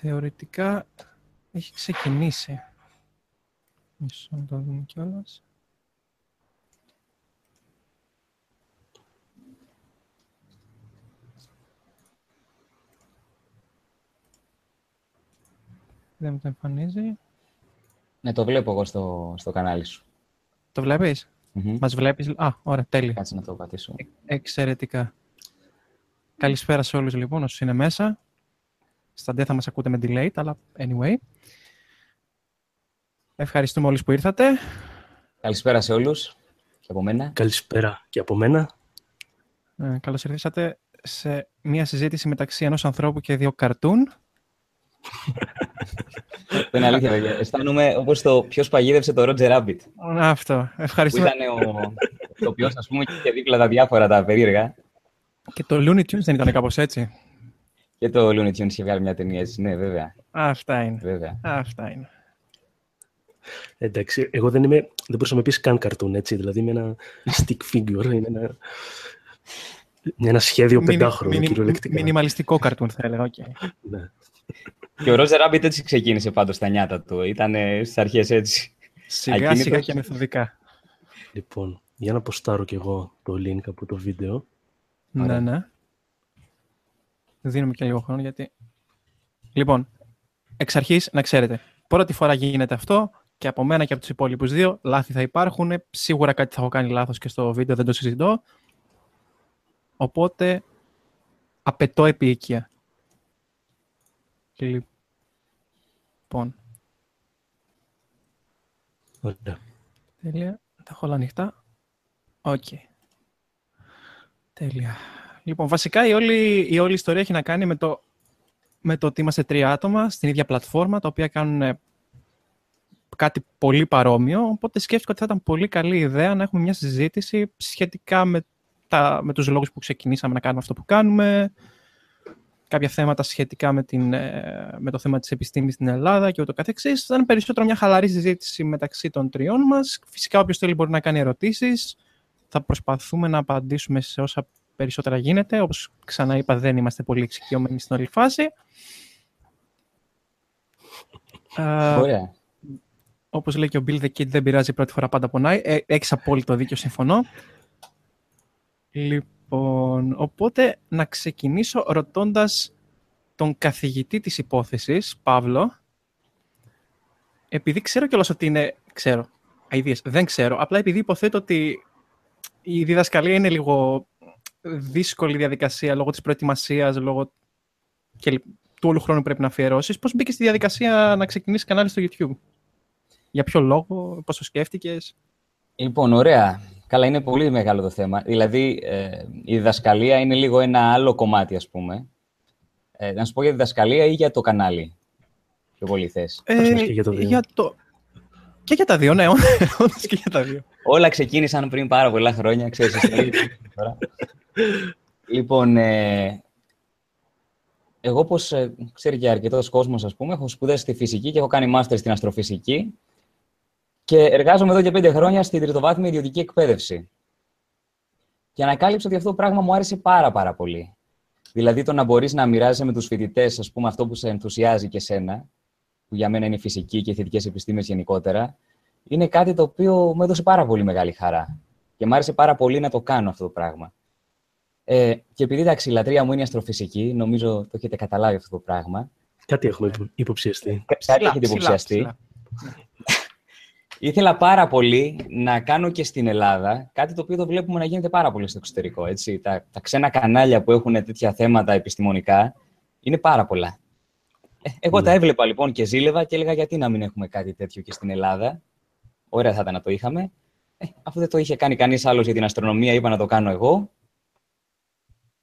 θεωρητικά έχει ξεκινήσει. Μισό να το δούμε κιόλας. Δεν μου το εμφανίζει. Ναι, το βλέπω εγώ στο, στο κανάλι σου. Το βλέπεις; Μμμ. Μας βλέπεις; Α, ωραία, τέλεια. Κάτσε να το πατήσω. Ε, Εξαιρετικά. Καλησπέρα σε όλους λοιπόν όσους είναι μέσα. Στα ντε θα μας ακούτε με delay, αλλά anyway. Ευχαριστούμε όλους που ήρθατε. Καλησπέρα σε όλους και από μένα. Καλησπέρα και από μένα. Ε, καλώς ήρθατε σε μια συζήτηση μεταξύ ενός ανθρώπου και δύο καρτούν. Αυτό είναι αλήθεια, παιδιά. Αισθάνομαι όπως το ποιος παγίδευσε το Roger Rabbit. Αυτό. Που Ευχαριστούμε. ήταν ο ηθοποιός, ας πούμε, και δίπλα τα διάφορα τα περίεργα. Και το Looney Tunes δεν ήταν κάπως έτσι. Και το Looney Tunes είχε βγάλει μια ταινία έτσι. Ναι, βέβαια. Αυτά είναι. βέβαια. Αυτά είναι. Εντάξει, εγώ δεν είμαι, δεν μπορούσες να με πεις καν καρτούν, έτσι. Δηλαδή είμαι ένα stick figure, είναι ένα, είναι ένα σχέδιο Μινι- πεντάχρονο, μινι- κυριολεκτικά. Μινιμαλιστικό καρτούν θα έλεγα. οκ. Ναι. Και ο Roger Rabbit έτσι ξεκίνησε πάντως στα νιάτα του. Ήταν στις αρχές έτσι. Σιγά Ακίνητος. σιγά και μεθοδικά. Λοιπόν, για να ποστάρω κι εγώ το link από το βίντεο. Ωραία. Ναι, ναι. Δίνουμε και λίγο χρόνο γιατί... Λοιπόν, εξ αρχής να ξέρετε, πρώτη φορά γίνεται αυτό και από μένα και από τους υπόλοιπους δύο, λάθη θα υπάρχουν, σίγουρα κάτι θα έχω κάνει λάθος και στο βίντεο, δεν το συζητώ. Οπότε, απαιτώ επίοικια. Λοιπόν, Ωραία. Τέλεια. Τα έχω όλα ανοιχτά. Οκ. Τέλεια. Λοιπόν, βασικά η όλη, η όλη ιστορία έχει να κάνει με το, με το ότι είμαστε τρία άτομα στην ίδια πλατφόρμα, τα οποία κάνουν ε, κάτι πολύ παρόμοιο, οπότε σκέφτηκα ότι θα ήταν πολύ καλή ιδέα να έχουμε μια συζήτηση σχετικά με, τα, με τους λόγους που ξεκινήσαμε να κάνουμε αυτό που κάνουμε, κάποια θέματα σχετικά με, την, ε, με το θέμα της επιστήμης στην Ελλάδα και ούτω καθεξής. Θα είναι περισσότερο μια χαλαρή συζήτηση μεταξύ των τριών μας. Φυσικά όποιος θέλει μπορεί να κάνει ερωτήσεις. Θα προσπαθούμε να απαντήσουμε σε όσα περισσότερα γίνεται. Όπως ξαναείπα δεν είμαστε πολύ εξοικειωμένοι στην όλη φάση. Ε, Ωραία. όπως λέει και ο Bill the Kid, δεν πειράζει, η πρώτη φορά πάντα πονάει. Ε, έχεις απόλυτο δίκιο, συμφωνώ. Λοιπόν, οπότε να ξεκινήσω ρωτώντας τον καθηγητή της υπόθεσης, Παύλο, επειδή ξέρω κιόλας ότι είναι, ξέρω, αηδίες, δεν ξέρω, απλά επειδή υποθέτω ότι η διδασκαλία είναι λίγο δύσκολη διαδικασία λόγω της προετοιμασίας, λόγω και του όλου χρόνου που πρέπει να αφιερώσεις, πώς μπήκες στη διαδικασία να ξεκινήσεις κανάλι στο YouTube; Για ποιο λόγο, πώς το σκέφτηκες; Λοιπόν, ωραία. Καλά, είναι πολύ μεγάλο το θέμα. Δηλαδή, ε, η διδασκαλία είναι λίγο ένα άλλο κομμάτι, ας πούμε. Ε, να σου πω για τη διδασκαλία ή για το κανάλι. Πιο πολύ θες. Ας πούμε και για το δύο. Ε, για το... Και για τα δύο, ναι, όντως και για τα δύο. Όλα ξεκίνησαν πριν πάρα πολλά χρόνια, ξέρεις, ιστορία τώρα. Λοιπόν, ε, εγώ όπως ε, ξέρει και αρκετός κόσμος, ας πούμε, έχω σπουδάσει στη φυσική και έχω κάνει μάστερ στην αστροφυσική και εργάζομαι εδώ και πέντε χρόνια στην τριτοβάθμια ιδιωτική εκπαίδευση. Και ανακάλυψα ότι αυτό το πράγμα μου άρεσε πάρα πάρα πολύ. Δηλαδή το να μπορείς να μοιράζεσαι με τους φοιτητές, ας πούμε, αυτό που σε ενθουσιάζει και σένα, που για μένα είναι η φυσική και οι θετικές επιστήμες γενικότερα, είναι κάτι το οποίο μου έδωσε πάρα πολύ μεγάλη χαρά. Και μου άρεσε πάρα πολύ να το κάνω αυτό το πράγμα. Ε, και επειδή εντάξει, η λατρεία μου είναι η αστροφυσική, νομίζω το έχετε καταλάβει αυτό το πράγμα. Κάτι έχουμε υπο- υποψιαστεί. Κα- Κάτι Ψηλά, έχετε ψηλά, υποψιαστεί. ψηλά. Ήθελα πάρα πολύ να κάνω και στην Ελλάδα κάτι το οποίο το βλέπουμε να γίνεται πάρα πολύ στο εξωτερικό. Έτσι. Τα, τα ξένα κανάλια που έχουν τέτοια θέματα επιστημονικά είναι πάρα πολλά. Ε, εγώ τα Ναι. έβλεπα λοιπόν και ζήλευα και έλεγα γιατί να μην έχουμε κάτι τέτοιο και στην Ελλάδα; Ωραία θα ήταν να το είχαμε. Ε, αφού δεν το είχε κάνει κανείς άλλος για την αστρονομία, είπα να το κάνω εγώ.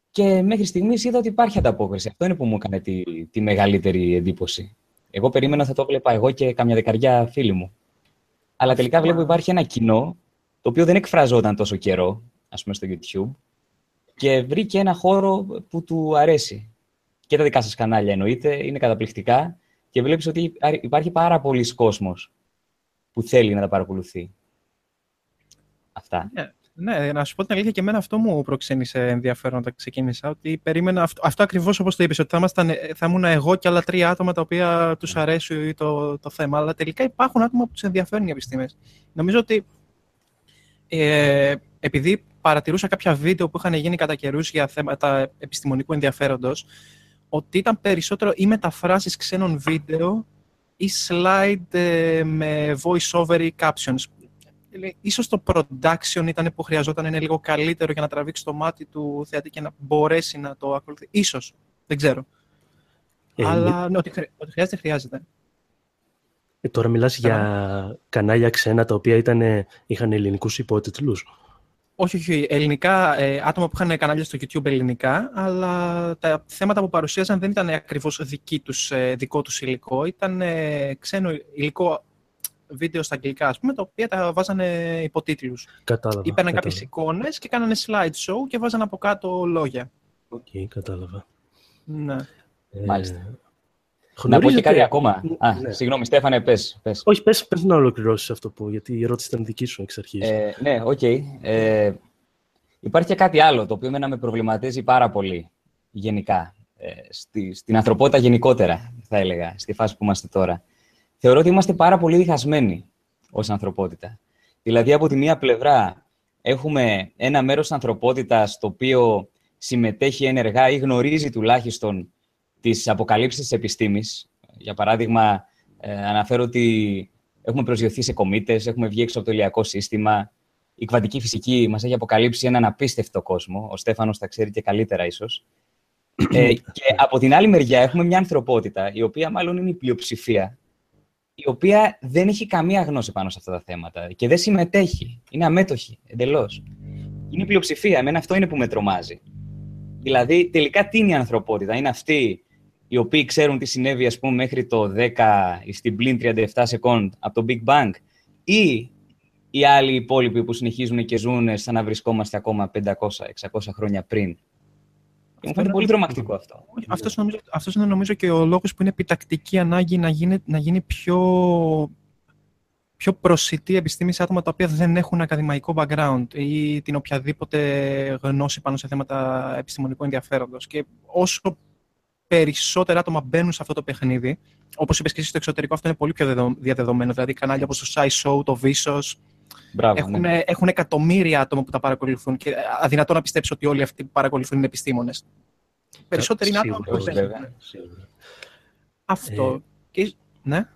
Και μέχρι στιγμής είδα ότι υπάρχει ανταπόκριση. Αυτό είναι που μου έκανε τη, τη μεγαλύτερη εντύπωση. Εγώ περίμενα θα το έβλεπα εγώ και καμιά δεκαριά φίλοι μου. Αλλά τελικά βλέπω υπάρχει ένα κοινό το οποίο δεν εκφραζόταν τόσο καιρό, ας πούμε στο YouTube, και βρήκε ένα χώρο που του αρέσει. Και τα δικά σας κανάλια εννοείται, είναι καταπληκτικά και βλέπεις ότι υπάρχει πάρα πολλοί κόσμος που θέλει να τα παρακολουθεί. Αυτά. Ναι. Ναι, να σου πω την αλήθεια και εμένα αυτό μου προξένησε ενδιαφέρον όταν ξεκίνησα. Ότι περίμενα αυτό, αυτό ακριβώς όπως το είπες, ότι θα, ήμασταν, θα ήμουν εγώ και άλλα τρία άτομα τα οποία τους αρέσει το, το θέμα. Αλλά τελικά υπάρχουν άτομα που τους ενδιαφέρουν οι επιστήμες. Νομίζω ότι ε, επειδή παρατηρούσα κάποια βίντεο που είχαν γίνει κατά καιρούς για θέματα επιστημονικού ενδιαφέροντος, ότι ήταν περισσότερο ή μεταφράσεις ξένων βίντεο ή slide ε, με voice-over ή captions. Ίσως το production ήταν που χρειαζόταν να είναι λίγο καλύτερο για να τραβήξει το μάτι του θεατή και να μπορέσει να το ακολουθεί. Ίσως. Δεν ξέρω. Ε, Αλλά ναι, ότι, χρειάζεται, χρειάζεται. Ε, τώρα μιλάς για κανάλια ξένα τα οποία ήταν, είχαν ελληνικούς υπότιτλους. Όχι, όχι. Ελληνικά, ε, άτομα που είχαν κανάλια στο YouTube ελληνικά, αλλά τα θέματα που παρουσίαζαν δεν ήταν ακριβώς ε, δικό τους υλικό. Ήταν ε, ξένο υλικό βίντεο στα αγγλικά, ας πούμε, τα οποία τα βάζανε υποτίτλους. Κατάλαβα. Έπαιρναν κάποιες εικόνες και κάνανε slideshow και βάζανε από κάτω λόγια. OK, okay, κατάλαβα. Ναι. Ε, Μάλιστα. Να πω και κάτι ακόμα. Α, ναι. Συγγνώμη, Στέφανε, πες, πες. Όχι, πες, πες να ολοκληρώσεις αυτό που, γιατί η ερώτηση ήταν δική σου εξ αρχής. Ε, ναι, OK. Okay. Ε, υπάρχει και κάτι άλλο, το οποίο εμένα με προβληματίζει πάρα πολύ, γενικά. Ε, στη, στην ανθρωπότητα γενικότερα, θα έλεγα, στη φάση που είμαστε τώρα. Θεωρώ ότι είμαστε πάρα πολύ διχασμένοι ως ανθρωπότητα. Δηλαδή, από τη μία πλευρά, έχουμε ένα μέρος της ανθρωπότητας το οποίο συμμετέχει ενεργά ή γνωρίζει τουλάχιστον τις αποκαλύψεις της επιστήμης. Για παράδειγμα, ε, αναφέρω ότι έχουμε προσγειωθεί σε κομήτες, έχουμε βγει έξω από το ηλιακό σύστημα. Η κβαντική φυσική μας έχει αποκαλύψει έναν απίστευτο κόσμο. Ο Στέφανος τα ξέρει και καλύτερα ίσως. ε, και από την άλλη μεριά έχουμε μια ανθρωπότητα, η οποία μάλλον είναι η πλειοψηφία, η οποία δεν έχει καμία γνώση πάνω σε αυτά τα θέματα και δεν συμμετέχει. Είναι αμέτωχη εντελώς. Είναι η πλειοψηφία. Εμένα αυτό είναι που με τρομάζει. Δηλαδή, τελικά τι είναι η ανθρωπότητα; Είναι αυτή οι οποίοι ξέρουν τι συνέβη ας πούμε, μέχρι το 10 στην πλήν 37 σεκόντ από το Big Bang ή οι άλλοι υπόλοιποι που συνεχίζουν και ζουν σαν να βρισκόμαστε ακόμα 500-600 χρόνια πριν. Και μου φαίνεται πολύ τρομακτικό αυτό. Αυτός, νομίζω, αυτός είναι νομίζω και ο λόγος που είναι επιτακτική ανάγκη να γίνει, να γίνει πιο, πιο προσιτή επιστήμη σε άτομα τα οποία δεν έχουν ακαδημαϊκό background ή την οποιαδήποτε γνώση πάνω σε θέματα επιστημονικού ενδιαφέροντος. Και όσο περισσότερα άτομα μπαίνουν σε αυτό το παιχνίδι. Όπως είπες και εσύ στο εξωτερικό, αυτό είναι πολύ πιο διαδεδομένο. Δηλαδή, κανάλια όπως το SciShow, το Vsauce. έχουν, ναι. έχουν εκατομμύρια άτομα που τα παρακολουθούν και αδυνατό να πιστέψω ότι όλοι αυτοί που παρακολουθούν είναι επιστήμονες. Περισσότεροι είναι άτομα που Αυτό. Ε, και... Ναι.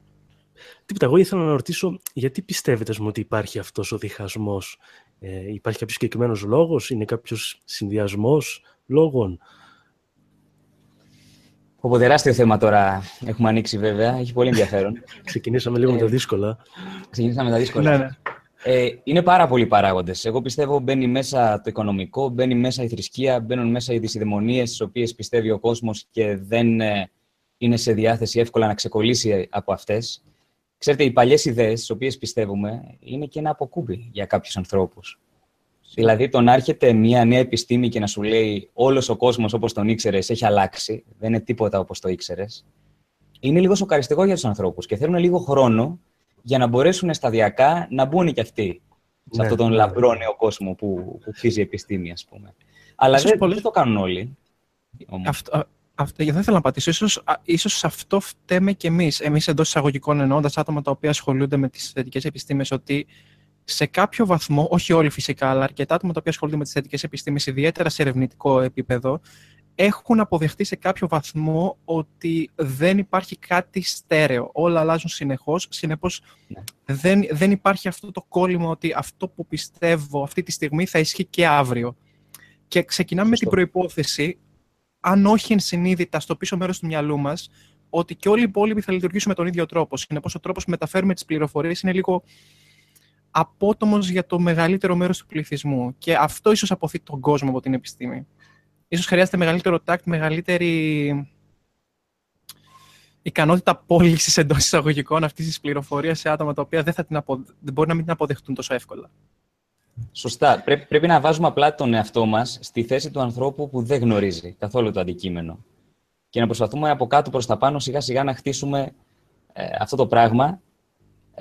Τίποτα, εγώ ήθελα να ρωτήσω γιατί πιστεύετε ότι υπάρχει αυτός ο διχασμός; Ε, υπάρχει κάποιος συγκεκριμένος λόγος, είναι κάποιος συνδυασμός λόγων; Από τεράστιο θέμα τώρα έχουμε ανοίξει βέβαια. Έχει πολύ ενδιαφέρον. Ξεκινήσαμε λίγο με τα ε, δύσκολα. Ξεκινήσαμε με τα δύσκολα. Ναι, ναι. Ε, είναι πάρα πολλοί παράγοντες. Εγώ πιστεύω μπαίνει μέσα το οικονομικό, μπαίνει μέσα η θρησκεία, μπαίνουν μέσα οι δυσιδαιμονίες τις οποίες πιστεύει ο κόσμος και δεν ε, είναι σε διάθεση εύκολα να ξεκολλήσει από αυτές. Ξέρετε, οι παλιές ιδέες, τις οποίες πιστεύουμε, είναι και ένα αποκούμπι για κάποιους ανθρώπους. Δηλαδή το να έρχεται μια νέα επιστήμη και να σου λέει όλος ο κόσμος όπως τον ήξερες έχει αλλάξει, δεν είναι τίποτα όπως το ήξερες, είναι λίγο σοκαριστικό για τους ανθρώπους και θέλουν λίγο χρόνο για να μπορέσουν σταδιακά να μπουν κι αυτοί σε ναι, αυτόν τον ναι. λαμπρό νέο κόσμο που, που χτίζει η επιστήμη, ας πούμε. Αλλά δεν, πολύ... το κάνουν όλοι. Αυτό, αυτό, δεν θέλω να πατήσω. Ίσως, ίσως αυτό φταίμε κι εμείς. Εμείς εντός εισαγωγικών εννοώντας άτομα τα οποία ασχολούνται με τις θετικές επιστήμες ότι σε κάποιο βαθμό, όχι όλοι φυσικά, αλλά αρκετά άτομα τα οποία ασχολούνται με τις θετικές επιστήμες, ιδιαίτερα σε ερευνητικό επίπεδο, έχουν αποδεχτεί σε κάποιο βαθμό ότι δεν υπάρχει κάτι στέρεο. Όλα αλλάζουν συνεχώς. Συνεπώς, ναι. δεν, δεν υπάρχει αυτό το κόλλημα ότι αυτό που πιστεύω αυτή τη στιγμή θα ισχύει και αύριο. Και ξεκινάμε με την προπόθεση, αν όχι ενσυνείδητα στο πίσω μέρος του μυαλού μας, ότι και όλοι οι υπόλοιποι θα λειτουργήσουμε με τον ίδιο τρόπο. Συνεπώς, ο τρόπος που μεταφέρουμε τις πληροφορίες είναι λίγο απότομος για το μεγαλύτερο μέρος του πληθυσμού. Και αυτό ίσως αποθεί τον κόσμο από την επιστήμη. Ίσως χρειάζεται μεγαλύτερο τάκτ, μεγαλύτερη ικανότητα πώλησης εντός εισαγωγικών αυτής της πληροφορίας σε άτομα τα οποία δεν, θα την απο... δεν μπορεί να μην την αποδεχτούν τόσο εύκολα. Σωστά. Πρέπει, πρέπει να βάζουμε απλά τον εαυτό μας στη θέση του ανθρώπου που δεν γνωρίζει καθόλου το αντικείμενο. Και να προσπαθούμε από κάτω προς τα πάνω σιγά σιγά να χτίσουμε ε, αυτό το πράγμα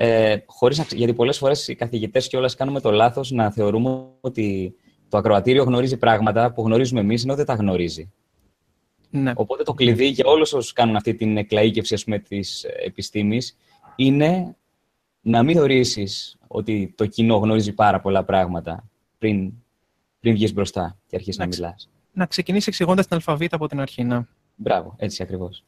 ε, χωρίς να, γιατί πολλές φορές οι καθηγητές κιόλας κάνουμε το λάθος να θεωρούμε ότι το ακροατήριο γνωρίζει πράγματα που γνωρίζουμε εμείς, ενώ δεν τα γνωρίζει. Ναι. Οπότε το κλειδί για όλους όσους κάνουν αυτή την εκλαΐκευση ας πούμε, της επιστήμης είναι να μην θεωρήσεις ότι το κοινό γνωρίζει πάρα πολλά πράγματα πριν, πριν βγεις μπροστά και αρχίσεις να, να μιλάς. Να ξεκινήσεις εξηγώντας την αλφαβήτα από την αρχή, ναι. Μπράβο, έτσι ακριβώς.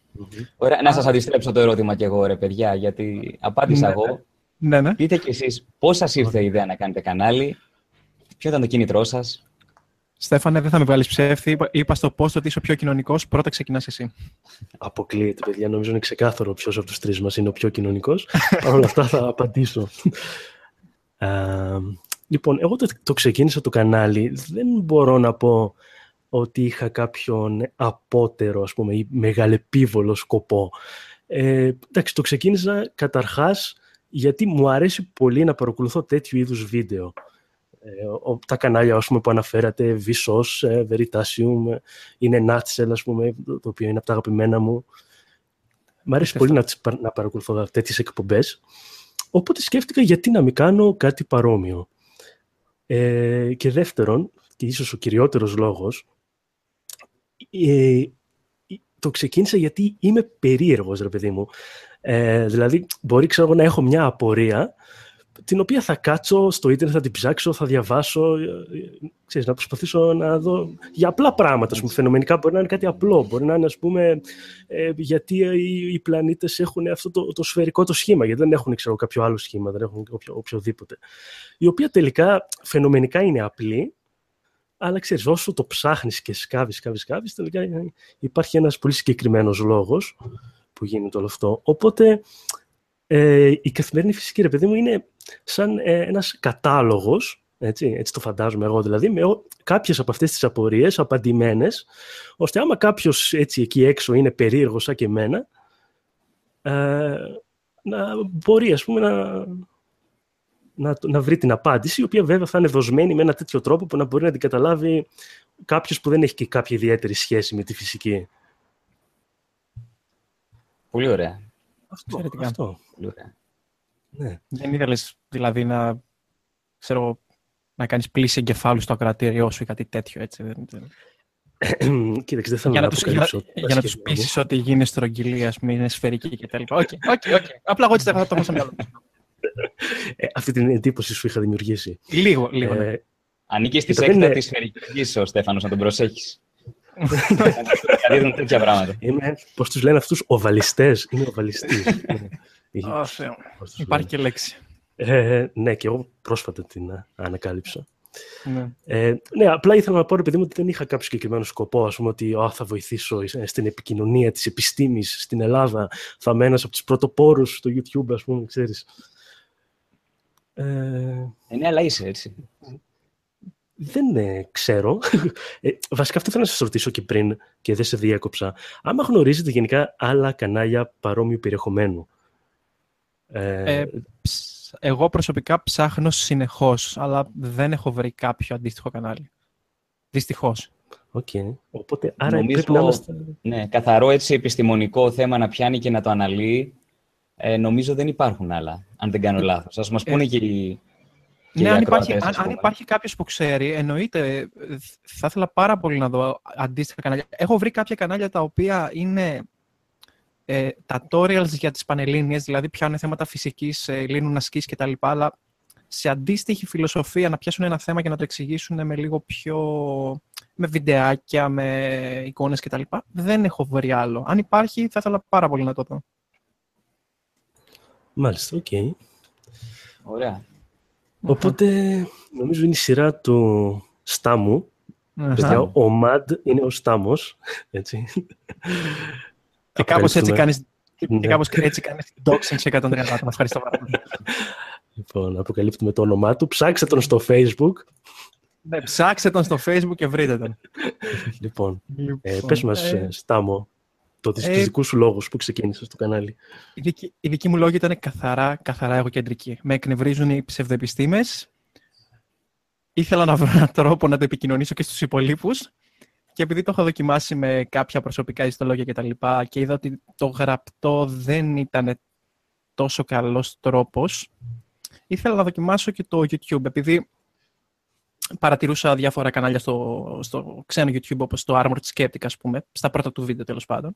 Ωραία, να σας αντιστρέψω το ερώτημα κι εγώ, ρε παιδιά, γιατί απάντησα Ναι, εγώ. Ναι, ναι. Πείτε κι εσείς πώς σας ήρθε η ιδέα να κάνετε κανάλι, ποιο ήταν το κίνητρό σας. Στέφανε, δεν θα με βγάλεις ψεύτη. Είπα- Είπα στο post ότι είσαι ο πιο κοινωνικός. Πρώτα ξεκινάς εσύ. Αποκλείεται, παιδιά. Νομίζω είναι ξεκάθαρο ποιος από τους τρεις μας είναι ο πιο κοινωνικός. Παρ' όλα αυτά θα απαντήσω. Α, λοιπόν, εγώ το, το ξεκίνησα το κανάλι. Δεν μπορώ να πω ότι είχα κάποιον απότερο, ας πούμε, ή μεγαλεπίβολο σκοπό. Ε, εντάξει, το ξεκίνησα καταρχάς γιατί μου αρέσει πολύ να παρακολουθώ τέτοιου είδους βίντεο. Ε, ο- τα κανάλια ας πούμε, που αναφέρατε, Vsauce, ε, Veritasium, ε, είναι Nutshell, ας πούμε, το το οποίο είναι από τα αγαπημένα μου. Μ' αρέσει πολύ να, τις πα- να παρακολουθώ τέτοιες εκπομπές. Οπότε σκέφτηκα γιατί να μην κάνω κάτι παρόμοιο. Ε, και δεύτερον, και ίσως ο κυριότερος λόγος, ε, το ξεκίνησα γιατί είμαι περίεργος, ρε παιδί μου. Ε, δηλαδή, μπορεί ξέρω, εγώ, να έχω μια απορία, την οποία θα κάτσω στο ίντερνετ, θα την ψάξω, θα διαβάσω, ε, ε, ξέρεις, να προσπαθήσω να δω για απλά πράγματα. Ας πούμε, φαινομενικά μπορεί να είναι κάτι απλό. Μπορεί να είναι, ας πούμε, ε, γιατί οι, οι πλανήτες έχουν αυτό το, το σφαιρικό το σχήμα, γιατί δεν έχουν, ξέρω, κάποιο άλλο σχήμα, δεν έχουν οποιο, οποιοδήποτε. Η οποία τελικά φαινομενικά είναι απλή, αλλά ξέρεις, όσο το ψάχνεις και σκάβεις, σκάβεις, σκάβεις, τελικά υπάρχει ένας πολύ συγκεκριμένος λόγος που γίνεται όλο αυτό. Οπότε, ε, η καθημερινή φυσική, ρε παιδί μου, είναι σαν ε, ένας κατάλογος, έτσι, έτσι το φαντάζομαι εγώ δηλαδή, με ο- κάποιες από αυτές τις απορίες απαντημένες, ώστε άμα κάποιος έτσι εκεί έξω είναι περίεργος σαν και εμένα, ε, να μπορεί, ας πούμε, να, να, να βρει την απάντηση, η οποία βέβαια θα είναι δοσμένη με ένα τέτοιο τρόπο που να μπορεί να την καταλάβει κάποιος που δεν έχει και κάποια ιδιαίτερη σχέση με τη φυσική. Πολύ ωραία. Αυτό, Εξαιρετικά. αυτό. Πολύ ωραία. Ναι. Δεν ήθελες δηλαδή να, ξέρω, να κάνεις πλύση εγκεφάλου στο ακροατήριό σου ή κάτι τέτοιο. Έτσι. δεν- δεν- Κοίταξε, δεν θέλω για να, να τους, για, αποκαλύψω. τα για να τους σχέδια μου. πείσεις ότι η γη είναι στρογγυλή, ας πούμε, είναι σφαιρική και τα λοιπά. OK, OK, OK. Απλά εγώ έτσι δεν θα το έχω στο μυαλό μου. Ε, αυτή την εντύπωση σου είχα δημιουργήσει. Λίγο, λίγο. ναι. Ε, Ανήκεις στη Κοίτα, δεν σέκτα είναι- της σφαιρικής ο Στέφανος, να τον προσέχεις. Δίδουν τέτοια πράγματα. είμαι, πώς τους λένε αυτούς, οβαλιστές. Είναι οβαλιστής. Ναι. Ω, Θεέ μου. Πώς τους Υπάρχει λένε. και λέξη. Ε, ναι, και εγώ πρόσφατα την α, ανακάλυψα. Ναι. Ε, ναι, απλά ήθελα να πω, ρε παιδί μου, ότι δεν είχα κάποιο συγκεκριμένο σκοπό, ας πούμε, ότι «Α, θα βοηθήσω ε, στην επικοινωνία της επιστήμης στην Ελλάδα, θα είμαι ένας από τους πρωτοπόρους στο YouTube, ας πούμε, ξέρεις. Ε, Ε, ναι, αλλά είσαι έτσι. δεν ε, ξέρω. Ε, βασικά αυτό ήθελα να σας ρωτήσω και πριν και δεν σε διέκοψα. Άμα γνωρίζετε γενικά άλλα κανάλια παρόμοιου περιεχομένου. Ε, Ε, ψ- εγώ προσωπικά ψάχνω συνεχώς, αλλά δεν έχω βρει κάποιο αντίστοιχο κανάλι. Δυστυχώς. οκ. Οπότε, άρα Νομίζω- πρέπει να είμαστε... Ναι, καθαρό έτσι επιστημονικό θέμα να πιάνει και να το αναλύει. Ε, νομίζω δεν υπάρχουν άλλα, αν δεν κάνω λάθος. Ας μας πούνε και οι, και Ναι, οι αν υπάρχει, ακροατές, αν, ας αν πούμε. υπάρχει κάποιος που ξέρει, εννοείται, ε, θα ήθελα πάρα πολύ να δω αντίστοιχα κανάλια. Έχω βρει κάποια κανάλια τα οποία είναι ε, tutorials για τις πανελλήνιες, δηλαδή πιάνουν θέματα φυσικής, ε, λύνουν ασκήσεις κτλ. Αλλά σε αντίστοιχη φιλοσοφία να πιάσουν ένα θέμα και να το εξηγήσουν με λίγο πιο... με βιντεάκια, με εικόνες κτλ. Δεν έχω βρει άλλο. Αν υπάρχει, θα ήθελα πάρα πολύ να το δω. Μάλιστα, οκ. Ωραία. Οπότε, νομίζω είναι η σειρά του Στάμου. Αχα. Παιδιά, ο Μαντ είναι ο Στάμος, έτσι. Και κάπως έτσι Αποκαλύπτουμε. κάνεις, Ναι. και κάπως έτσι κάνεις doxing σε 130 άτομα. Ευχαριστώ πάρα πολύ. Λοιπόν, αποκαλύπτουμε το όνομά του. Ψάξτε τον στο Facebook. Ναι, ψάξτε τον στο facebook και βρείτε τον. Λοιπόν, ε, Λοιπόν, πες μας, ε, ε, Στάμο, το, τους ε, δικούς σου λόγους που ξεκίνησες το κανάλι. η, δική, η δική μου λόγη ήταν καθαρά, καθαρά εγωκεντρική. Με εκνευρίζουν οι ψευδοεπιστήμες. Ήθελα να βρω έναν τρόπο να το επικοινωνήσω και στους υπολείπους. Και επειδή το έχω δοκιμάσει με κάποια προσωπικά ιστολόγια και τα λοιπά και είδα ότι το γραπτό δεν ήταν τόσο καλός τρόπος, ήθελα να δοκιμάσω και το YouTube, επειδή παρατηρούσα διάφορα κανάλια στο, στο ξένο YouTube, όπως το Armored Skeptic, ας πούμε, στα πρώτα του βίντεο τέλος πάντων,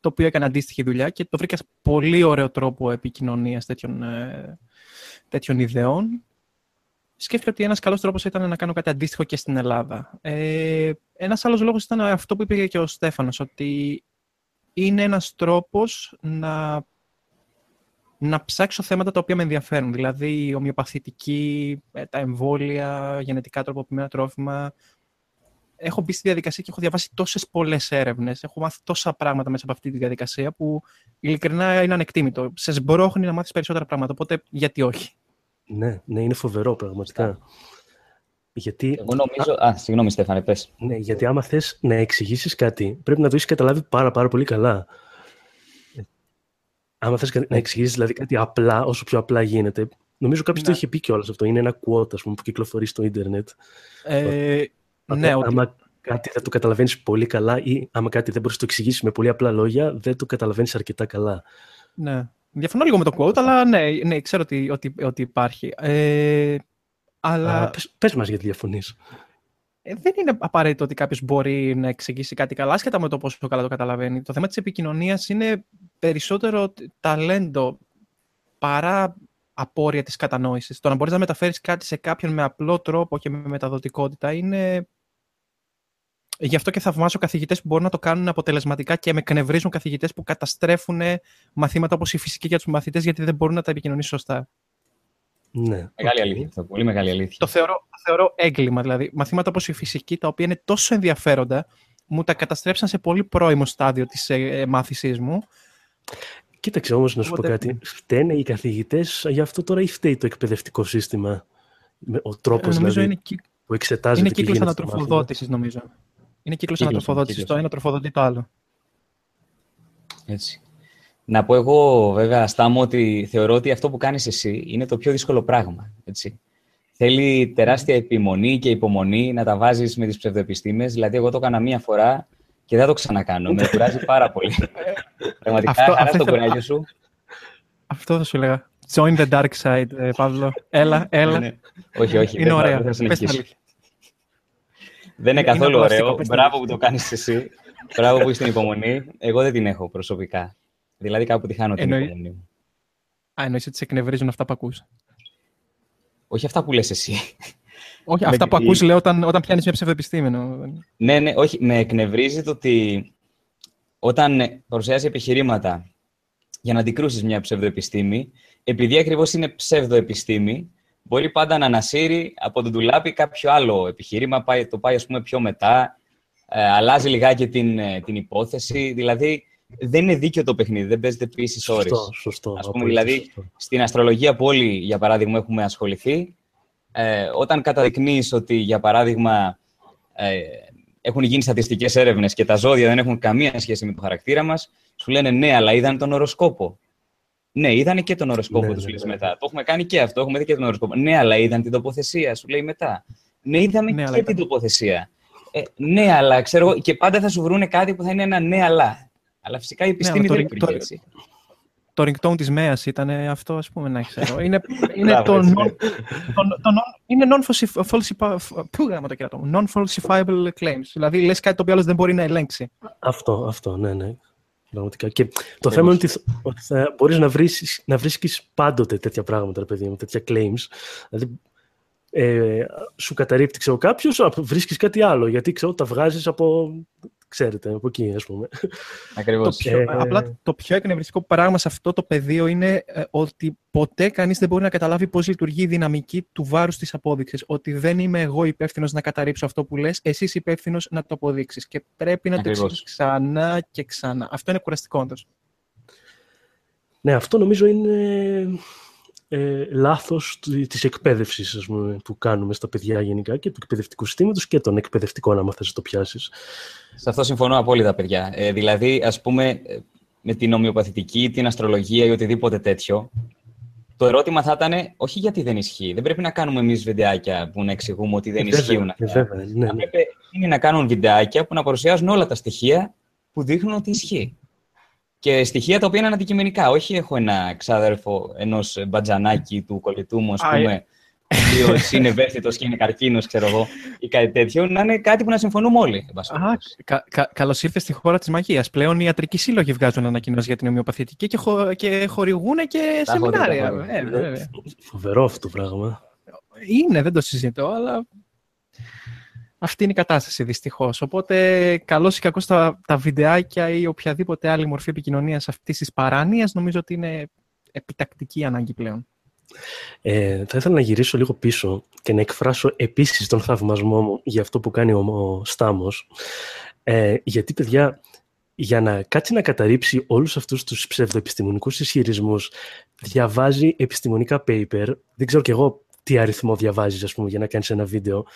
το οποίο έκανε αντίστοιχη δουλειά και το βρήκα πολύ ωραίο τρόπο επικοινωνίας τέτοιων, ε, τέτοιων ιδεών. Σκέφτηκα ότι ένας καλός τρόπος ήταν να κάνω κάτι αντίστοιχο και στην Ελλάδα. Ε, ένας άλλος λόγος ήταν αυτό που είπε και ο Στέφανος, ότι είναι ένας τρόπος να να ψάξω θέματα τα οποία με ενδιαφέρουν. Δηλαδή, η ομοιοπαθητική, ε, τα εμβόλια, γενετικά τροποποιημένα τρόφιμα. Έχω μπει στη διαδικασία και έχω διαβάσει τόσες πολλές έρευνες. Έχω μάθει τόσα πράγματα μέσα από αυτή τη διαδικασία που ειλικρινά είναι ανεκτήμητο. Σε σμπρώχνει να μάθεις περισσότερα πράγματα. Οπότε, γιατί όχι; Ναι, ναι, είναι φοβερό πραγματικά. Γιατί... Εγώ νομίζω... Α, συγγνώμη Στέφανε, πες. Ναι, γιατί άμα θες να εξηγήσεις κάτι, πρέπει να το έχεις καταλάβει πάρα, πάρα πολύ καλά άμα θες να εξηγήσεις δηλαδή κάτι απλά, όσο πιο απλά γίνεται, νομίζω κάποιος το είχε πει κιόλας αυτό. Είναι ένα quote ας πούμε, που κυκλοφορεί στο ίντερνετ. Ε, ναι, ότι... Άμα κάτι δεν το καταλαβαίνεις πολύ καλά ή άμα κάτι δεν μπορείς να το εξηγήσεις με πολύ απλά λόγια, δεν το καταλαβαίνεις αρκετά καλά. Ναι. Διαφωνώ λίγο με το quote, αλλά ναι, ναι ξέρω ότι, ότι, ότι υπάρχει. Ε, αλλά... Α, πες, πες μας γιατί διαφωνείς. Ε, δεν είναι απαραίτητο ότι κάποιος μπορεί να εξηγήσει κάτι καλά, άσχετα με το πόσο καλά το καταλαβαίνει. Το θέμα της επικοινωνίας είναι περισσότερο ταλέντο παρά απόρρια της κατανόησης. Το να μπορείς να μεταφέρεις κάτι σε κάποιον με απλό τρόπο και με μεταδοτικότητα είναι... Γι' αυτό και θαυμάζω καθηγητές που μπορούν να το κάνουν αποτελεσματικά και με εκνευρίζουν καθηγητές που καταστρέφουν μαθήματα όπως η φυσική για τους μαθητές γιατί δεν μπορούν να τα επικοινωνήσουν σωστά. Ναι. Μεγάλη αλήθεια. Πολύ μεγάλη αλήθεια. Το θεωρώ, το θεωρώ έγκλημα. Δηλαδή, μαθήματα όπως η φυσική, τα οποία είναι τόσο ενδιαφέροντα, μου τα καταστρέψαν σε πολύ πρώιμο στάδιο της ε, μάθησής μου Κοίταξε όμως να σου πω κάτι. Φταίνε οι καθηγητές γι' αυτό τώρα ή φταίει το εκπαιδευτικό σύστημα; Ο τρόπος ε, δηλαδή, είναι, που εξετάζεται Είναι κύκλος ανατροφοδότησης νομίζω. Είναι κύκλος, ανατροφοδότησης. Το ένα τροφοδοτεί το άλλο. Έτσι. Να πω εγώ βέβαια, Στάμω, ότι θεωρώ ότι αυτό που κάνεις εσύ είναι το πιο δύσκολο πράγμα. Έτσι. Θέλει τεράστια επιμονή και υπομονή να τα βάζεις με τις ψευδοεπιστήμες. Δηλαδή, εγώ το έκανα μία φορά και δεν το ξανακάνω. Με κουράζει πάρα πολύ. Πραγματικά, αυτό, χαρά στο κουράγιο σου. Αυτό θα σου έλεγα. Join the dark side, ε, Παύλο. Έλα, έλα. Ναι, ναι. Όχι, όχι. Είναι ωραία. Δεν είναι καθόλου ωραίο. Μπράβο που το κάνεις εσύ. Μπράβο που είσαι την υπομονή. Εγώ δεν την έχω προσωπικά. Δηλαδή κάπου τη χάνω την υπομονή μου. Α, εννοείς ότι σε εκνευρίζουν αυτά που ακούς. Όχι αυτά που λες εσύ. Όχι, αυτά που ακούς λέω όταν, όταν πιάνεις μια ψευδεπιστήμενο. Ναι, ναι, όχι. Με εκνευρίζει το ότι όταν παρουσιάζει επιχειρήματα για να αντικρούσεις μια ψευδοεπιστήμη, επειδή ακριβώς είναι ψευδοεπιστήμη, μπορεί πάντα να ανασύρει από τον τουλάπι κάποιο άλλο επιχείρημα, πάει, το πάει ας πούμε πιο μετά, ε, αλλάζει λιγάκι την, ε, την υπόθεση, δηλαδή δεν είναι δίκαιο το παιχνίδι, δεν παίζεται επίση όρις. Σωστό, σωστό. Ας πούμε, δηλαδή, στην αστρολογία που όλοι, για παράδειγμα, έχουμε ασχοληθεί, ε, όταν καταδεικνύεις ότι, για παράδειγμα, ε, έχουν γίνει στατιστικές έρευνες και τα ζώδια δεν έχουν καμία σχέση με το χαρακτήρα μας, σου λένε ναι, αλλά είδαν τον οροσκόπο. Ναι, είδαν και τον οροσκόπο ναι, τους, ναι, ναι, μετά. Το έχουμε κάνει και αυτό, έχουμε δει και τον οροσκόπο. Ναι, αλλά είδαν την τοποθεσία, σου λέει μετά. Ναι, είδαμε ναι, και την τοποθεσία. Ε, ναι, αλλά ξέρω και πάντα θα σου βρούνε κάτι που θα είναι ένα ναι, αλλά. Αλλά φυσικά η ναι, επιστήμη δεν υπήρχε έτσι το ringtone της ΜΕΑΣ ήταν αυτό, ας πούμε, να ξέρω. Είναι, είναι το, non, το, είναι non-falsifiable claims. Δηλαδή, λες κάτι το οποίο άλλος δεν μπορεί να ελέγξει. Αυτό, αυτό, ναι, ναι. Πραγματικά. Και το θέμα είναι ότι, ότι θα μπορείς να, βρίσκεις, να βρίσκεις πάντοτε τέτοια πράγματα, παιδί μου, τέτοια claims. Δηλαδή, ε, σου καταρρύπτει ξέρω, κάποιος, βρίσκεις κάτι άλλο, γιατί ξέρω, τα βγάζεις από ξέρετε, από εκεί, ας πούμε. Ακριβώς. Το πιο, απλά το πιο εκνευριστικό πράγμα σε αυτό το πεδίο είναι ε, ότι ποτέ κανείς δεν μπορεί να καταλάβει πώς λειτουργεί η δυναμική του βάρους της απόδειξης. Ότι δεν είμαι εγώ υπεύθυνος να καταρρύψω αυτό που λες, εσύ είσαι υπεύθυνος να το αποδείξεις. Και πρέπει να Ακριβώς. το εξηγείς ξανά και ξανά. Αυτό είναι κουραστικό όντως. Ναι, αυτό νομίζω είναι ε, λάθος της εκπαίδευσης ας πούμε, που κάνουμε στα παιδιά γενικά και του εκπαιδευτικού συστήματος και των εκπαιδευτικών, άμα θες να το πιάσεις. Σε αυτό συμφωνώ απόλυτα, παιδιά. Ε, δηλαδή, ας πούμε, με την ομοιοπαθητική, την αστρολογία ή οτιδήποτε τέτοιο, το ερώτημα θα ήταν όχι γιατί δεν ισχύει. Δεν πρέπει να κάνουμε εμείς βιντεάκια που να εξηγούμε ότι δεν βέβαια, ισχύουν αυτά. Βέβαια, ναι, ναι. Πρέπει είναι να κάνουν βιντεάκια που να παρουσιάζουν όλα τα στοιχεία που δείχνουν ότι ισχύει. Και στοιχεία τα οποία είναι αντικειμενικά. Όχι έχω ένα ξάδερφο ενός μπατζανάκι του κολλητού μου, ας πούμε, ο οποίος είναι ευαίσθητος και είναι καρκίνος, ξέρω εγώ, ή κάτι τέτοιο, να είναι κάτι που να συμφωνούμε όλοι. Α, κα, κα, Καλώς ήρθες στη χώρα της μαγείας. Πλέον οι ιατρικοί σύλλογοι βγάζουν ανακοινώσεις για την ομοιοπαθητική και, χω, και χορηγούν και τα σεμινάρια. Ε, Φοβερό αυτό το πράγμα. Είναι, δεν το συζητώ, αλλά αυτή είναι η κατάσταση δυστυχώς. Οπότε, καλό ή κακό τα, τα βιντεάκια ή οποιαδήποτε άλλη μορφή επικοινωνίας αυτής της παράνοιας νομίζω ότι είναι επιτακτική ανάγκη πλέον. Ε, θα ήθελα να γυρίσω λίγο πίσω και να εκφράσω επίσης τον θαυμασμό μου για αυτό που κάνει ο, ο Στάμος. Ε, γιατί, παιδιά, για να κάτσει να καταρρύψει όλους αυτούς τους ψευδοεπιστημονικούς ισχυρισμούς, διαβάζει επιστημονικά paper, δεν ξέρω κι εγώ τι αριθμό διαβάζεις, ας πούμε, για να κάνεις ένα βίντεο,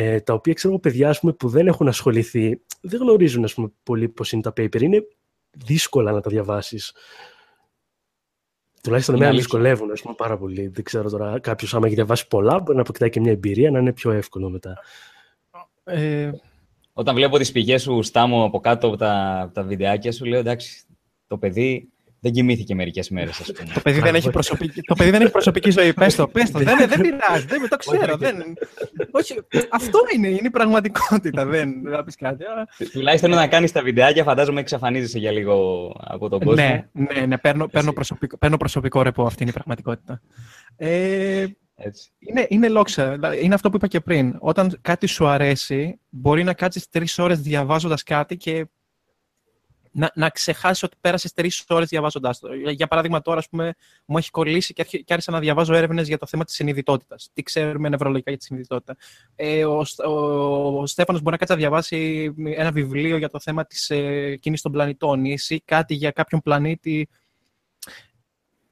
ε, τα οποία ξέρω εγώ παιδιά ας πούμε, που δεν έχουν ασχοληθεί, δεν γνωρίζουν ας πούμε, πολύ πώς είναι τα paper. Είναι δύσκολα να τα διαβάσεις. Τουλάχιστον εμένα με δυσκολεύουν ας πούμε, πάρα πολύ. Δεν ξέρω τώρα κάποιος άμα έχει διαβάσει πολλά, μπορεί να αποκτάει και μια εμπειρία να είναι πιο εύκολο μετά. Ε... Όταν βλέπω τις πηγές σου, Στάμω, από κάτω από τα, από τα βιντεάκια σου, λέω εντάξει, το παιδί δεν κοιμήθηκε μερικές μέρες, ας πούμε. το, παιδί δεν έχει προσωπική, το παιδί δεν έχει προσωπική ζωή. Πες το, πες το. δεν, δεν πειράζει. Δεν, το ξέρω. δεν, όχι, αυτό είναι, είναι η πραγματικότητα. δεν θα πεις κάτι. Αλλά... Τουλάχιστον να κάνεις τα βιντεάκια, φαντάζομαι εξαφανίζεσαι για λίγο από τον κόσμο. Ναι, ναι, ναι παίρνω, παίρνω, προσωπικό, παίρνω προσωπικό ρεπό. Αυτή είναι η πραγματικότητα. Ε, έτσι. Είναι, είναι λόξα. Είναι αυτό που είπα και πριν. Όταν κάτι σου αρέσει, μπορεί να κάτσεις τρεις ώρες διαβάζοντας κάτι και να, να ξεχάσει ότι πέρασες τρεις ώρες διαβάζοντάς το. Για παράδειγμα, τώρα ας πούμε, μου έχει κολλήσει και, και άρχισα να διαβάζω έρευνες για το θέμα της συνειδητότητας. Τι ξέρουμε νευρολογικά για τη συνειδητότητα. Ε, ο, ο, ο Στέφανος μπορεί να κάτσει να διαβάσει ένα βιβλίο για το θέμα της ε, κίνησης των πλανητών ή εσύ κάτι για κάποιον πλανήτη.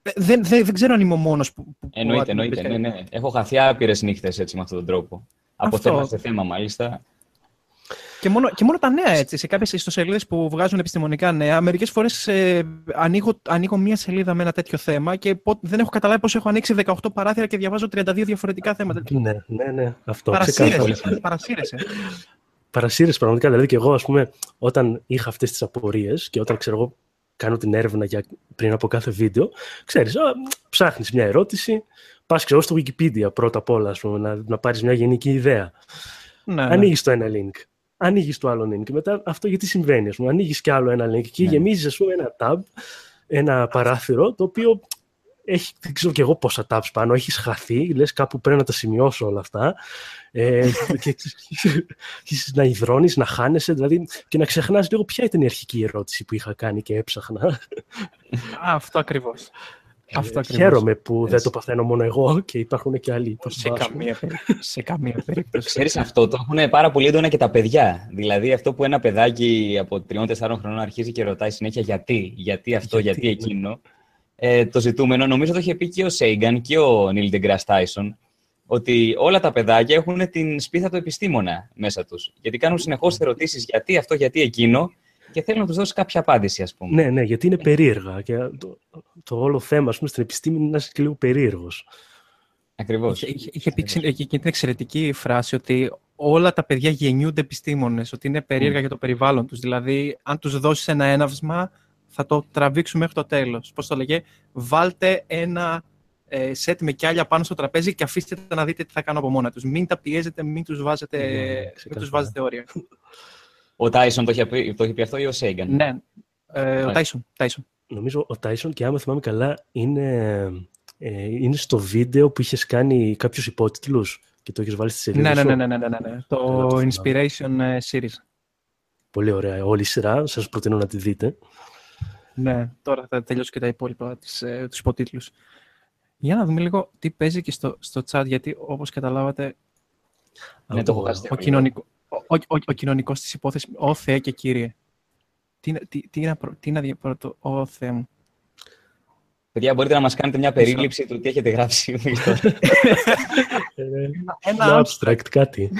Ε, δεν, δεν, δεν ξέρω αν είμαι ο μόνος που, που. Εννοείται, εννοείται. Ναι, ναι. Έχω χαθεί άπειρες νύχτες με αυτόν τον τρόπο. Από θέμα σε θέμα, μάλιστα. Και μόνο, και μόνο τα νέα έτσι, σε κάποιες ιστοσελίδες που βγάζουν επιστημονικά νέα, μερικές φορές ε, ανοίγω, ανοίγω μία σελίδα με ένα τέτοιο θέμα και δεν έχω καταλάβει πώς έχω ανοίξει 18 παράθυρα και διαβάζω 32 διαφορετικά θέματα. Ναι, ναι, ναι. Αυτό παρασύρεσαι. παρασύρεσαι. Παρασύρεσαι πραγματικά. Δηλαδή και εγώ, ας πούμε, όταν είχα αυτές τις απορίες και όταν ξέρω εγώ κάνω την έρευνα για, πριν από κάθε βίντεο, ξέρεις, ψάχνεις μια ερώτηση, πας ξέρω στο Wikipedia πρώτα απ' όλα, πούμε, να, να πάρεις μια γενική ιδέα. Ναι, ναι. Ανοίγεις το ένα link ανοίγεις το άλλο link. Και μετά αυτό γιατί συμβαίνει, ας πούμε. Ανοίγεις κι άλλο ένα link και ναι. γεμίζεις, ας πούμε, ένα tab, ένα παράθυρο, το οποίο έχει, δεν ξέρω κι εγώ πόσα tabs πάνω, έχεις χαθεί, λες κάπου πρέπει να τα σημειώσω όλα αυτά ε, και να υδρώνεις, να χάνεσαι, δηλαδή και να ξεχνάς λίγο ποια ήταν η αρχική ερώτηση που είχα κάνει και έψαχνα. αυτό ακριβώς. Αυτό Χαίρομαι που δεν το παθαίνω μόνο εγώ και υπάρχουν και άλλοι που σε καμία, σε καμία περίπτωση. Ξέρεις αυτό, το έχουν πάρα πολύ έντονα και τα παιδιά. Δηλαδή αυτό που ένα παιδάκι από 3-4 χρονών αρχίζει και ρωτάει συνέχεια γιατί, γιατί αυτό, γιατί, γιατί εκείνο; Ε, το ζητούμενο, νομίζω το είχε πει και ο Σέιγκαν και ο Νίλ Ντεγκράς Τάισον, ότι όλα τα παιδάκια έχουν την σπίθα του επιστήμονα μέσα τους. Γιατί κάνουν συνεχώς ερωτήσεις γιατί αυτό, γιατί εκείνο; Και θέλει να τους δώσει κάποια απάντηση, ας πούμε. Ναι, ναι, γιατί είναι περίεργα. Και το, το όλο θέμα, ας πούμε, στην επιστήμη είναι να είσαι και λίγο περίεργος. Ακριβώς. Είχε, είχε πει και την εξαιρετική φράση ότι όλα τα παιδιά γεννιούνται επιστήμονες, ότι είναι περίεργα mm. για το περιβάλλον τους. Δηλαδή, αν τους δώσεις ένα έναυσμα, θα το τραβήξουν μέχρι το τέλος. Πώς το λέγε, βάλτε ένα ε, σετ με κιάλια πάνω στο τραπέζι και αφήστε τα να δείτε τι θα κάνουν από μόνα τους. Μην τα πιέζετε, μην τους βάζετε, yeah, τους βάζετε όρια. Ο Τάισον το είχε πει, το είχε πει αυτό ή ο Σέιγκαν. Ναι, ε, ο Τάισον. Τάισον. Νομίζω ο Τάισον και άμα θυμάμαι καλά είναι, ε, είναι στο βίντεο που είχες κάνει κάποιους υπότιτλους και το έχεις βάλει στη σελίδα ναι, ναι, ναι, ναι, ναι, ναι, ναι. Το Inspiration ε, Series. Πολύ ωραία. Όλη η σειρά. Σας προτείνω να τη δείτε. Ναι, τώρα θα τελειώσω και τα υπόλοιπα, τις, ε, τους υποτίτλους. Για να δούμε λίγο τι παίζει και στο, στο chat, γιατί όπως καταλάβατε, ναι, το, το, ο, κοινωνικό, ο, ο, ο κοινωνικός της υπόθεσης. Ω Θεέ και κύριε. Τι, τι, τι, είναι, τι είναι πρώτο, Ω Θεέ μου. Παιδιά, μπορείτε να μας κάνετε μια περίληψη του τι έχετε γράψει. Ένα abstract κάτι.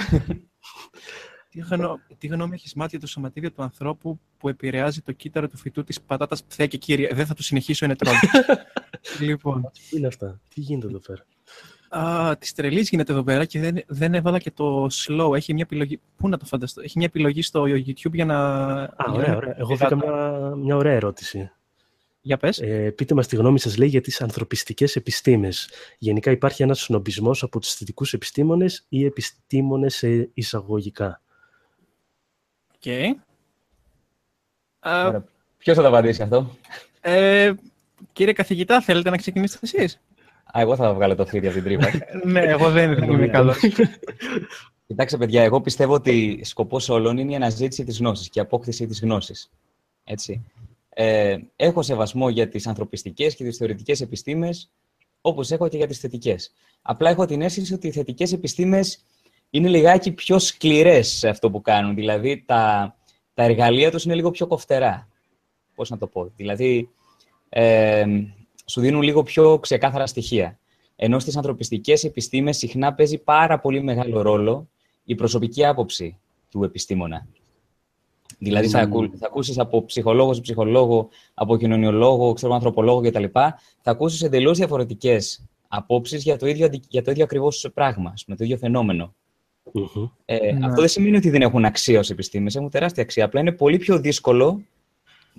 Τι, γνω, τι γνώμη έχεις μάθει για το σωματίδιο του ανθρώπου που επηρεάζει το κύτταρο του φυτού της πατάτας Θεέ και κύριε. Δεν θα το συνεχίσω, είναι τρόλ. λοιπόν. Τι είναι αυτά, τι γίνεται εδώ πέρα; Α, της τρελής γίνεται εδώ πέρα και δεν, δεν έβαλα και το slow. Έχει μια επιλογή. Πού να το φανταστώ; Έχει μια επιλογή στο YouTube για να. Α, ωραία, ωραία. Εγώ βρήκα μια, μια ωραία ερώτηση. Για πες. Ε, πείτε μας τη γνώμη σας, λέει, για τις ανθρωπιστικές επιστήμες. Γενικά υπάρχει ένας σνομπισμός από τους θετικούς επιστήμονες ή επιστήμονες σε εισαγωγικά; OK. Okay. Uh, Ποιος θα τα απαντήσει αυτό; Ε, κύριε καθηγητά, θέλετε να ξεκινήσετε εσείς; Α, εγώ θα βγάλω το φίδι από την τρύπα. ναι, εγώ δεν είμαι καλός. Κοιτάξτε, παιδιά, εγώ πιστεύω ότι σκοπός όλων είναι η αναζήτηση της γνώσης και η απόκτηση της γνώσης. Έτσι. Ε, έχω σεβασμό για τις ανθρωπιστικές και τις θεωρητικές επιστήμες, όπως έχω και για τις θετικές. Απλά έχω την αίσθηση ότι οι θετικές επιστήμες είναι λιγάκι πιο σκληρές σε αυτό που κάνουν. Δηλαδή, τα, τα εργαλεία τους είναι λίγο πιο κοφτερά. Πώς να το πω. Δηλαδή, ε, σου δίνουν λίγο πιο ξεκάθαρα στοιχεία. Ενώ στις ανθρωπιστικές επιστήμες συχνά παίζει πάρα πολύ μεγάλο ρόλο η προσωπική άποψη του επιστήμονα. Δηλαδή, θα, ακού, θα ακούσεις από ψυχολόγο σε ψυχολόγο, από κοινωνιολόγο, ξέρω, ανθρωπολόγο κτλ. Θα ακούσεις εντελώς διαφορετικές απόψεις για το ίδιο, για το ίδιο ακριβώς πράγμα, με το ίδιο Ε, ναι. Αυτό δεν σημαίνει ότι δεν έχουν αξία ως επιστήμες, έχουν τεράστια αξία. Απλά είναι πολύ πιο δύσκολο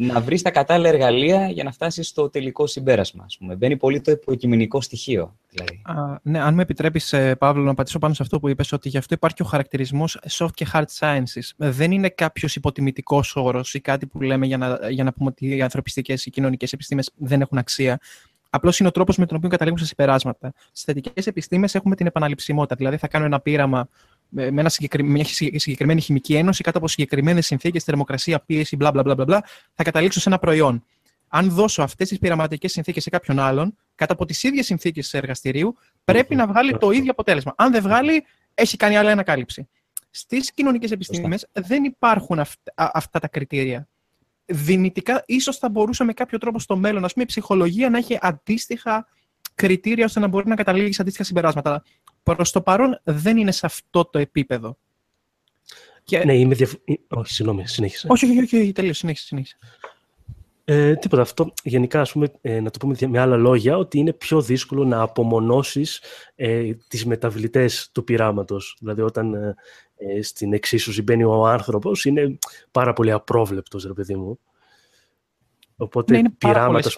να βρεις τα κατάλληλα εργαλεία για να φτάσεις στο τελικό συμπέρασμα. Ας πούμε. Μπαίνει πολύ το υποκειμενικό στοιχείο. Δηλαδή. Α, ναι, αν με επιτρέπεις, ε, Παύλο, να πατήσω πάνω σε αυτό που είπες, ότι γι' αυτό υπάρχει ο χαρακτηρισμός soft και hard sciences. Δεν είναι κάποιος υποτιμητικός όρος ή κάτι που λέμε για να, για να πούμε ότι οι ανθρωπιστικές ή κοινωνικές επιστήμες δεν έχουν αξία. Απλώς είναι ο τρόπος με τον οποίο καταλήγουν σε συμπεράσματα. Στις θετικές επιστήμες έχουμε την επαναληψιμότητα. Δηλαδή, θα κάνω ένα πείραμα με ένα μια συγκεκριμένη χημική ένωση κάτω από συγκεκριμένες συνθήκες, θερμοκρασία, πίεση, μπλα, μπλα, μπλα, μπλα, θα καταλήξω σε ένα προϊόν. Αν δώσω αυτές τις πειραματικές συνθήκες σε κάποιον άλλον, κάτω από τις ίδιες συνθήκες εργαστηρίου, πρέπει να βγάλει το ίδιο αποτέλεσμα. Αν δεν βγάλει, έχει κάνει άλλη ανακάλυψη. Στις κοινωνικές επιστήμες δεν υπάρχουν αυτά τα κριτήρια. Δυνητικά, ίσως θα μπορούσε με κάποιο τρόπο στο μέλλον, ας πούμε, η ψυχολογία να έχει αντίστοιχα κριτήρια ώστε να μπορεί να καταλήγει σε αντίστοιχα συμπεράσματα. Προς το παρόν δεν είναι σε αυτό το επίπεδο. Και... Ναι, είμαι διαφ... Όχι, συγγνώμη, συνέχισε. Όχι, όχι, όχι, όχι τελείω, συνέχισε, συνέχισε. Ε, τίποτα αυτό. Γενικά, ας πούμε, ε, να το πούμε με άλλα λόγια, ότι είναι πιο δύσκολο να απομονώσεις ε, τις μεταβλητές του πειράματος. Δηλαδή, όταν ε, ε, στην εξίσωση μπαίνει ο άνθρωπος, είναι πάρα πολύ απρόβλεπτος, ρε παιδί μου. Οπότε ναι, είναι πειράματα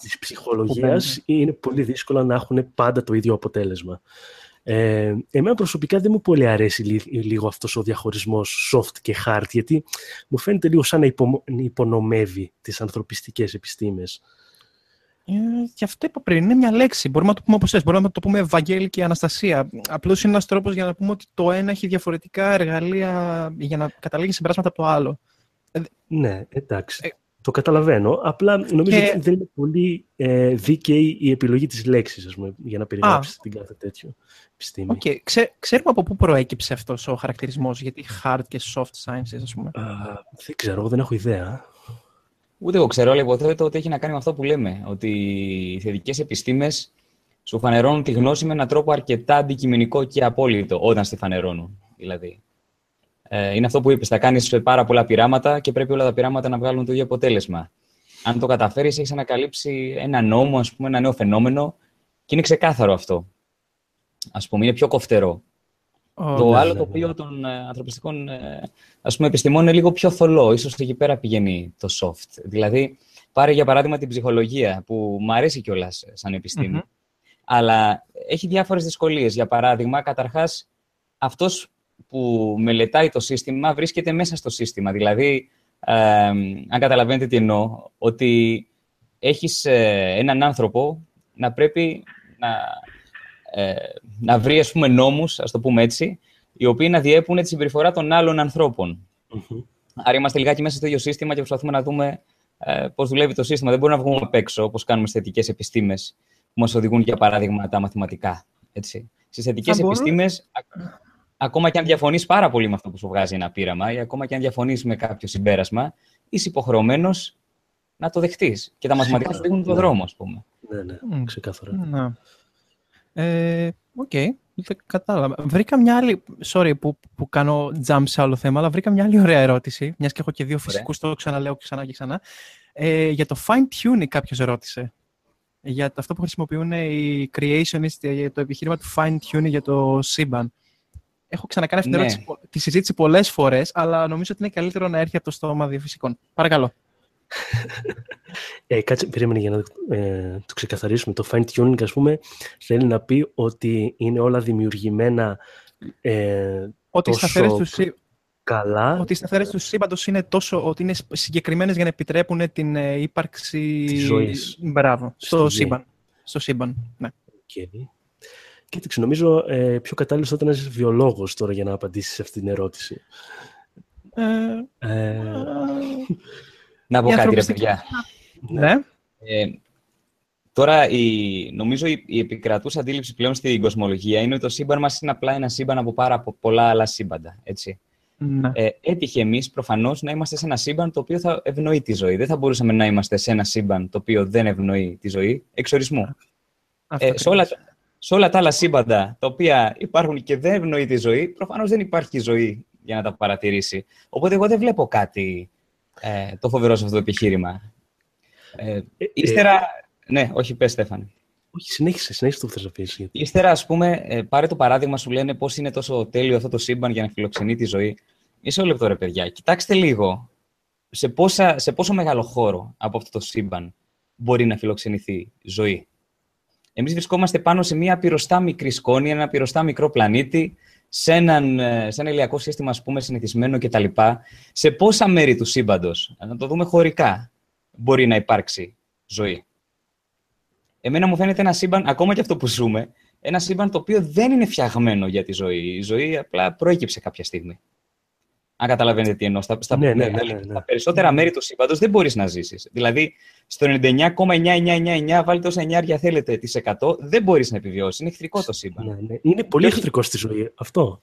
της ψυχολογίας είναι πολύ δύσκολο να έχουν πάντα το ίδιο αποτέλεσμα. Ε, εμένα προσωπικά δεν μου πολύ αρέσει λίγο αυτός ο διαχωρισμός soft και hard, γιατί μου φαίνεται λίγο σαν να υπονομεύει τις ανθρωπιστικές επιστήμες. Ε, γι' αυτό είπα πριν, είναι μια λέξη. Μπορούμε να το πούμε όπως θες. Μπορούμε να το πούμε Ευαγγέλη και Αναστασία. Απλώς είναι ένας τρόπος για να πούμε ότι το ένα έχει διαφορετικά εργαλεία για να καταλήγει συμπεράσματα από το άλλο. Ναι, εντάξει. Ε, το καταλαβαίνω. Απλά νομίζω ότι δεν είναι πολύ ε, δίκαιη η επιλογή της λέξης, ας πούμε, για να περιγράψεις την κάθε τέτοιο επιστήμη. Okay. Ξέ, ξέρουμε από πού προέκυψε αυτός ο χαρακτηρισμός, γιατί hard και soft sciences, ας πούμε. δεν ξέρω, δεν έχω ιδέα. Ούτε εγώ ξέρω, αλλά υποθέτω ότι έχει να κάνει με αυτό που λέμε. Ότι οι θετικές επιστήμες σου φανερώνουν τη γνώση με έναν τρόπο αρκετά αντικειμενικό και απόλυτο, όταν στη φανερώνουν. Δηλαδή. Ε, είναι αυτό που είπες. Θα κάνεις πάρα πολλά πειράματα και πρέπει όλα τα πειράματα να βγάλουν το ίδιο αποτέλεσμα. Αν το καταφέρεις, έχεις ανακαλύψει ένα νόμο, ας πούμε, ένα νέο φαινόμενο και είναι ξεκάθαρο αυτό. Α πούμε, είναι πιο κοφτερό. το ναι, άλλο ναι, τοπίο ναι. των ε, ανθρωπιστικών ε, ας πούμε, επιστημών είναι λίγο πιο θολό. Ίσως εκεί πέρα πηγαίνει το soft. Δηλαδή, πάρε για παράδειγμα την ψυχολογία, που μου αρέσει κιόλας σαν επιστημη Αλλά έχει διάφορες δυσκολίες. Για παράδειγμα, καταρχάς, αυτός που μελετάει το σύστημα βρίσκεται μέσα στο σύστημα. Δηλαδή, αν καταλαβαίνετε τι εννοώ, ότι έχεις ε, έναν άνθρωπο να πρέπει να, ε, να βρει, ας πούμε, νόμους, ας το πούμε έτσι, οι οποίοι να διέπουν τη συμπεριφορά των άλλων Άρα είμαστε λιγάκι μέσα στο ίδιο σύστημα και προσπαθούμε να δούμε ε, πώς δουλεύει το σύστημα. Δεν μπορούμε να βγούμε απ' έξω, όπως κάνουμε στις θετικές επιστήμες, που μας οδηγούν, για παράδειγμα, τα μαθηματικά. Στις θετικές επιστήμες, ακόμα και αν διαφωνείς πάρα πολύ με αυτό που σου βγάζει ένα πείραμα ή ακόμα και αν διαφωνείς με κάποιο συμπέρασμα, είσαι υποχρεωμένος να το δεχτείς. Και τα μαθηματικά σου δείχνουν τον ναι. δρόμο, ας πούμε. Ναι, ναι, ξεκάθαρα. Ναι. Ε, OK, okay. κατάλαβα. Βρήκα μια άλλη. Sorry που, που κάνω jump σε άλλο θέμα, αλλά βρήκα μια άλλη ωραία ερώτηση. Μιας και έχω και δύο φυσικούς, το ξαναλέω ξανά και ξανά. Ε, για το fine tuning κάποιος ρώτησε. Για αυτό που χρησιμοποιούν οι creationists για το επιχείρημα του fine tuning για το σύμπαν. Έχω ξανακάνει αυτή ναι. τη συζήτηση πολλές φορές, αλλά νομίζω ότι είναι καλύτερο να έρθει από το στόμα δύο φυσικών. Παρακαλώ. Ε, κάτσε, περίμενε για να ε, το ξεκαθαρίσουμε. Το fine tuning, ας πούμε, θέλει να πει ότι είναι όλα δημιουργημένα ε, ότι τόσο τους καλά. Ότι οι σταθερές τους σύμπαντος είναι τόσο ότι είναι συγκεκριμένες για να επιτρέπουν την ε, ύπαρξη της ζωής. Μπράβο. Στο σύμπαν. Στο σύμπαν. Ναι. Okay. Κοίταξε, νομίζω ε, πιο κατάλληλος θα ήταν ένας βιολόγος τώρα για να απαντήσεις σε αυτή την ερώτηση. Ε, ε, να πω κάτι, ρε παιδιά. Ναι. Ε, τώρα, η, νομίζω η, η επικρατούσα αντίληψη πλέον στην κοσμολογία είναι ότι το σύμπαν μας είναι απλά ένα σύμπαν από πάρα πολλά άλλα σύμπαντα. Έτσι. Ναι. Ε, έτυχε εμείς προφανώς να είμαστε σε ένα σύμπαν το οποίο θα ευνοεί τη ζωή. Δεν θα μπορούσαμε να είμαστε σε ένα σύμπαν το οποίο δεν ευνοεί τη ζωή, εξορισμού. Ε, σε, όλα, σε όλα τα άλλα σύμπαντα τα οποία υπάρχουν και δεν ευνοεί τη ζωή, προφανώς δεν υπάρχει ζωή για να τα παρατηρήσει. Οπότε εγώ δεν βλέπω κάτι ε, το φοβερό σε αυτό το επιχείρημα. Ε, ε, ύστερα... ναι, όχι, πες, Στέφανε. Όχι, συνέχισε, συνέχισε το που θες να πεις. Ύστερα, ας πούμε, ε, πάρε το παράδειγμα, σου λένε πώς είναι τόσο τέλειο αυτό το σύμπαν για να φιλοξενεί τη ζωή. Μισό λεπτό, ρε παιδιά. Κοιτάξτε λίγο σε, πόσα, σε πόσο μεγάλο χώρο από αυτό το σύμπαν μπορεί να φιλοξενηθεί ζωή. Εμείς βρισκόμαστε πάνω σε μια πυροστά μικρή σκόνη, ένα πυροστά μικρό πλανήτη, σε, έναν, ε, σε ένα ηλιακό σύστημα, ας πούμε, συνηθισμένο κτλ. Σε πόσα μέρη του σύμπαντος, να το δούμε χωρικά, μπορεί να υπάρξει ζωή; Εμένα μου φαίνεται ένα σύμπαν, ακόμα και αυτό που ζούμε, ένα σύμπαν το οποίο δεν είναι φτιαγμένο για τη ζωή. Η ζωή απλά προέκυψε κάποια στιγμή. Αν καταλαβαίνετε τι εννοώ. Στα, ναι, ναι, ναι, ναι, στα περισσότερα μέρη του σύμπαντος δεν μπορείς να ζήσεις. Δηλαδή, στο 99,999 βάλτε όσα εννιάρια θέλετε τη 100, δεν μπορείς να επιβιώσεις. Είναι εχθρικό το σύμπαν. Ναι, ναι. Είναι πολύ και εχθρικό στη ζωή. Αυτό.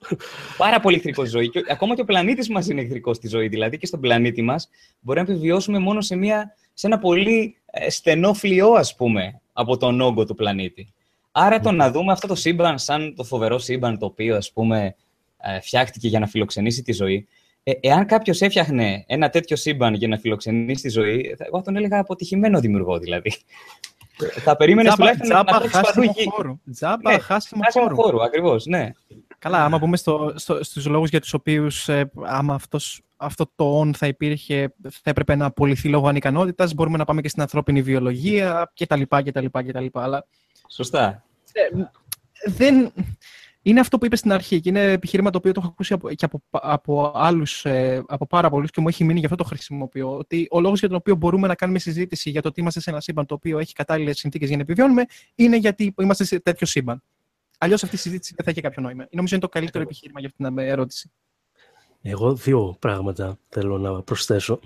Πάρα πολύ εχθρικό στη ζωή. Και, ακόμα και ο πλανήτης μας είναι εχθρικό στη ζωή. Δηλαδή, και στον πλανήτη μας μπορεί να επιβιώσουμε μόνο σε, μια, σε ένα πολύ ε, στενό φλοιό, ας πούμε, από τον όγκο του πλανήτη. Άρα το να δούμε αυτό το σύμπαν σαν το φοβερό σύμπαν το οποίο ας πούμε ε, φτιάχτηκε για να φιλοξενήσει τη ζωή. Ε, εάν κάποιος έφτιαχνε ένα τέτοιο σύμπαν για να φιλοξενήσει τη ζωή, εγώ τον έλεγα αποτυχημένο δημιουργό δηλαδή. Θα περίμενες τουλάχιστον να τρέξει παντού γη. Τζάμπα, ναι, χάσιμο χώρο. χώρο ακριβώς, ναι. Καλά, άμα πούμε στο, στο, στους λόγους για τους οποίους ε, άμα αυτός, αυτό το on θα υπήρχε, θα έπρεπε να απολυθεί λόγω ανικανότητας, μπορούμε να πάμε και στην ανθρώπινη βιολογία κτλ. κτλ, κτλ αλλά, Σωστά. Ε, δεν, είναι αυτό που είπες στην αρχή και είναι επιχείρημα το οποίο το έχω ακούσει από, και από, από άλλους, ε, από πάρα πολλούς και μου έχει μείνει γι' αυτό το χρησιμοποιώ. Ότι ο λόγος για τον οποίο μπορούμε να κάνουμε συζήτηση για το ότι είμαστε σε ένα σύμπαν το οποίο έχει κατάλληλες συνθήκες για να επιβιώνουμε είναι γιατί είμαστε σε τέτοιο σύμπαν. Αλλιώς αυτή η συζήτηση δεν θα έχει κάποιο νόημα. Νομίζω είναι το καλύτερο επιχείρημα για αυτή την ερώτηση. Εγώ δύο πράγματα θέλω να προσθέσω.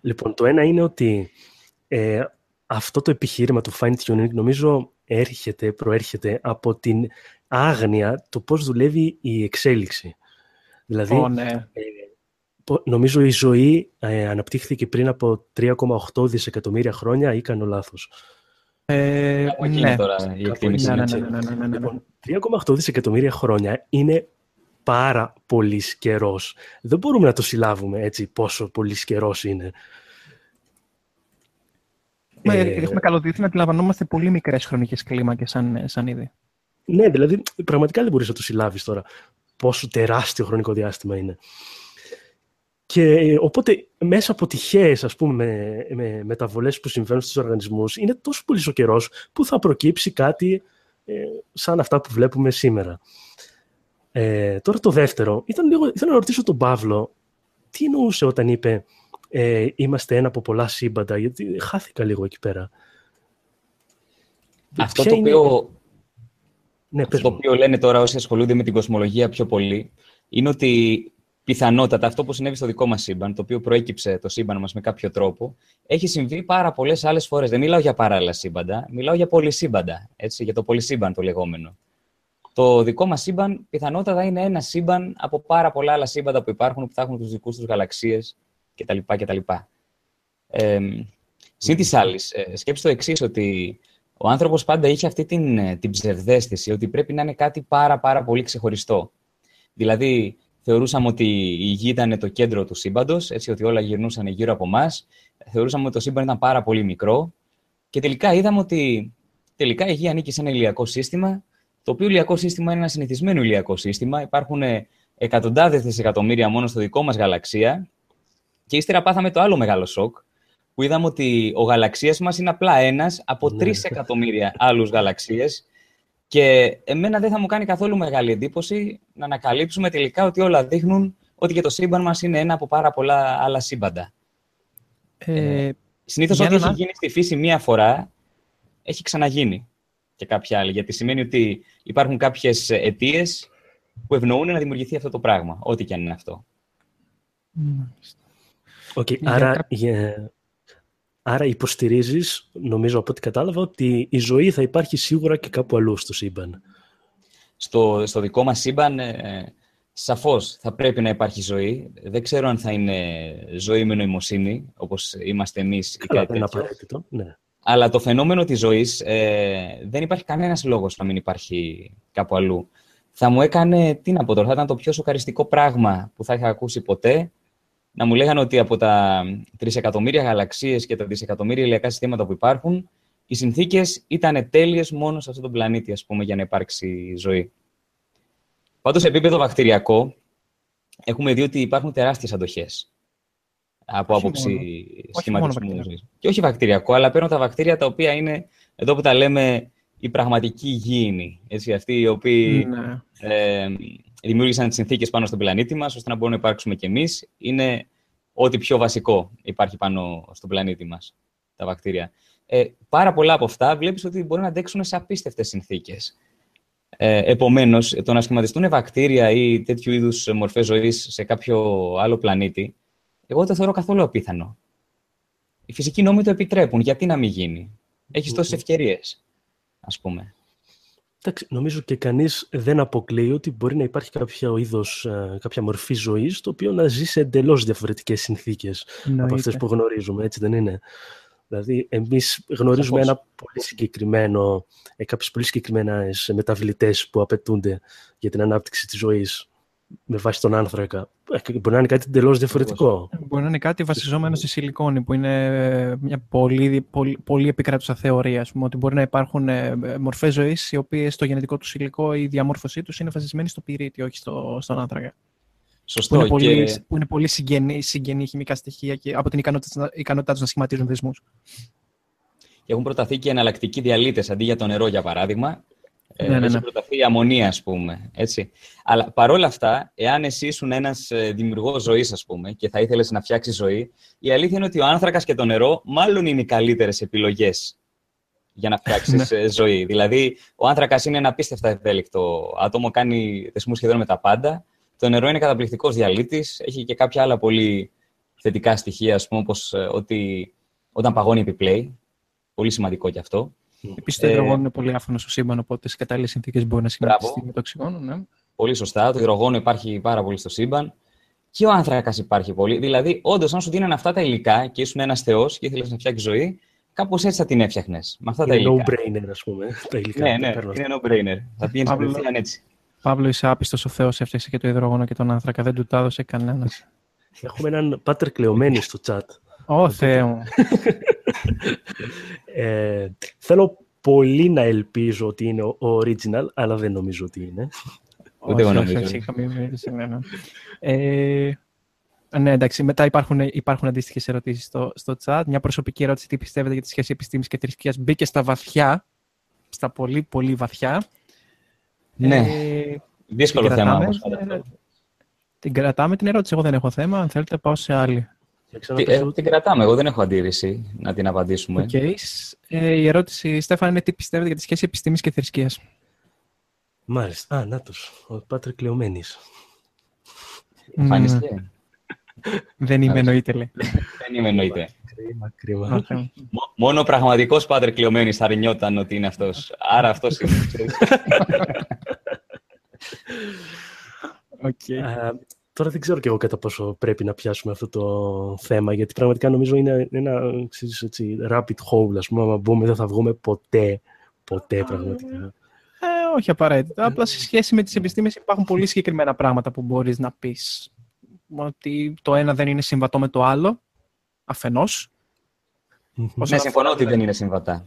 Λοιπόν, το ένα είναι ότι ε, αυτό το επιχείρημα του fine tuning νομίζω έρχεται, προέρχεται από την άγνοια το πώς δουλεύει η εξέλιξη. Δηλαδή, oh, ναι. ε, νομίζω η ζωή ε, αναπτύχθηκε πριν από 3,8 δισεκατομμύρια χρόνια ή κάνω λάθος; Ε, ναι. Τώρα, η εκτίμηση ναι, ναι, ναι, ναι, ναι, ναι. Λοιπόν, 3,8 δισεκατομμύρια χρόνια είναι πάρα πολύ καιρός. Δεν μπορούμε να το συλλάβουμε έτσι πόσο πολύ καιρός είναι. Έχουμε, ε, έχουμε καλωδίσει να αντιλαμβανόμαστε πολύ μικρές χρονικές κλίμακες σαν, σαν είδη. Ναι, δηλαδή πραγματικά δεν μπορείς να το συλλάβεις τώρα πόσο τεράστιο χρονικό διάστημα είναι. Και οπότε μέσα από τυχαίες ας πούμε με, με μεταβολές που συμβαίνουν στους οργανισμούς είναι τόσο πολύ ο καιρός που θα προκύψει κάτι ε, σαν αυτά που βλέπουμε σήμερα. Ε, τώρα το δεύτερο, ήταν λίγο, ήθελα να ρωτήσω τον Παύλο τι εννοούσε όταν είπε ε, είμαστε ένα από πολλά σύμπαντα, γιατί χάθηκα λίγο εκεί πέρα. Αυτό το οποίο, ναι, αυτό το οποίο λένε τώρα όσοι ασχολούνται με την κοσμολογία πιο πολύ, είναι ότι πιθανότατα αυτό που συνέβη στο δικό μας σύμπαν, το οποίο προέκυψε το σύμπαν μας με κάποιο τρόπο, έχει συμβεί πάρα πολλές άλλες φορές. Δεν μιλάω για παράλληλα σύμπαντα, μιλάω για πολυσύμπαντα. Έτσι, για το πολυσύμπαν το λεγόμενο. Το δικό μας σύμπαν πιθανότατα είναι ένα σύμπαν από πάρα πολλά άλλα σύμπαντα που υπάρχουν, που θα έχουν τους δικούς τους γαλαξίες κτλ. κτλ. Ε, Συν της άλλης, ε, σκέψτε το εξής, ότι ο άνθρωπος πάντα είχε αυτή την, ε, την ψευδέστηση ότι πρέπει να είναι κάτι πάρα, πάρα πολύ ξεχωριστό. Δηλαδή, θεωρούσαμε ότι η γη ήταν το κέντρο του σύμπαντος, έτσι ότι όλα γυρνούσαν γύρω από εμά. Θεωρούσαμε ότι το σύμπαν ήταν πάρα πολύ μικρό. Και τελικά είδαμε ότι τελικά η γη ανήκει σε ένα ηλιακό σύστημα, το οποίο ηλιακό σύστημα είναι ένα συνηθισμένο ηλιακό σύστημα. Υπάρχουν εκατοντάδες δισεκατομμύρια μόνο στο δικό μας γαλαξία. Και ύστερα πάθαμε το άλλο μεγάλο σοκ, που που είδαμε ότι ο γαλαξίας μας είναι απλά ένας από ναι. εκατομμύρια άλλους γαλαξίες και εμένα δεν θα μου κάνει καθόλου μεγάλη εντύπωση να ανακαλύψουμε τελικά ότι όλα δείχνουν ότι και το σύμπαν μας είναι ένα από πάρα πολλά άλλα σύμπαντα. Ε, ε συνήθως ό,τι έχει γίνει στη φύση μία φορά, έχει ξαναγίνει και κάποια άλλη. Γιατί σημαίνει ότι υπάρχουν κάποιες αιτίες που ευνοούν να δημιουργηθεί αυτό το πράγμα, ό,τι και αν είναι αυτό. Okay, άρα, άρα υποστηρίζεις, νομίζω από ό,τι κατάλαβα, ότι η ζωή θα υπάρχει σίγουρα και κάπου αλλού στο σύμπαν. Στο, στο δικό μας σύμπαν, ε, σαφώς θα πρέπει να υπάρχει ζωή. Δεν ξέρω αν θα είναι ζωή με νοημοσύνη, όπως είμαστε εμείς. Καλά, δεν είναι απαραίτητο. Ναι. Αλλά το φαινόμενο της ζωής ε, δεν υπάρχει κανένας λόγος να μην υπάρχει κάπου αλλού. Θα μου έκανε, τι να πω τώρα, θα ήταν το πιο σοκαριστικό πράγμα που θα είχα ακούσει ποτέ να μου λέγανε ότι από τα τρισεκατομμύρια γαλαξίες και τα δισεκατομμύρια ηλιακά συστήματα που υπάρχουν, οι συνθήκες ήταν τέλειες μόνο σε αυτόν τον πλανήτη, ας πούμε, για να υπάρξει ζωή. Πάντως, σε επίπεδο βακτηριακό, έχουμε δει ότι υπάρχουν τεράστιες αντοχές από όχι άποψη σχηματισμού Και όχι βακτηριακό, αλλά παίρνω τα βακτήρια τα οποία είναι, εδώ που τα λέμε, η πραγματική υγιεινή. Έτσι, αυτοί οι οποίοι ναι. ε, δημιούργησαν τις συνθήκες πάνω στον πλανήτη μας, ώστε να μπορούμε να υπάρξουμε κι εμείς. Είναι ό,τι πιο βασικό υπάρχει πάνω στον πλανήτη μας, τα βακτήρια. Ε, πάρα πολλά από αυτά βλέπεις ότι μπορεί να αντέξουν σε απίστευτες συνθήκες. Ε, Επομένως, το να σχηματιστούν βακτήρια ή τέτοιου είδους μορφές ζωής σε κάποιο άλλο πλανήτη, εγώ δεν το θεωρώ καθόλου απίθανο. Οι φυσικοί νόμοι το επιτρέπουν. Γιατί να μην γίνει; Έχεις τόσες ευκαιρίες, ας πούμε. Εντάξει, νομίζω και κανείς δεν αποκλείει ότι μπορεί να υπάρχει κάποιο είδος, ε, κάποια μορφή ζωής, το οποίο να ζει σε εντελώς διαφορετικές συνθήκες από αυτές που γνωρίζουμε, έτσι δεν είναι; Δηλαδή, εμείς γνωρίζουμε ένα πολύ συγκεκριμένο, ε, κάποιες πολύ συγκεκριμένες μεταβλητές που απαιτούνται για την ανάπτυξη της ζωής με βάση τον άνθρακα. Ε, μπορεί να είναι κάτι εντελώς διαφορετικό. Μπορεί να είναι κάτι βασιζόμενο στη σιλικόνη, που είναι μια πολύ, πολύ, πολύ επικράτουσα θεωρία. Πούμε, ότι μπορεί να υπάρχουν ε, μορφές ζωής οι οποίες στο γενετικό του υλικό η διαμόρφωσή τους είναι βασισμένη στο πυρίτη, όχι στο, στον άνθρακα. Σωστό. Που είναι πολύ, και... που είναι πολύ συγγενή, συγγενή χημικά στοιχεία και από την ικανότητας, ικανότητάς τους να σχηματίζουν δεσμούς. Και έχουν προταθεί και εναλλακτικοί διαλύτες αντί για το νερό, για παράδειγμα, ε, ναι, ναι, ναι. προταθεί η αμμονία, ας πούμε. Έτσι. Αλλά παρόλα αυτά, εάν εσύ ήσουν ένας ε, δημιουργός ζωής, ας πούμε, και θα ήθελες να φτιάξεις ζωή, η αλήθεια είναι ότι ο άνθρακας και το νερό μάλλον είναι οι καλύτερες επιλογές για να φτιάξεις ναι. ε, ζωή. Δηλαδή, ο άνθρακας είναι ένα απίστευτα ευέλικτο άτομο, κάνει δεσμούς σχεδόν με τα πάντα. Το νερό είναι καταπληκτικός διαλύτης, έχει και κάποια άλλα πολύ θετικά στοιχεία, ας πούμε, όπως ότι όταν παγώνει επιπλέει. Πολύ σημαντικό κι αυτό. Επίση, το ε, υδρογόνο είναι πολύ άφωνος στο σύμπαν, οπότε σε κατάλληλες συνθήκες μπορεί να συγκρατηθεί με το οξυγόνο. Ναι. Πολύ σωστά. Το υδρογόνο υπάρχει πάρα πολύ στο σύμπαν. Και ο άνθρακας υπάρχει πολύ. Δηλαδή, όντως, αν σου δίνανε αυτά τα υλικά και ήσουν ένας θεός και ήθελες να φτιάξεις ζωή, κάπως έτσι θα την έφτιαχνες. Με αυτά είναι τα υλικά. no-brainer, ας πούμε. Τα υλικά ναι, ναι, είναι no-brainer. Θα πήγαινε κατευθείαν έτσι. Παύλο, είσαι άπιστος ο Θεός, έφτιαξε και το υδρογόνο και τον άνθρακα. Δεν του τα έδωσε κανένας. Έχουμε έναν πάτερ κλεωμένη στο chat. Ω, Θεέ ε, θέλω πολύ να ελπίζω ότι είναι ο original, αλλά δεν νομίζω ότι είναι. Ούτε εγώ νομίζω. Ε, ναι, εντάξει, μετά υπάρχουν, υπάρχουν αντίστοιχες ερωτήσεις στο, στο chat. Μια προσωπική ερώτηση: Τι πιστεύετε για τη σχέση επιστήμης και θρησκείας; Μπήκε στα βαθιά, στα πολύ πολύ βαθιά. Ναι. Ε, Δύσκολο θέμα όμως. Την κρατάμε την ερώτηση. Εγώ δεν έχω θέμα. Αν θέλετε, πάω σε άλλη. Ε, την κρατάμε. Εγώ δεν έχω αντίρρηση να την απαντήσουμε. Okay. Ε, η ερώτηση, Στέφαν, είναι τι πιστεύετε για τη σχέση επιστήμης και θρησκείας; Μάλιστα. Α, να τους. Ο Πάτρικ Κλεωμένης. Εμφανιστεί. δεν είμαι εννοείται, λέει. δεν είμαι εννοείται. Κρίμα, κρίμα. Μόνο ο πραγματικός Πάτρικ Κλεωμένης θα ρινιόταν ότι είναι αυτός. Άρα αυτός είναι. Okay. Τώρα δεν ξέρω και εγώ κατά πόσο πρέπει να πιάσουμε αυτό το θέμα, γιατί πραγματικά νομίζω είναι ένα ξέρεις, έτσι, rapid hole, ας πούμε, άμα μπούμε δεν θα βγούμε ποτέ, ποτέ πραγματικά. Ε, όχι απαραίτητα. Απλά σε σχέση με τις επιστήμες υπάρχουν πολύ συγκεκριμένα πράγματα που μπορείς να πεις. Ότι το ένα δεν είναι συμβατό με το άλλο, αφενός. Ναι, συμφωνώ ότι δεν είναι συμβατά.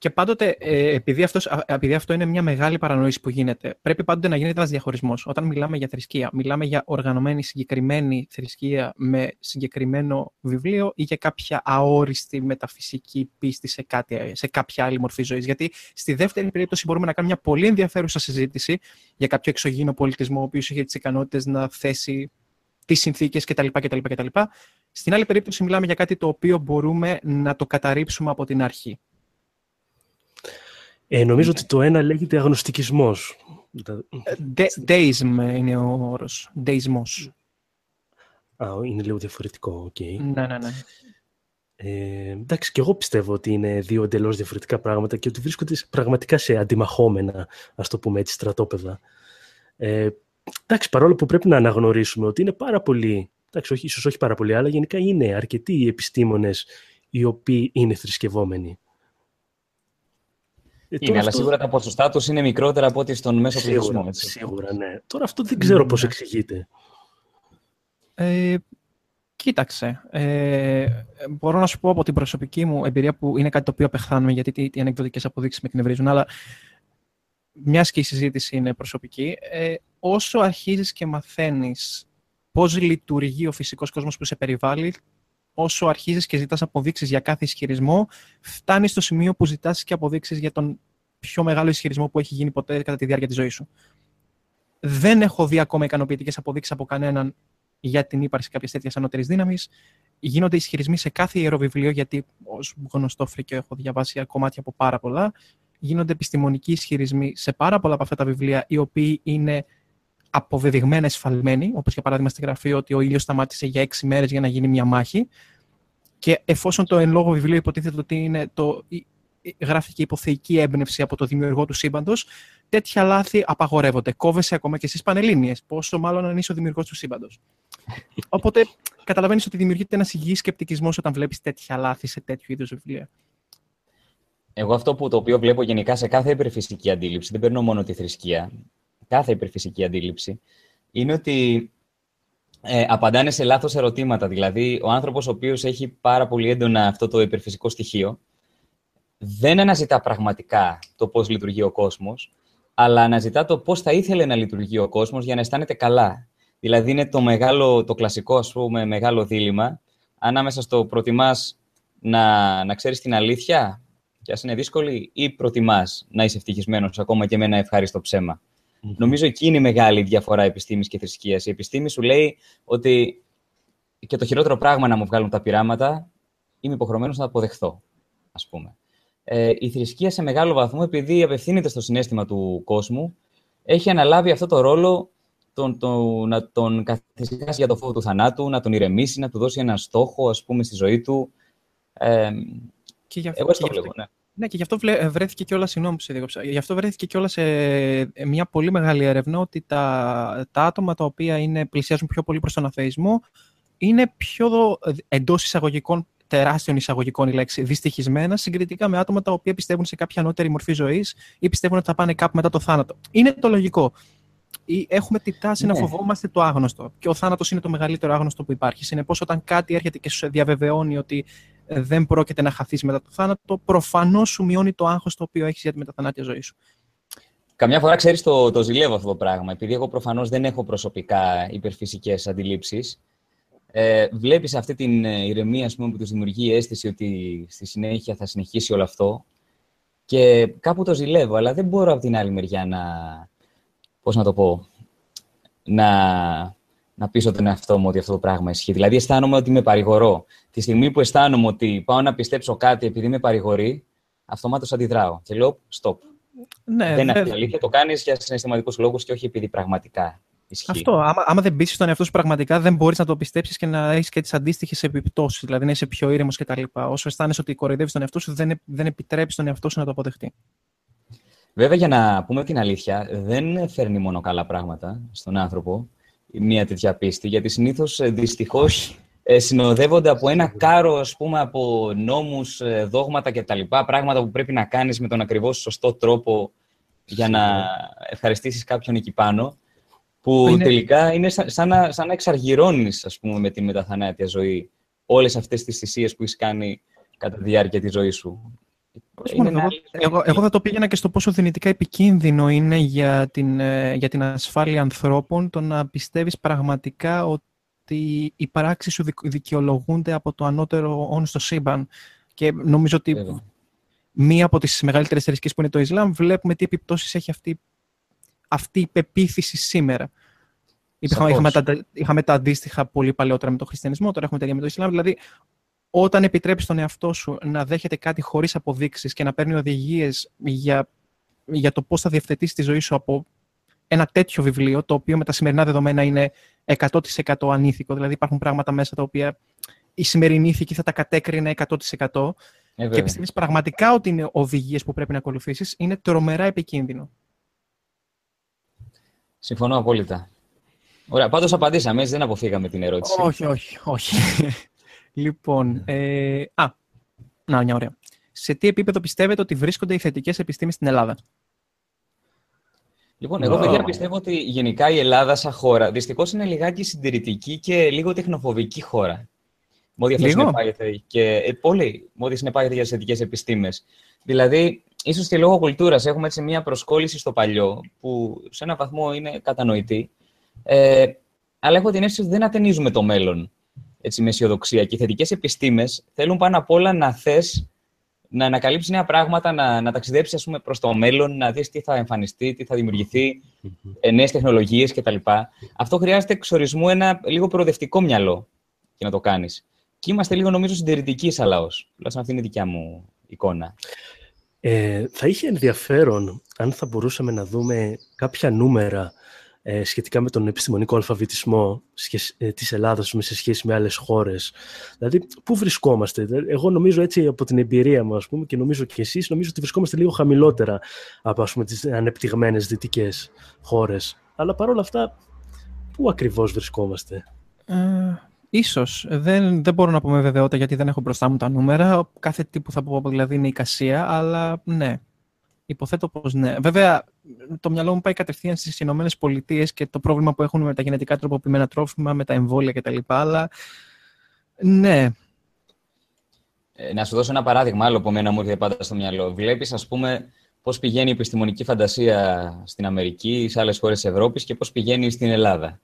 Και πάντοτε, ε, επειδή, αυτός, επειδή αυτό είναι μια μεγάλη παρανόηση που γίνεται, πρέπει πάντοτε να γίνεται ένας διαχωρισμός. Όταν μιλάμε για θρησκεία, μιλάμε για οργανωμένη συγκεκριμένη θρησκεία με συγκεκριμένο βιβλίο ή για κάποια αόριστη μεταφυσική πίστη σε, κάτι, σε κάποια άλλη μορφή ζωής. Γιατί στη δεύτερη περίπτωση μπορούμε να κάνουμε μια πολύ ενδιαφέρουσα συζήτηση για κάποιο εξωγήινο πολιτισμό, ο οποίος είχε τις ικανότητες να θέσει τις συνθήκες κτλ, κτλ, κτλ. Στην άλλη περίπτωση μιλάμε για κάτι το οποίο μπορούμε να το καταρρύψουμε από την αρχή. Ε, νομίζω ότι το ένα λέγεται αγνωστικισμός. Deism είναι ο όρος. Deismos. Α, είναι λίγο διαφορετικό, okay. Ναι, ναι, ναι. Ε, εντάξει, και εγώ πιστεύω ότι είναι δύο εντελώς διαφορετικά πράγματα και ότι βρίσκονται πραγματικά σε αντιμαχόμενα, ας το πούμε έτσι, στρατόπεδα. Ε, εντάξει, παρόλο που πρέπει να αναγνωρίσουμε ότι είναι πάρα πολλοί, εντάξει, όχι, ίσως όχι πάρα πολλοί, αλλά γενικά είναι αρκετοί οι επιστήμονες οι οποίοι είναι θρησκευόμενοι. Ε, είναι, αλλά σίγουρα τα ποσοστά τους είναι μικρότερα από ό,τι στον μέσο πληθυσμό. Σίγουρα, ναι. Τώρα αυτό δεν ξέρω ναι. πώς εξηγείται. Ε, κοίταξε. Ε, μπορώ να σου πω από την προσωπική μου εμπειρία που είναι κάτι το οποίο απεχθάνουμε γιατί οι ανεκδοτικές αποδείξεις με εκνευρίζουν, αλλά μιας και η συζήτηση είναι προσωπική, ε, όσο αρχίζεις και μαθαίνεις πώς λειτουργεί ο φυσικός κόσμος που σε περιβάλλει, όσο αρχίζεις και ζητάς αποδείξεις για κάθε ισχυρισμό, φτάνεις στο σημείο που ζητάς και αποδείξεις για τον πιο μεγάλο ισχυρισμό που έχει γίνει ποτέ κατά τη διάρκεια της ζωής σου. Δεν έχω δει ακόμα ικανοποιητικές αποδείξεις από κανέναν για την ύπαρξη κάποια τέτοια ανώτερης δύναμης. Γίνονται ισχυρισμοί σε κάθε ιεροβιβλίο, γιατί ως γνωστό φρικιό έχω διαβάσει κομμάτια από πάρα πολλά. Γίνονται επιστημονικοί ισχυρισμοί σε πάρα πολλά από αυτά τα βιβλία, οι οποίοι είναι αποδεδειγμένα εσφαλμένοι, όπως για παράδειγμα στη γραφή ότι ο ήλιος σταμάτησε για έξι μέρες για να γίνει μια μάχη και εφόσον το εν λόγω βιβλίο υποτίθεται ότι είναι το, γράφει υποθεϊκή έμπνευση από το δημιουργό του σύμπαντος, τέτοια λάθη απαγορεύονται. Κόβεσαι ακόμα και στι Πανελλήνιες. Πόσο μάλλον αν είσαι ο δημιουργός του σύμπαντος. Οπότε καταλαβαίνεις ότι δημιουργείται ένας υγιής σκεπτικισμός όταν βλέπεις τέτοια λάθη σε τέτοιου είδους βιβλία. Εγώ αυτό που το οποίο βλέπω γενικά σε κάθε υπερφυσική αντίληψη, δεν παίρνω μόνο τη θρησκεία, κάθε υπερφυσική αντίληψη, είναι ότι ε, απαντάνε σε λάθος ερωτήματα. Δηλαδή, ο άνθρωπος ο οποίος έχει πάρα πολύ έντονα αυτό το υπερφυσικό στοιχείο, δεν αναζητά πραγματικά το πώς λειτουργεί ο κόσμος, αλλά αναζητά το πώς θα ήθελε να λειτουργεί ο κόσμος για να αισθάνεται καλά. Δηλαδή, είναι το, μεγάλο, το κλασικό, ας πούμε, μεγάλο δίλημα, ανάμεσα στο προτιμάς να, να ξέρεις την αλήθεια, και ας είναι δύσκολη, ή προτιμάς να είσαι ευτυχισμένος ακόμα και με ένα ευχάριστο ψέμα; Νομίζω εκεί είναι η μεγάλη διαφορά επιστήμης και θρησκείας. Η επιστήμη σου λέει ότι και το χειρότερο πράγμα να μου βγάλουν τα πειράματα, είμαι υποχρεωμένος να το αποδεχθώ, ας πούμε. Ε, η θρησκεία σε μεγάλο βαθμό, επειδή απευθύνεται στο συνέστημα του κόσμου, έχει αναλάβει αυτό το ρόλο τον, τον, να τον καθησυχάσει για το φόβο του θανάτου, να τον ηρεμήσει, να του δώσει ένα στόχο, ας πούμε, στη ζωή του. Ε, και για, εγώ και ναι. Ναι, και γι' αυτό βρέθηκε κιόλας, συγγνώμη που σε διέκοψα, γι' αυτό βρέθηκε κιόλας σε μια πολύ μεγάλη έρευνα ότι τα, τα άτομα τα οποία είναι, πλησιάζουν πιο πολύ προς τον αθεϊσμό είναι πιο εντός εισαγωγικών, τεράστιων εισαγωγικών η λέξη, δυστυχισμένα συγκριτικά με άτομα τα οποία πιστεύουν σε κάποια ανώτερη μορφή ζωής ή πιστεύουν ότι θα πάνε κάπου μετά το θάνατο. Είναι το λογικό. Έχουμε τη τάση ναι. να φοβόμαστε το άγνωστο. Και ο θάνατος είναι το μεγαλύτερο άγνωστο που υπάρχει. Συνεπώς, όταν κάτι έρχεται και σου διαβεβαιώνει ότι δεν πρόκειται να χαθείς μετά το θάνατο, προφανώς σου μειώνει το άγχος το οποίο έχεις για τη μεταθανάτια ζωής σου. Καμιά φορά ξέρεις το, το ζηλεύω αυτό το πράγμα. Επειδή εγώ προφανώς δεν έχω προσωπικά υπερφυσικές αντιλήψεις, ε, βλέπεις αυτή την ε, ηρεμία πούμε, που τους δημιουργεί η αίσθηση ότι στη συνέχεια θα συνεχίσει όλο αυτό. Και κάπου το ζηλεύω, αλλά δεν μπορώ από την άλλη μεριά να. Πώς να το πω. Να να πείσω τον εαυτό μου ότι αυτό το πράγμα ισχύει. Δηλαδή, αισθάνομαι ότι με παρηγορώ. Τη στιγμή που αισθάνομαι ότι πάω να πιστέψω κάτι επειδή με παρηγορεί, αυτομάτως αντιδράω. Και λέω, stop. Ναι, δεν είναι αλήθεια. Το κάνεις για συναισθηματικούς λόγους και όχι επειδή πραγματικά ισχύει. Αυτό. Άμα, άμα δεν πείσει τον εαυτό σου πραγματικά, δεν μπορείς να το πιστέψεις και να έχεις και τις αντίστοιχες επιπτώσεις. Δηλαδή, να είσαι πιο ήρεμος κτλ. Όσο αισθάνεσαι ότι κοροϊδεύεις τον εαυτό σου, δεν, δεν επιτρέπεις τον εαυτό σου να το αποδεχτεί. Βέβαια, για να πούμε την αλήθεια, δεν φέρνει μόνο καλά πράγματα στον άνθρωπο μια τέτοια πίστη, γιατί συνήθως ε, δυστυχώς ε, συνοδεύονται από ένα κάρο ας πούμε, από νόμους, ε, δόγματα κτλ. Πράγματα που πρέπει να κάνεις με τον ακριβώς σωστό τρόπο για να ευχαριστήσεις κάποιον εκεί πάνω, που τελικά είναι σαν, να, σαν να εξαργυρώνεις ας πούμε, με τη μεταθανάτια ζωή όλες αυτές τις θυσίες που έχεις κάνει κατά τη διάρκεια της ζωής σου. Εγώ, εγώ θα το πήγαινα και στο πόσο δυνητικά επικίνδυνο είναι για την, ε, για την ασφάλεια ανθρώπων το να πιστεύεις πραγματικά ότι οι πράξεις σου δικαιολογούνται από το ανώτερο όν στο σύμπαν. Και νομίζω ότι μία από τις μεγαλύτερες θρησκείες που είναι το Ισλάμ βλέπουμε τι επιπτώσεις έχει αυτή, αυτή η πεποίθηση σήμερα. Είχαμε, είχαμε, τα, είχαμε τα αντίστοιχα πολύ παλαιότερα με το χριστιανισμό, τώρα έχουμε τα ίδια με το Ισλάμ. Δηλαδή, όταν επιτρέπεις τον εαυτό σου να δέχεται κάτι χωρίς αποδείξεις και να παίρνει οδηγίες για, για το πώς θα διευθετήσει τη ζωή σου από ένα τέτοιο βιβλίο, το οποίο με τα σημερινά δεδομένα είναι 100% ανήθικο. Δηλαδή, υπάρχουν πράγματα μέσα τα οποία η σημερινή ηθική θα τα κατέκρινε 100%. Ε, και πιστεύεις πραγματικά ότι είναι οδηγίες που πρέπει να ακολουθήσεις, είναι τρομερά επικίνδυνο. Συμφωνώ απόλυτα. Ωραία, πάντως απαντήσαμε, έτσι δεν αποφύγαμε την ερώτηση. Όχι, όχι, όχι. λοιπόν, ε, α, να, μια ωραία. Σε τι επίπεδο πιστεύετε ότι βρίσκονται οι θετικές επιστήμες στην Ελλάδα; Λοιπόν, εγώ παιδιά πιστεύω ότι γενικά η Ελλάδα σαν χώρα δυστυχώς είναι λιγάκι συντηρητική και λίγο τεχνοφοβική χώρα. Μόδι αυτό συνεπάγεται και ε, πολύ μόδι συνεπάγεται για τις θετικές επιστήμες. Δηλαδή, ίσως και λόγω κουλτούρας έχουμε έτσι μια προσκόλληση στο παλιό, που σε έναν βαθμό είναι κατανοητή. Ε, αλλά έχω την αίσθηση ότι δεν ατενίζουμε το μέλλον έτσι, με αισιοδοξία. Και οι θετικές επιστήμες θέλουν πάνω απ' όλα να θες να ανακαλύψεις νέα πράγματα, να, να ταξιδέψεις προς το μέλλον, να δεις τι θα εμφανιστεί, τι θα δημιουργηθεί, ε, νέες τεχνολογίες κτλ. Αυτό χρειάζεται εξορισμού ένα λίγο προοδευτικό μυαλό για να το κάνεις. Και είμαστε λίγο, νομίζω, συντηρητικοί σαν λαός. Τουλάχιστον αυτή είναι η δικιά μου εικόνα. Ε, θα είχε ενδιαφέρον αν θα μπορούσαμε να δούμε κάποια νούμερα ε, σχετικά με τον επιστημονικό αλφαβητισμό ε, της Ελλάδας σε σχέση με άλλες χώρες. Δηλαδή, πού βρισκόμαστε; Εγώ νομίζω έτσι από την εμπειρία μου, ας πούμε, και νομίζω και εσείς, νομίζω ότι βρισκόμαστε λίγο χαμηλότερα από ας πούμε, τις ανεπτυγμένες δυτικές χώρες. Αλλά παρόλα αυτά, πού ακριβώς βρισκόμαστε; Ε, ίσως. Δεν, δεν μπορώ να πω με βεβαιότητα γιατί δεν έχω μπροστά μου τα νούμερα. Κάθε τι που θα πω δηλαδή είναι εικασία, αλλά ναι. Υποθέτω πως ναι. Βέβαια, το μυαλό μου πάει κατευθείαν στις Ηνωμένες Πολιτείες και το πρόβλημα που έχουν με τα γενετικά τροποποιημένα τρόφιμα, με τα εμβόλια κτλ. Αλλά ναι. Ε, να σου δώσω ένα παράδειγμα άλλο που μένα μου έρχεται πάντα στο μυαλό. Βλέπεις, ας πούμε, πώς πηγαίνει η επιστημονική φαντασία στην Αμερική, σε άλλες χώρες της Ευρώπης και πώς πηγαίνει στην Ελλάδα.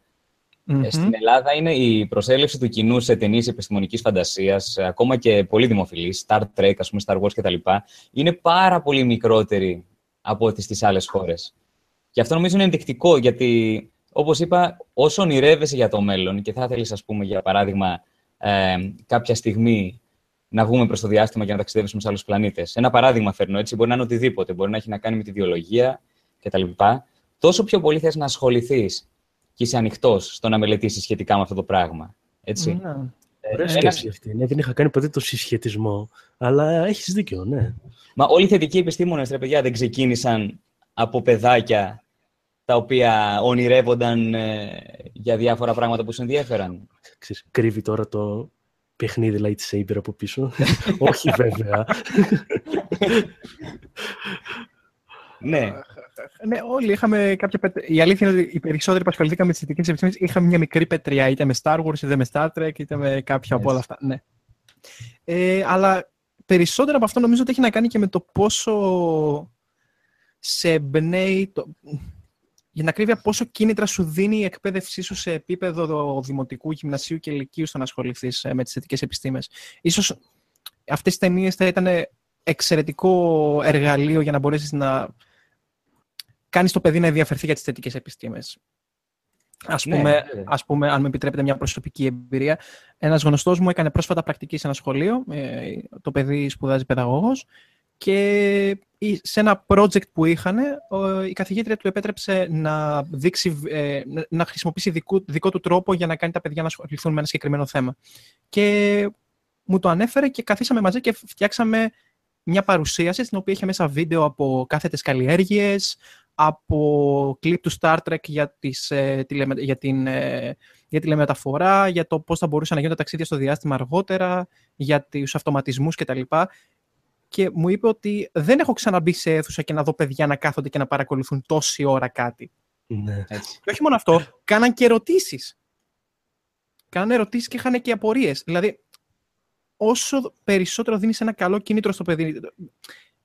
Ε, στην Ελλάδα είναι η προσέλευση του κοινού σε ταινίες επιστημονικής φαντασίας, ακόμα και πολύ δημοφιλής, Star Trek, ας πούμε, Star Wars κτλ., είναι πάρα πολύ μικρότερη από ό,τι στις άλλες χώρες. Και αυτό νομίζω είναι ενδεικτικό, γιατί όπως είπα, όσο ονειρεύεσαι για το μέλλον και θα ήθελε, ας πούμε, για παράδειγμα, ε, κάποια στιγμή να βγούμε προς το διάστημα και να ταξιδεύσουμε σε άλλους πλανήτες. Ένα παράδειγμα φέρνω έτσι, μπορεί να είναι οτιδήποτε, μπορεί να έχει να κάνει με τη βιολογία κτλ. Τόσο πιο πολύ θες να ασχοληθείς και είσαι ανοιχτός στο να μελετήσεις σχετικά με αυτό το πράγμα. Έτσι. Ναι. Ε, Ωραία σκέψη αυτή. Ναι, δεν είχα κάνει ποτέ το συσχετισμό, αλλά έχεις δίκιο, ναι. Μα όλοι οι θετικοί επιστήμονες, ρε παιδιά, δεν ξεκίνησαν από παιδάκια τα οποία ονειρεύονταν ε, για διάφορα πράγματα που σου ενδιαφέραν. Ξέρεις, κρύβει τώρα το παιχνίδι lightsaber από πίσω. Όχι βέβαια. ναι. Ναι, όλοι είχαμε κάποια πετριά. Η αλήθεια είναι ότι οι περισσότεροι που ασχοληθήκαμε με τις θετικέ επιστήμες είχαμε μια μικρή πετριά, είτε με Star Wars, είτε με Star Trek, είτε με κάποια από όλα αυτά. Ναι. Ε, αλλά περισσότερο από αυτό νομίζω ότι έχει να κάνει και με το πόσο σε εμπνέει. Το... Για να κρύβει πόσο κίνητρα σου δίνει η εκπαίδευσή σου σε επίπεδο δημοτικού, γυμνασίου και ηλικίου στο να ασχοληθείς ε, με τις θετικέ επιστήμες. σω αυτές οι ταινίες θα ήταν εξαιρετικό εργαλείο για να μπορέσεις να κάνεις το παιδί να ενδιαφερθεί για τις θετικές επιστήμες. Ας ναι, πούμε, ναι. ας πούμε, αν με επιτρέπετε μια προσωπική εμπειρία, ένας γνωστός μου έκανε πρόσφατα πρακτική σε ένα σχολείο, ε, το παιδί σπουδάζει παιδαγώγος, και σε ένα project που είχαν, η καθηγήτρια του επέτρεψε να, δείξει, ε, να χρησιμοποιήσει δικό, δικό του τρόπο για να κάνει τα παιδιά να ασχοληθούν με ένα συγκεκριμένο θέμα. Και μου το ανέφερε και καθίσαμε μαζί και φτιάξαμε μια παρουσίαση στην οποία είχε μέσα βίντεο από κάθετες καλλιέργειες, από κλιπ του Star Trek για, τις, ε, για, την, ε, για τηλεμεταφορά, για το πώς θα μπορούσαν να γίνουν τα ταξίδια στο διάστημα αργότερα, για τους αυτοματισμούς κτλ. Και μου είπε ότι δεν έχω ξαναμπεί σε αίθουσα και να δω παιδιά να κάθονται και να παρακολουθούν τόση ώρα κάτι. Ναι. Και όχι μόνο αυτό, κάναν και ερωτήσεις. Κάναν ερωτήσεις και είχαν και απορίες. Δηλαδή, όσο περισσότερο δίνεις ένα καλό κίνητρο στο παιδί.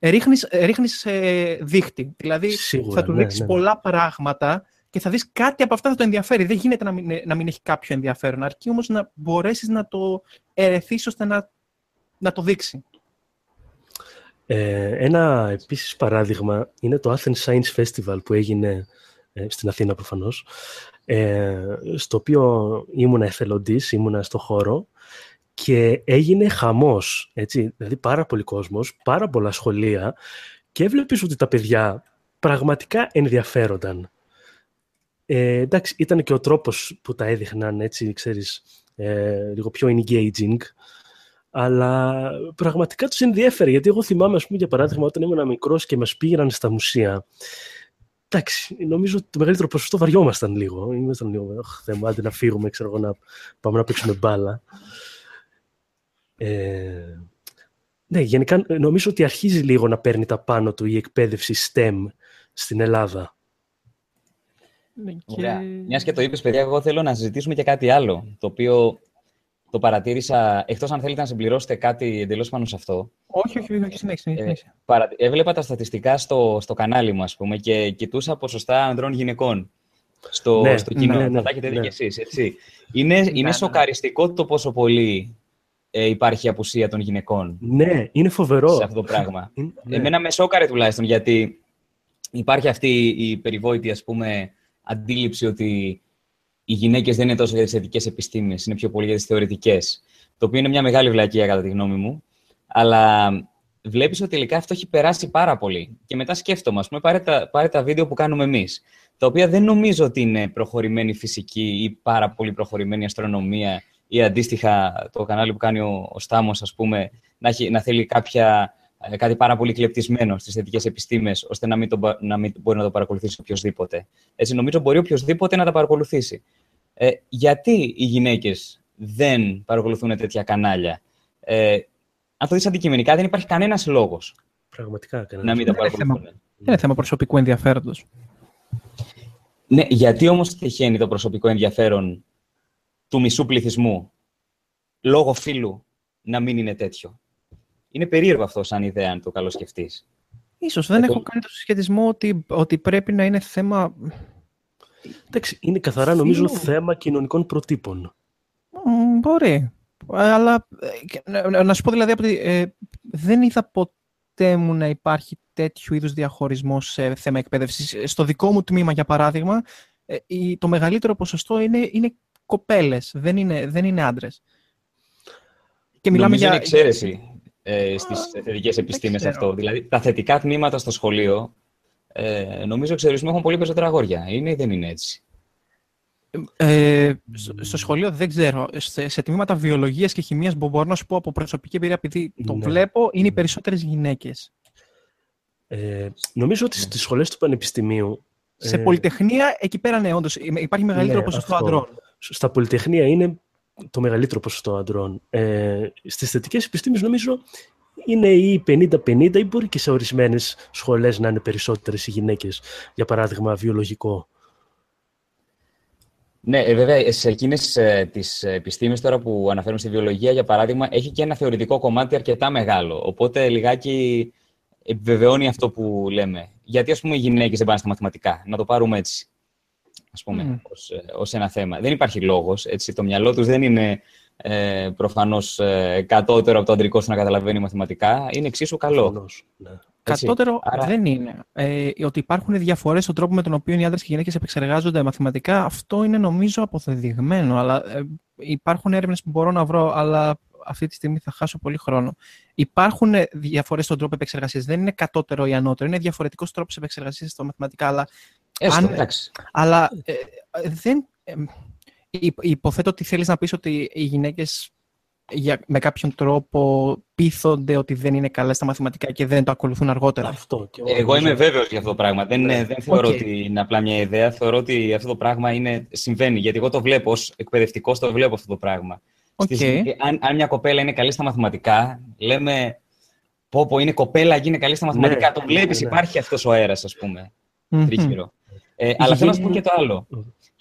Ρίχνεις, ρίχνεις ε, δίχτυ. Δηλαδή θα του ναι, δείξεις ναι. πολλά πράγματα και θα δεις κάτι από αυτά θα το ενδιαφέρει. Δεν γίνεται να μην, να μην έχει κάποιο ενδιαφέρον. Αρκεί όμως να μπορέσεις να το ερεθείς ώστε να, να το δείξει. Ε, ένα επίσης παράδειγμα είναι το Athens Science Festival που έγινε ε, στην Αθήνα προφανώς, ε, στο οποίο ήμουνα εθελοντής, ήμουνα στο χώρο και έγινε χαμός, έτσι, δηλαδή πάρα πολύ κόσμος, πάρα πολλά σχολεία και έβλεπες ότι τα παιδιά πραγματικά ενδιαφέρονταν. Ε, εντάξει, ήταν και ο τρόπος που τα έδειχναν, έτσι, ξέρεις, ε, λίγο πιο engaging, αλλά πραγματικά τους ενδιέφερε, γιατί εγώ θυμάμαι, ας πούμε, για παράδειγμα, όταν ήμουν μικρός και μας πήγαιναν στα μουσεία, εντάξει, νομίζω ότι το μεγαλύτερο ποσοστό βαριόμασταν λίγο. Ήμασταν λίγο, αχ, Θεέ μου, άντε να φύγουμε, ξέρω εγώ, να πάμε να παίξουμε μπάλα. Ε, ναι, γενικά νομίζω ότι αρχίζει λίγο να παίρνει τα πάνω του η εκπαίδευση STEM στην Ελλάδα. Ναι, Ωραία. Μιας και το είπες, παιδιά, εγώ θέλω να συζητήσουμε και κάτι άλλο. Το οποίο το παρατήρησα. Εκτός αν θέλετε να συμπληρώσετε κάτι εντελώς πάνω σε αυτό. Όχι, όχι, όχι, συνέχισε. Ε, συνέχισε. παρα... Έβλεπα τα στατιστικά στο, στο κανάλι μου, ας πούμε, και κοιτούσα ποσοστά ανδρών γυναικών στο, Ναι, στο κοινό. ναι, ναι, θα τα έχετε δει ναι. κι εσείς, έτσι. Είναι, είναι ναι. σοκαριστικό το πόσο πολύ ε, υπάρχει απουσία των γυναικών Ναι, είναι φοβερό. σε αυτό το πράγμα. Είναι- ναι. Εμένα με σόκαρε τουλάχιστον, γιατί υπάρχει αυτή η περιβόητη, ας πούμε, αντίληψη ότι οι γυναίκες δεν είναι τόσο για τις θετικές επιστήμες, είναι πιο πολύ για τις θεωρητικές. Το οποίο είναι μια μεγάλη βλακεία κατά τη γνώμη μου. Αλλά βλέπεις ότι τελικά αυτό έχει περάσει πάρα πολύ. Και μετά σκέφτομαι, ας πούμε, πάρε τα, πάρε τα βίντεο που κάνουμε εμείς, τα οποία δεν νομίζω ότι είναι προχωρημένη φυσική ή πάρα πολύ προχωρημένη αστρονομία ή αντίστοιχα το κανάλι που κάνει ο, ο Στάμος, ας πούμε, να, έχει, να θέλει κάποια, ε, κάτι πάρα πολύ κλεπτισμένο στις θετικές επιστήμες, ώστε να μην, το, πα- να μην μπορεί να το παρακολουθήσει οποιοδήποτε. Έτσι, νομίζω μπορεί οποιοδήποτε να τα παρακολουθήσει. Ε, γιατί οι γυναίκες δεν παρακολουθούν τέτοια κανάλια; Ε, αν το δεις αντικειμενικά, δεν υπάρχει κανένας λόγος Πραγματικά. κανένας. να μην τα Δεν είναι θέμα. παρακολουθούν. Δεν είναι θέμα προσωπικού ενδιαφέροντος. Ναι, γιατί όμως τυχαίνει το προσωπικό ενδιαφέρον του μισού πληθυσμού λόγω φύλου να μην είναι τέτοιο. Είναι περίεργο αυτό σαν ιδέα, αν το καλοσκεφτείς. Ίσως δεν Εγώ- έχω κάνει το συσχετισμό ότι, ότι πρέπει να είναι θέμα... Εντάξει, είναι καθαρά νομίζω Φίλου. θέμα κοινωνικών προτύπων. Μ, Μπορεί. Αλλά ε, και- να- να, να σου πω δηλαδή ότι ε, δεν είδα ποτέ μου να υπάρχει τέτοιου είδους διαχωρισμός σε θέμα εκπαίδευσης. Στο δικό μου τμήμα, για παράδειγμα, ε, η- το μεγαλύτερο ποσοστό είναι, είναι κοπέλες, δεν είναι, δεν είναι άντρες. Και μιλάμε Νομίζω για... είναι εξαίρεση ε, στις θετικές επιστήμες ξέρω. αυτό. Δηλαδή, τα θετικά τμήματα στο σχολείο, ε, νομίζω εξαιρετισμού έχουν πολύ περισσότερα αγόρια. Είναι ή δεν είναι έτσι; Ε, στο- στο σχολείο δεν ξέρω. Σε, σε τμήματα βιολογίας και χημίας μπο- μπορώ να σου πω από προσωπική εμπειρία, επειδή το Ναι. βλέπω, είναι οι περισσότερες γυναίκες. Ε, νομίζω ότι στις σχολές του Πανεπιστημίου Σε Ε, πολυτεχνία, εκεί πέρα ναι, όντως, υπάρχει μεγαλύτερο Ναι, ποσοστό αυτό. ανδρών. Στα πολυτεχνία είναι το μεγαλύτερο ποσοστό αντρών. Ε, στις θετικές επιστήμες νομίζω είναι ή 50-50 ή μπορεί και σε ορισμένες σχολές να είναι περισσότερες οι γυναίκες. Για παράδειγμα, βιολογικό. Ναι, ε, βέβαια, σε εκείνες τις επιστήμες τώρα που αναφέρουμε στη βιολογία, για παράδειγμα, έχει και ένα θεωρητικό κομμάτι αρκετά μεγάλο. Οπότε λιγάκι επιβεβαιώνει αυτό που λέμε. Γιατί, ας πούμε, οι γυναίκες δεν πάνε στα μαθηματικά. Να το πάρουμε έτσι. Α πούμε, Μμ. ως, ε, ως ένα θέμα. Δεν υπάρχει λόγος. Το μυαλό τους δεν είναι ε, προφανώς ε, κατώτερο από το αντρικό στο να καταλαβαίνει μαθηματικά. Είναι εξίσου καλό. Προφανώς, ναι. Έτσι. Κατώτερο Άρα- δεν είναι. Ε, ότι υπάρχουν διαφορές στον τρόπο με τον οποίο οι άντρες και οι γυναίκες επεξεργάζονται μαθηματικά, αυτό είναι νομίζω αποδεδειγμένο. Αλλά ε, υπάρχουν έρευνες που μπορώ να βρω, αλλά αυτή τη στιγμή θα χάσω πολύ χρόνο. Υπάρχουν ε, διαφορές στον τρόπο επεξεργασίας. Δεν είναι κατώτερο ή ανώτερο. Είναι διαφορετικός τρόπος επεξεργασίας στα μαθηματικά. Αλλά, Έστω, Αν- εντάξει. αλλά ε, ε, δεν... ε, υ- υποθέτω ότι θέλεις να πεις ότι οι γυναίκες για, με κάποιον τρόπο πείθονται ότι δεν είναι καλές στα μαθηματικά και δεν το ακολουθούν αργότερα. Αυτό. Και Εγώ είμαι βέβαιος για αυτό το πράγμα. Δεν, Ναι. ε, δεν θεωρώ Οκ. ότι είναι απλά μια ιδέα. Θεωρώ ότι αυτό το πράγμα είναι, συμβαίνει. Γιατί εγώ το βλέπω ως εκπαιδευτικός, το βλέπω αυτό το πράγμα. Στη Οκ. στιγμή, αν, αν μια κοπέλα είναι καλή στα μαθηματικά, λέμε πω πω είναι κοπέλα και είναι καλή στα μαθηματικά. Ναι, το βλέπεις, ναι, ναι. υπάρχει αυτός ο αέρας, ας πούμε, Μμμ. τριγύρω. Ε, αλλά θέλω να σου πω γίνει- και το άλλο.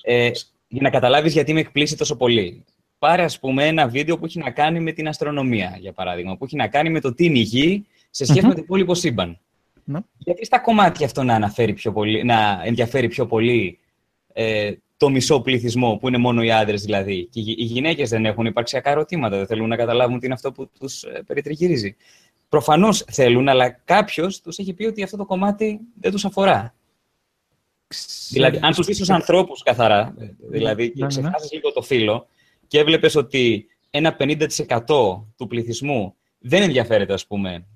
Ε, για να καταλάβεις γιατί με εκπλήσσει τόσο πολύ. πάρε ας πούμε ένα βίντεο που έχει να κάνει με την αστρονομία, για παράδειγμα, που έχει να κάνει με το τι είναι η Γη σε σχέση με το υπόλοιπο σύμπαν. Ναι. Γιατί στα κομμάτια αυτό να, αναφέρει πιο πολύ, να ενδιαφέρει πιο πολύ ε, το μισό πληθυσμό, που είναι μόνο οι άντρες δηλαδή. Και οι γυναίκες δεν έχουν υπαρξιακά ερωτήματα, δεν θέλουν να καταλάβουν τι είναι αυτό που τους ε, περιτριγυρίζει. Προφανώς θέλουν, αλλά κάποιος τους έχει πει ότι αυτό το κομμάτι δεν τους αφορά. Δηλαδή, αν τους δεις ως ανθρώπους καθαρά, δηλαδή, και ναι, ναι, ναι. ξεχάσεις λίγο το φύλλο και έβλεπες ότι ένα 50% του πληθυσμού δεν ενδιαφέρεται, ας πούμε,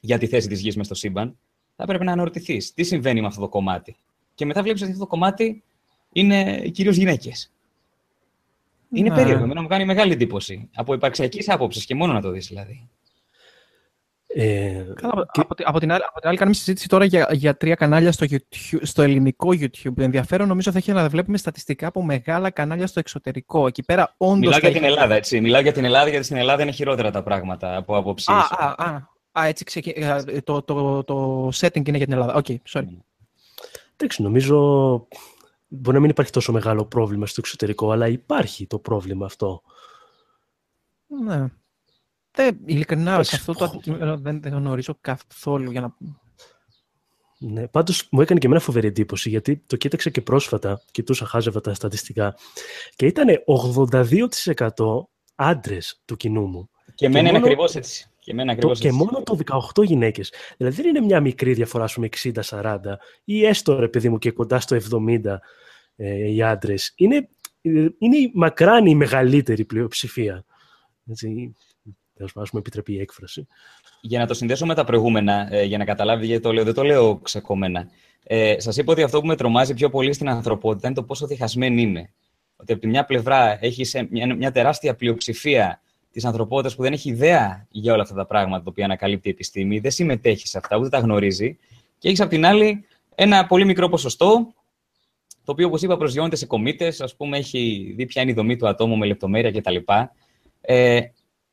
για τη θέση της γης μες στο σύμπαν, θα πρέπει να αναρωτηθείς τι συμβαίνει με αυτό το κομμάτι. Και μετά βλέπεις ότι αυτό το κομμάτι είναι κυρίως γυναίκες. Είναι περίεργο. Εμένα μου κάνει μεγάλη εντύπωση. Από υπαρξιακής άποψης και μόνο να το δεις δηλαδή. Ε, από, από, την άλλη, από την άλλη, κάνουμε συζήτηση τώρα για, για τρία κανάλια στο, YouTube, στο ελληνικό YouTube. Ενδιαφέρον νομίζω θα έχει να βλέπουμε στατιστικά από μεγάλα κανάλια στο εξωτερικό. Εκεί πέρα όντως Μιλάω για την Ελλάδα, έτσι. Μιλάω για την Ελλάδα, γιατί στην Ελλάδα είναι χειρότερα τα πράγματα από άποψη. Α, α, α, α, έτσι ξεκι... το, το, το, setting είναι για την Ελλάδα. OK, okay, sorry. Εντάξει, νομίζω μπορεί να μην υπάρχει τόσο μεγάλο πρόβλημα στο εξωτερικό, αλλά υπάρχει το πρόβλημα αυτό. Ναι. Δεν, ειλικρινά, σε αυτό το αντικείμενο δεν, δεν γνωρίζω καθόλου για να... Ναι, πάντως μου έκανε και εμένα φοβερή εντύπωση γιατί το κοίταξα και πρόσφατα, κοιτούσα, χάζευα τα στατιστικά και ήταν 82% άντρες του κοινού μου. Και εμένα είναι ακριβώς έτσι. Και, εμένα ακριβώς το, και μόνο το 18 γυναίκες. Δηλαδή δεν είναι μια μικρή διαφορά, ας πούμε, 60-40 ή έστω ρε παιδί μου και κοντά στο 70 ε, οι άντρες. Είναι, είναι μακράν η μεγαλύτερη πλειοψηφία. Έτσι, τέλος πάντων, μου επιτρέπει η έκφραση. Για να το συνδέσω με τα προηγούμενα, ε, για να καταλάβει γιατί το λέω, δεν το λέω ξεκομμένα. Ε, Σας είπα ότι αυτό που με τρομάζει πιο πολύ στην ανθρωπότητα είναι το πόσο διχασμένη είμαι. Ότι από τη μια πλευρά έχει μια, μια τεράστια πλειοψηφία της ανθρωπότητας που δεν έχει ιδέα για όλα αυτά τα πράγματα τα οποία ανακαλύπτει η επιστήμη, δεν συμμετέχει σε αυτά, ούτε τα γνωρίζει. Και έχεις απ' την άλλη ένα πολύ μικρό ποσοστό, το οποίο, όπως είπα, προσγειώνεται σε κομίτες, ας πούμε, έχει δει ποια είναι η δομή του ατόμου με λεπτομέρεια κτλ. Ε,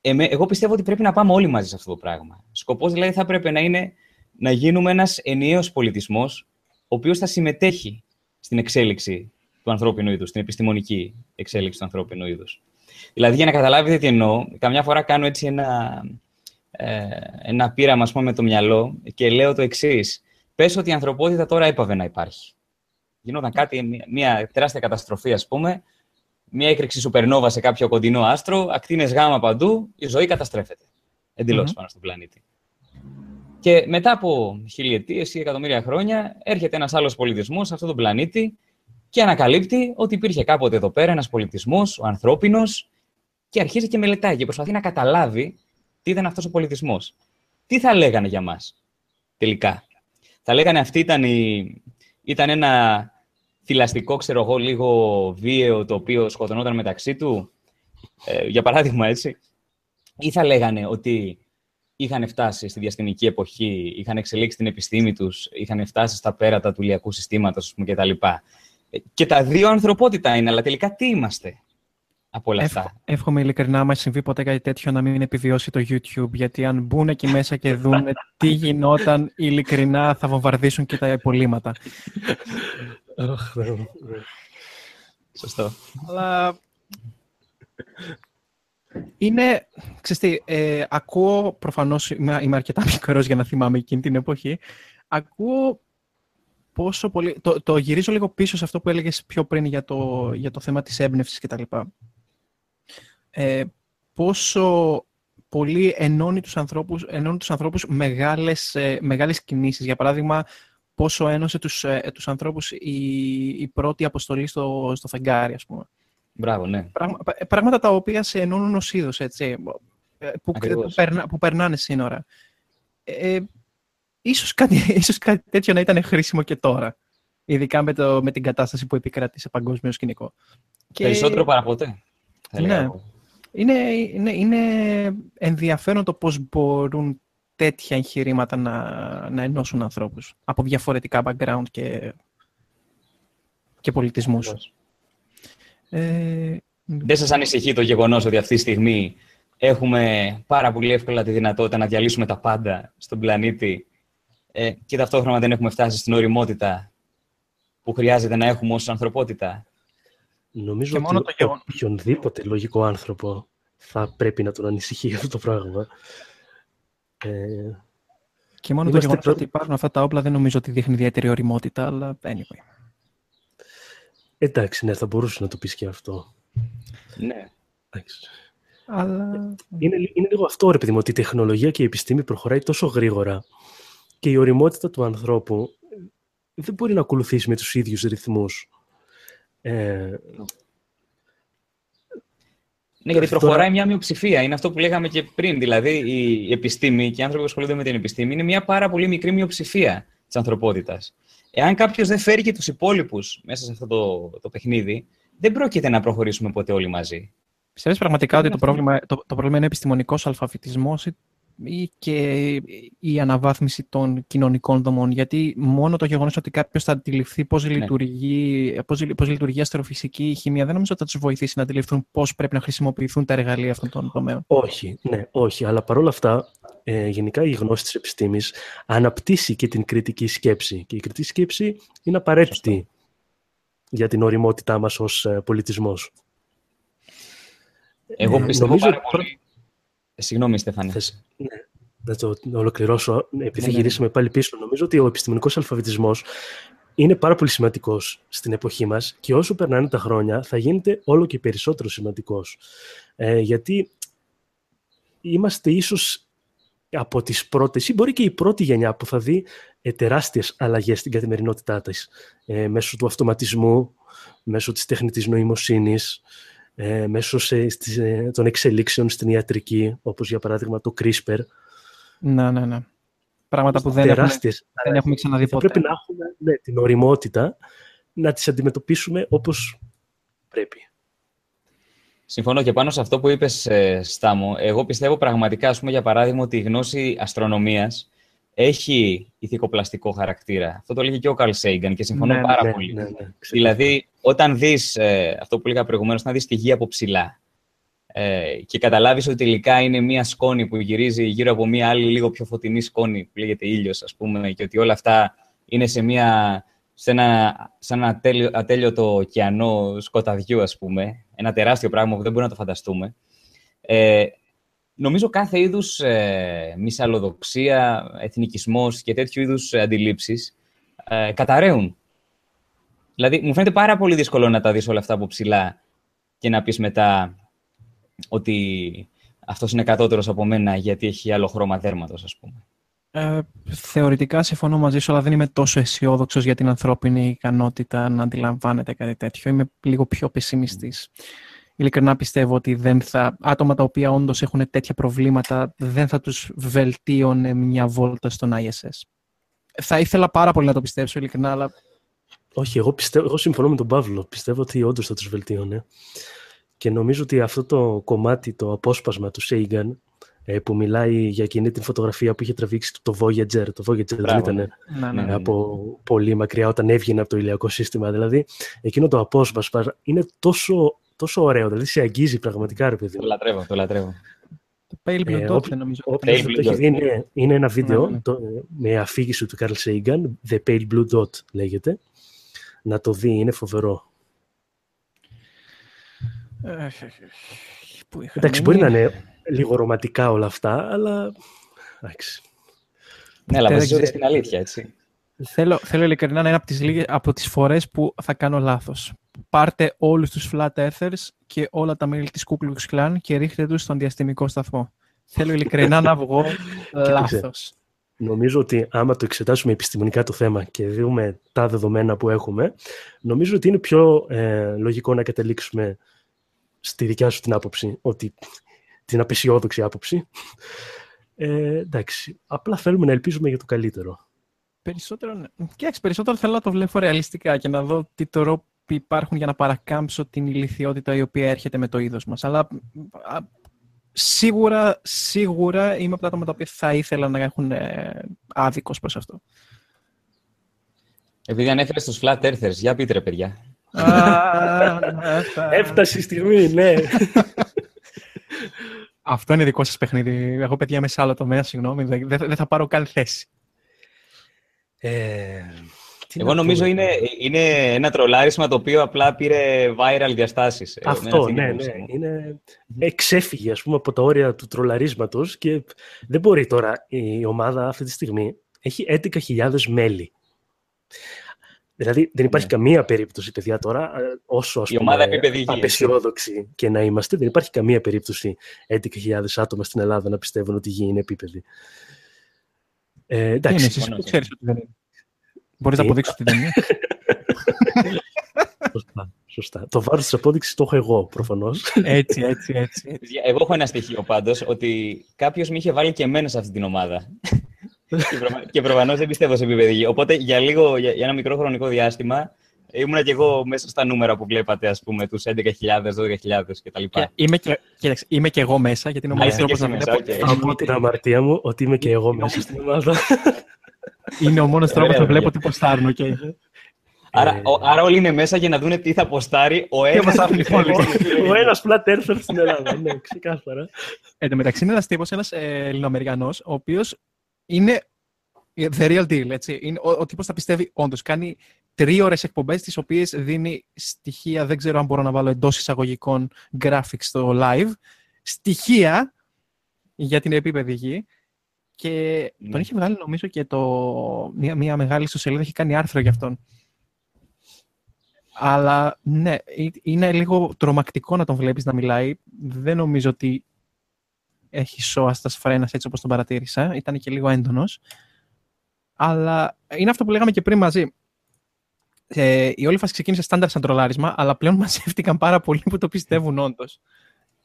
εγώ πιστεύω ότι πρέπει να πάμε όλοι μαζί σε αυτό το πράγμα. Σκοπός δηλαδή θα πρέπει να είναι να γίνουμε ένας ενιαίος πολιτισμός, ο οποίος θα συμμετέχει στην εξέλιξη του ανθρώπινου είδους, στην επιστημονική εξέλιξη του ανθρώπινου είδους. Δηλαδή, για να καταλάβετε τι εννοώ, καμιά φορά κάνω έτσι ένα, ε, ένα πείραμα πούμε, με το μυαλό και λέω το εξής. Πες ότι η ανθρωπότητα τώρα έπαβε να υπάρχει. Γινόταν κάτι, μια τεράστια καταστροφή, ας πούμε, μια έκρηξη σουπερνόβα σε κάποιο κοντινό άστρο, ακτίνες γάμα παντού, η ζωή καταστρέφεται. Εντελώς πάνω στον πλανήτη. Και μετά από χιλιετίες ή εκατομμύρια χρόνια, έρχεται ένας άλλος πολιτισμός σε αυτόν τον πλανήτη και ανακαλύπτει ότι υπήρχε κάποτε εδώ πέρα ένας πολιτισμός, ο ανθρώπινος, και αρχίζει και μελετάει και προσπαθεί να καταλάβει τι ήταν αυτός ο πολιτισμός. Τι θα λέγανε για μας τελικά; Θα λέγανε αυτή ήταν, η... ήταν ένα θηλαστικό, ξέρω εγώ, λίγο βίαιο, το οποίο σκοτωνόταν μεταξύ του. Ε, για παράδειγμα, έτσι. Ή θα λέγανε ότι είχαν φτάσει στη διαστημική εποχή, είχαν εξελίξει την επιστήμη τους, είχαν φτάσει στα πέρατα του ηλιακού συστήματος κτλ. Ε, και τα δύο ανθρωπότητα είναι, αλλά τελικά τι είμαστε από όλα αυτά; εύχομαι ειλικρινά, άμα συμβεί ποτέ κάτι τέτοιο, να μην επιβιώσει το YouTube. Γιατί αν μπουν εκεί μέσα και δουν τι γινόταν, ειλικρινά θα βομβαρδίσουν και τα υπολείμματα. Σωστό. Αλλά είναι, ξέρετε, ε, ακούω, προφανώς είμαι, είμαι αρκετά μικρός για να θυμάμαι εκείνη την εποχή, ακούω πόσο πολύ, το, το γυρίζω λίγο πίσω σε αυτό που έλεγες πιο πριν για το, για το θέμα της έμπνευσης κτλ. Ε, πόσο πολύ ενώνει τους ανθρώπους, ενώνει τους ανθρώπους μεγάλες, ε, μεγάλες κινήσεις. Για παράδειγμα, πόσο ένωσε τους, ε, τους ανθρώπους η, η πρώτη αποστολή στο, στο φεγγάρι, ας πούμε. Μπράβο, ναι. Ε, πράγματα τα οποία σε ενώνουν ως είδος, έτσι, ε, που, που, περνά, που περνάνε σύνορα. Ε, ίσως, κάτι, ίσως κάτι τέτοιο να ήταν χρήσιμο και τώρα. Ειδικά με, το, με την κατάσταση που επικρατεί σε παγκόσμιο σκηνικό. Και... Περισσότερο παρά ποτέ. Ναι. Είναι, είναι, είναι ενδιαφέρον το πώς μπορούν τέτοια εγχειρήματα να, να ενώσουν ανθρώπους από διαφορετικά background και, και πολιτισμούς. Ε, Δεν σας ανησυχεί το γεγονός ότι αυτή τη στιγμή έχουμε πάρα πολύ εύκολα τη δυνατότητα να διαλύσουμε τα πάντα στον πλανήτη ε, και ταυτόχρονα δεν έχουμε φτάσει στην οριμότητα που χρειάζεται να έχουμε ως ανθρωπότητα; Νομίζω ότι το γεγον... οποιονδήποτε λογικό άνθρωπο θα πρέπει να τον ανησυχεί αυτό το πράγμα. Ε, και μόνο το γεγονός προ... ότι υπάρχουν αυτά τα όπλα δεν νομίζω ότι δείχνει ιδιαίτερη οριμότητα, αλλά anyway. Εντάξει, ναι, θα μπορούσε να το πεις και αυτό. Ναι. Αλλά... Είναι, είναι λίγο αυτό, ρε παιδί μου, ότι η τεχνολογία και η επιστήμη προχωράει τόσο γρήγορα και η οριμότητα του ανθρώπου δεν μπορεί να ακολουθήσει με τους ίδιους ρυθμούς. Ε, ναι, γιατί προχωράει μια μειοψηφία. Είναι αυτό που λέγαμε και πριν. Δηλαδή, η επιστήμη και οι άνθρωποι που ασχολούνται με την επιστήμη είναι μια πάρα πολύ μικρή μειοψηφία της ανθρωπότητας. Εάν κάποιος δεν φέρει και τους υπόλοιπους μέσα σε αυτό το, το παιχνίδι, δεν πρόκειται να προχωρήσουμε ποτέ όλοι μαζί. Πιστεύεις πραγματικά ότι το πρόβλημα, το, το πρόβλημα είναι επιστημονικός αλφαβητισμός ή και η αναβάθμιση των κοινωνικών δομών. Γιατί μόνο το γεγονός ότι κάποιος θα αντιληφθεί πώς ναι. λειτουργεί, πώς, πώς λειτουργεί η αστροφυσική η χημεία, δεν νομίζω ότι θα τους βοηθήσει να αντιληφθούν πώς πρέπει να χρησιμοποιηθούν τα εργαλεία αυτών των τομέων. Όχι, ναι, όχι. Αλλά παρόλα αυτά, ε, γενικά η γνώση της επιστήμης αναπτύσσει και την κριτική σκέψη. Και η κριτική σκέψη είναι απαραίτητη για την οριμότητά μας ως ε, πολιτισμός. Εγώ ε, πιστεύω νομίζω... πάρα πολύ Συγγνώμη, Στέφανε. Θες, ναι, να το ολοκληρώσω. Επειδή ναι, ναι, γυρίσαμε πάλι πίσω, νομίζω ότι ο επιστημονικός αλφαβητισμός είναι πάρα πολύ σημαντικός στην εποχή μας και όσο περνάνε τα χρόνια θα γίνεται όλο και περισσότερο σημαντικός. Ε, γιατί είμαστε ίσως από τις πρώτες ή μπορεί και η πρώτη γενιά που θα δει ε, τεράστιες αλλαγές στην καθημερινότητά της ε, μέσω του αυτοματισμού, μέσω της τεχνητής νοημοσύνης, ε, μέσω σε, στις, ε, των εξελίξεων στην ιατρική, όπως για παράδειγμα το CRISPR. Ναι, ναι, ναι. Πράγματα που δεν έχουμε, δεν έχουμε ξαναδεί ποτέ. Πρέπει να έχουμε ναι, την οριμότητα να τις αντιμετωπίσουμε όπως πρέπει. Συμφωνώ και πάνω σε αυτό που είπες, ε, Στάμο. Εγώ πιστεύω πραγματικά, ας πούμε, για παράδειγμα, ότι η γνώση αστρονομίας έχει ηθικοπλαστικό χαρακτήρα. Αυτό το λέγει και ο Καρλ Σέιγκαν και συμφωνώ ναι, πάρα ναι, πολύ. Ναι, ναι, δηλαδή, όταν δεις ε, αυτό που έλεγα προηγουμένως, να δεις τη γη από ψηλά ε, και καταλάβεις ότι τελικά είναι μία σκόνη που γυρίζει γύρω από μία άλλη λίγο πιο φωτεινή σκόνη που λέγεται ήλιος, ας πούμε, και ότι όλα αυτά είναι σε, μία, σε ένα, σε ένα ατέλειο, ατέλειωτο ωκεανό σκοταδιού, ας πούμε, ένα τεράστιο πράγμα που δεν μπορούμε να το φανταστούμε. Ε, νομίζω κάθε είδους ε, μυσαλλοδοξία, εθνικισμός και τέτοιου είδους αντιλήψεις ε, καταραίουν. Δηλαδή, μου φαίνεται πάρα πολύ δύσκολο να τα δεις όλα αυτά από ψηλά και να πεις μετά ότι αυτός είναι κατώτερος από μένα γιατί έχει άλλο χρώμα δέρματος, ας πούμε. Ε, θεωρητικά συμφωνώ μαζί σου, αλλά δεν είμαι τόσο αισιόδοξος για την ανθρώπινη ικανότητα να αντιλαμβάνεται κάτι τέτοιο. Είμαι λίγο πιο πεσημιστής ειλικρινά πιστεύω ότι δεν θα, άτομα τα οποία όντως έχουν τέτοια προβλήματα δεν θα τους βελτίωνε μια βόλτα στον ISS. Θα ήθελα πάρα πολύ να το πιστέψω ειλικρινά, αλλά... Όχι, εγώ, πιστεύω, εγώ συμφωνώ με τον Παύλο. Πιστεύω ότι όντως θα τους βελτίωνε. Και νομίζω ότι αυτό το κομμάτι, το απόσπασμα του Σέιγκαν, ε, που μιλάει για εκείνη την φωτογραφία που είχε τραβήξει το Voyager. Το Voyager δεν ήταν ναι. Ναι, ναι, ναι, από πολύ μακριά όταν έβγαινε από το ηλιακό σύστημα. Δηλαδή, εκείνο το απόσπασμα είναι τόσο τόσο ωραίο, δηλαδή σε αγγίζει πραγματικά, ρε παιδί. Το λατρεύω, το λατρεύω. Το Pale Blue ε, Dot, νομίζω. Όποιος το έχει δει, είναι, είναι ένα βίντεο ναι, ναι. Το, με αφήγηση του Carl Sagan, The Pale Blue Dot λέγεται. Να το δει, είναι φοβερό. Εντάξει, μπορεί να είναι λίγο ρομαντικά όλα αυτά, αλλά εντάξει. Ναι, αλλά βασίζονται στην αλήθεια, έτσι. Θέλω, θέλω ειλικρινά να είναι από τις, λίγες, από τις φορές που θα κάνω λάθος. Πάρτε όλους τους Flat Earthers και όλα τα μέλη της Ku Klux Klan και ρίχτε τους στον διαστημικό σταθμό. Θέλω ειλικρινά να βγω λάθος. Νομίζω ότι άμα το εξετάσουμε επιστημονικά το θέμα και δούμε τα δεδομένα που έχουμε, νομίζω ότι είναι πιο ε, λογικό να καταλήξουμε στη δικιά σου την άποψη, ότι την απεσιόδοξη άποψη. Ε, εντάξει, απλά θέλουμε να ελπίζουμε για το καλύτερο. Περισσότερο, ναι. Κοιτάξτε, περισσότερο θέλω να το βλέπω ρεαλιστικά και να δω τι τρόποι υπάρχουν για να παρακάμψω την ηλικιότητα η οποία έρχεται με το είδος μας. Αλλά σίγουρα, σίγουρα είμαι από τα άτομα τα οποία θα ήθελα να έχουν ε, άδικος προς αυτό. Επειδή ανέφερε στους flat earthers, για πείτε ρε παιδιά. Έφτασε η στιγμή, ναι. Αυτό είναι δικό σας παιχνίδι. Εγώ παιδιά είμαι σε άλλο τομέα, συγγνώμη, δεν θα πάρω καν θέση. Ε, Εγώ νομίζω είναι, είναι ένα τρολάρισμα το οποίο απλά πήρε viral διαστάσεις. Ε, Αυτό, ναι, ναι. Είναι... Εξέφυγε, ας πούμε, από τα όρια του τρολαρίσματος και δεν μπορεί τώρα η ομάδα αυτή τη στιγμή έχει 11.000 μέλη. Δηλαδή δεν υπάρχει ναι. καμία περίπτωση, παιδιά, τώρα, ε, όσο ας πούμε, απεσιόδοξοι και να είμαστε, δεν υπάρχει καμία περίπτωση 11.000 άτομα στην Ελλάδα να πιστεύουν ότι η γη είναι επίπεδη. Ε, εντάξει. Είναι, εσύ ξέρεις ότι δεν είναι. Μπορείς να αποδείξεις ότι δεν είναι. Σωστά. Σωστά. Το βάρος της απόδειξης το έχω εγώ, προφανώς. Έτσι, έτσι, έτσι. Εγώ έχω ένα στοιχείο πάντως ότι κάποιος με είχε βάλει και εμένα σε αυτή την ομάδα και προφανώς δεν πιστεύω σε επίπεδο Οπότε για, λίγο, για, ένα μικρό χρονικό διάστημα ήμουνα και εγώ μέσα στα νούμερα που βλέπατε, ας πούμε, τους 11.000, 12.000 κτλ. Και είμαι, και, κοίταξε, είμαι και εγώ μέσα, γιατί είναι ο μονος τρόπος να βλέπω. Θα πω την αμαρτία μου ότι είμαι και εγώ μέσα στην ομάδα. Είναι ο μόνος τρόπος να βλέπω τι ποστάρουν, okay. Άρα, ε... άρα όλοι είναι μέσα για να δουν τι θα ποστάρει ο ένας Ο ένας flat earther στην Ελλάδα, ναι, ξεκάθαρα. Εν τω μεταξύ είναι ένας τύπος, ένας ε, Ελληνοαμερικανός, ο οποίος είναι the real deal, έτσι. Είναι, ο, ο τύπος θα πιστεύει όντως. Κάνει τρίωρες εκπομπές, τις οποίες δίνει στοιχεία, δεν ξέρω αν μπορώ να βάλω εντός εισαγωγικών graphics στο live, στοιχεία για την επίπεδη γη. Και ναι. τον είχε βγάλει νομίζω και το, μια, μια μεγάλη ιστοσελίδα, έχει κάνει άρθρο για αυτόν. Αλλά ναι, είναι λίγο τρομακτικό να τον βλέπεις να μιλάει. Δεν νομίζω ότι έχει σώα στα φρένα έτσι όπως τον παρατήρησα. Ήταν και λίγο έντονος. Αλλά είναι αυτό που λέγαμε και πριν μαζί. Ε, η όλη φάση ξεκίνησε στάνταρ σαν τρολάρισμα, αλλά πλέον μαζεύτηκαν πάρα πολλοί που το πιστεύουν όντως.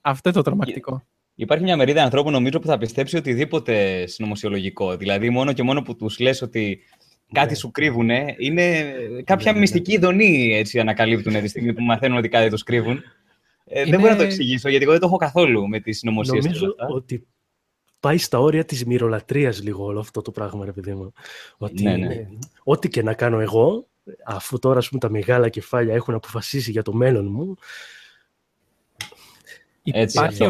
Αυτό είναι το τρομακτικό. Υπάρχει μια μερίδα ανθρώπων, νομίζω, που θα πιστέψει οτιδήποτε συνωμοσιολογικό. Δηλαδή, μόνο και μόνο που τους λες ότι κάτι ναι. σου κρύβουν, είναι κάποια ναι, ναι, μυστική ειδονή έτσι ανακαλύπτουν τη στιγμή που μαθαίνουν ότι κάτι τους κρύβουν. Ε, Δεν μπορώ να το εξηγήσω, γιατί εγώ δεν το έχω καθόλου με τις συνωμοσίες. Νομίζω ότι πάει στα όρια της μυρολατρείας λίγο όλο αυτό το πράγμα, ρε παιδί μου. Ότι ναι, ναι. ό,τι και να κάνω εγώ, αφού τώρα πούμε, τα μεγάλα κεφάλια έχουν αποφασίσει για το μέλλον μου, έτσι, υπάρχει,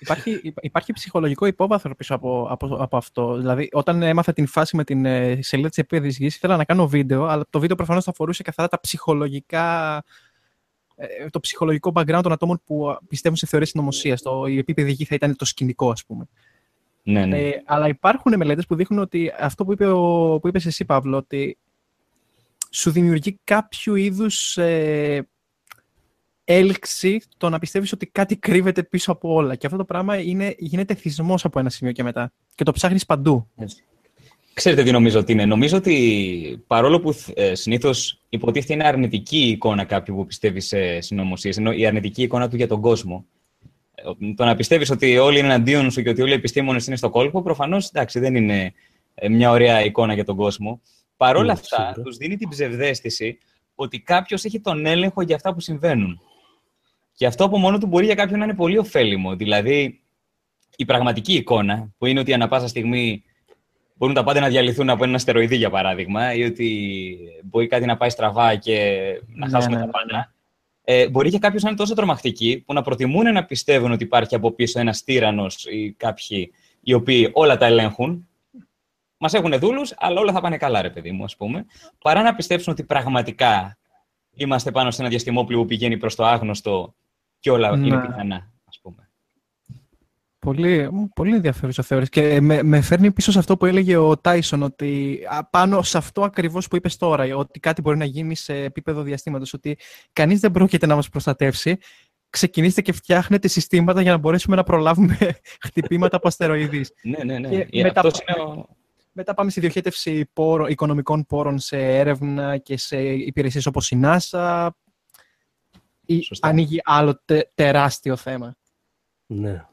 υπάρχει, υπάρχει ψυχολογικό υπόβαθρο πίσω από, από, από, αυτό. Δηλαδή, όταν έμαθα την φάση με την ε, σελίδα της επίδυση γη, ήθελα να κάνω βίντεο, αλλά το βίντεο προφανώς θα αφορούσε καθαρά τα ψυχολογικά ε, το ψυχολογικό background των ατόμων που πιστεύουν σε θεωρίες συνωμοσίας. Η επίπεδη γη θα ήταν το σκηνικό, ας πούμε. Ναι, ναι. Ε, αλλά υπάρχουν μελέτες που δείχνουν ότι αυτό που, είπε ο, που είπες εσύ, Παύλο, ότι σου δημιουργεί κάποιο είδους ε, έλξη το να πιστεύεις ότι κάτι κρύβεται πίσω από όλα. Και αυτό το πράγμα είναι, γίνεται θυσμός από ένα σημείο και μετά. Και το ψάχνεις παντού. Έτσι. Ξέρετε τι νομίζω ότι είναι. Νομίζω ότι παρόλο που ε, συνήθως υποτίθεται είναι αρνητική η εικόνα κάποιου που πιστεύει σε συνωμοσίες, ενώ η αρνητική εικόνα του για τον κόσμο. Ε, το να πιστεύεις ότι όλοι είναι εναντίον σου και ότι όλοι οι επιστήμονες είναι στο κόλπο, προφανώς δεν είναι ε, μια ωραία εικόνα για τον κόσμο. Παρ' όλα αυτά, τους δίνει την ψευδέστηση ότι κάποιος έχει τον έλεγχο για αυτά που συμβαίνουν. Και αυτό από μόνο του μπορεί για κάποιον να είναι πολύ ωφέλιμο. Δηλαδή, η πραγματική εικόνα, που είναι ότι ανά πάσα στιγμή μπορούν τα πάντα να διαλυθούν από ένα αστεροειδή, για παράδειγμα, ή ότι μπορεί κάτι να πάει στραβά και να ναι, χάσουμε ναι, τα πάντα. Ναι. Ε, μπορεί και κάποιος να είναι τόσο τρομακτική που να προτιμούν να πιστεύουν ότι υπάρχει από πίσω ένας τύρανος ή κάποιοι οι οποίοι όλα τα ελέγχουν. Μας έχουν δούλους, αλλά όλα θα πάνε καλά, ρε παιδί μου, ας πούμε. Παρά να πιστέψουν ότι πραγματικά είμαστε πάνω σε ένα διαστημόπλιο που πηγαίνει προς το άγνωστο και όλα είναι πιθανά. Πολύ, πολύ ενδιαφέρουσα θεώρηση. Και με, με φέρνει πίσω σε αυτό που έλεγε ο Τάισον, ότι πάνω σε αυτό ακριβώς που είπες τώρα, ότι κάτι μπορεί να γίνει σε επίπεδο διαστήματος, ότι κανείς δεν πρόκειται να μας προστατεύσει. Ξεκινήστε και φτιάχνετε συστήματα για να μπορέσουμε να προλάβουμε χτυπήματα από αστεροειδή. ναι, ναι, ναι. Και μετά, είναι μετά πάμε στη διοχέτευση πόρων, οικονομικών πόρων σε έρευνα και σε υπηρεσίες όπως η NASA. Σωστά. Ανοίγει άλλο τεράστιο θέμα. Ναι.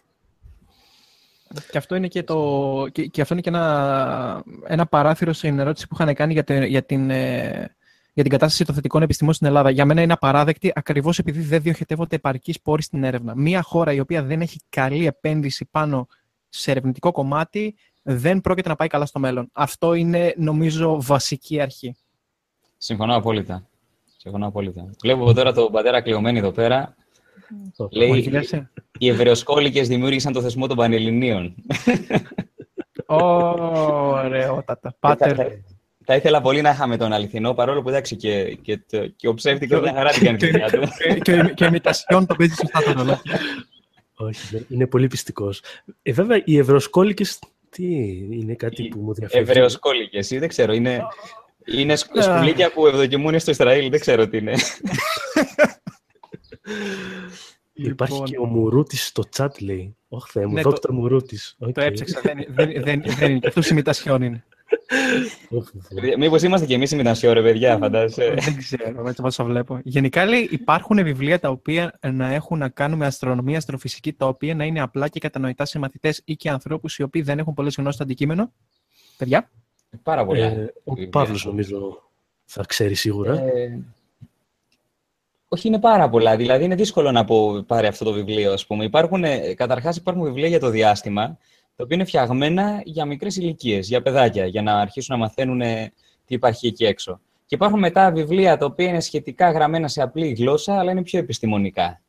Και αυτό είναι και, το, και, και αυτό είναι και ένα, ένα παράθυρο στην ερώτηση που είχαν κάνει για, για, την, ε, για την κατάσταση των θετικών επιστημών στην Ελλάδα. Για μένα είναι απαράδεκτη ακριβώς επειδή δεν διοχετεύονται επαρκείς πόροι στην έρευνα. Μία χώρα η οποία δεν έχει καλή επένδυση πάνω σε ερευνητικό κομμάτι δεν πρόκειται να πάει καλά στο μέλλον. Αυτό είναι, νομίζω, βασική αρχή. Συμφωνώ απόλυτα. Συμφωνώ απόλυτα. Βλέπω τώρα τον πατέρα κλειωμένη εδώ πέρα. Λέει, οι Εβραιοσκόλικες δημιούργησαν το θεσμό των Πανελληνίων. Ωραιότατα. Πάτερ. Θα ήθελα πολύ να είχαμε τον αληθινό, παρόλο που εντάξει και, και, και ο ψεύτικος μια χαρά την κάνει τη δουλειά του. και, και ημιτασιόν το παίζει σωστά το ρολόι. Όχι, είναι πολύ πιστικός. Ε, βέβαια, οι ευρωσκόλικες, τι είναι κάτι που μου διαφεύγει. Ευρωσκόλικες, δεν ξέρω, είναι, είναι σκουλίκια που ευδοκιμούν στο Ισραήλ, δεν ξέρω τι είναι. Υπάρχει λοιπόν. και ο Μουρούτης στο chat, λέει. Όχι, Θεέ μου, ναι, Δόκτωρ το... Μουρούτης. Το έψαξα, δεν, δεν, δεν, δεν είναι. Αυτός ημιτασιών είναι. Μήπως είμαστε κι εμείς ημιτασιών, ρε παιδιά, φαντάζεσαι. Δεν ξέρω, έτσι το βλέπω. Γενικά, λέει, υπάρχουν βιβλία τα οποία να έχουν να κάνουν με αστρονομία, αστροφυσική, τα οποία να είναι απλά και κατανοητά σε μαθητές ή και ανθρώπους οι οποίοι δεν έχουν πολλές γνώσεις στο αντικείμενο. Παιδιά. Πάρα πολλά. Ε, ο Παύλος, νομίζω, θα ξέρει σίγουρα. Ε, όχι, είναι πάρα πολλά. Δηλαδή, είναι δύσκολο να πω πάρει αυτό το βιβλίο, ας πούμε. Υπάρχουν, ε, καταρχάς, υπάρχουν βιβλία για το διάστημα, τα οποία είναι φτιαγμένα για μικρές ηλικίες, για παιδάκια, για να αρχίσουν να μαθαίνουν ε, τι υπάρχει εκεί έξω. Και υπάρχουν μετά βιβλία τα οποία είναι σχετικά γραμμένα σε απλή γλώσσα, αλλά είναι πιο επιστημονικά.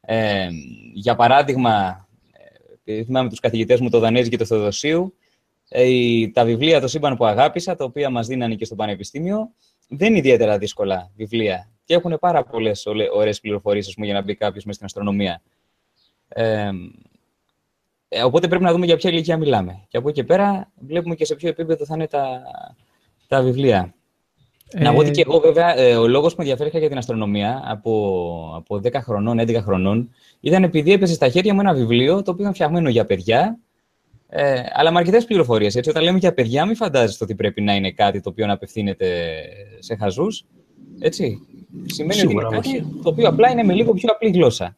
Ε, για παράδειγμα, ε, θυμάμαι τους καθηγητές μου, το Δανέζη και το Θεοδοσίου, ε, τα βιβλία «Το σύμπαν που αγάπησα», τα οποία μας δίνανε και στο Πανεπιστήμιο, δεν είναι ιδιαίτερα δύσκολα βιβλία και έχουν πάρα πολλές ωραίες πληροφορίες για να μπει κάποιος μέσα στην αστρονομία. Ε, οπότε πρέπει να δούμε για ποια ηλικία μιλάμε. Και από εκεί και πέρα βλέπουμε και σε ποιο επίπεδο θα είναι τα, τα βιβλία. Ε... Να πω ότι και εγώ, βέβαια, ε, ο λόγος που με ενδιαφέρει για την αστρονομία από, από 10 χρονών, 11 χρονών, ήταν επειδή έπεσε στα χέρια μου ένα βιβλίο το οποίο ήταν φτιαγμένο για παιδιά, ε, αλλά με αρκετές πληροφορίες. Όταν λέμε για παιδιά, μην φαντάζεστε ότι πρέπει να είναι κάτι το οποίο να απευθύνεται σε χαζούς. Έτσι. Σημαίνει Σίγουρα, ότι είναι κάτι το οποίο απλά είναι με λίγο πιο απλή γλώσσα.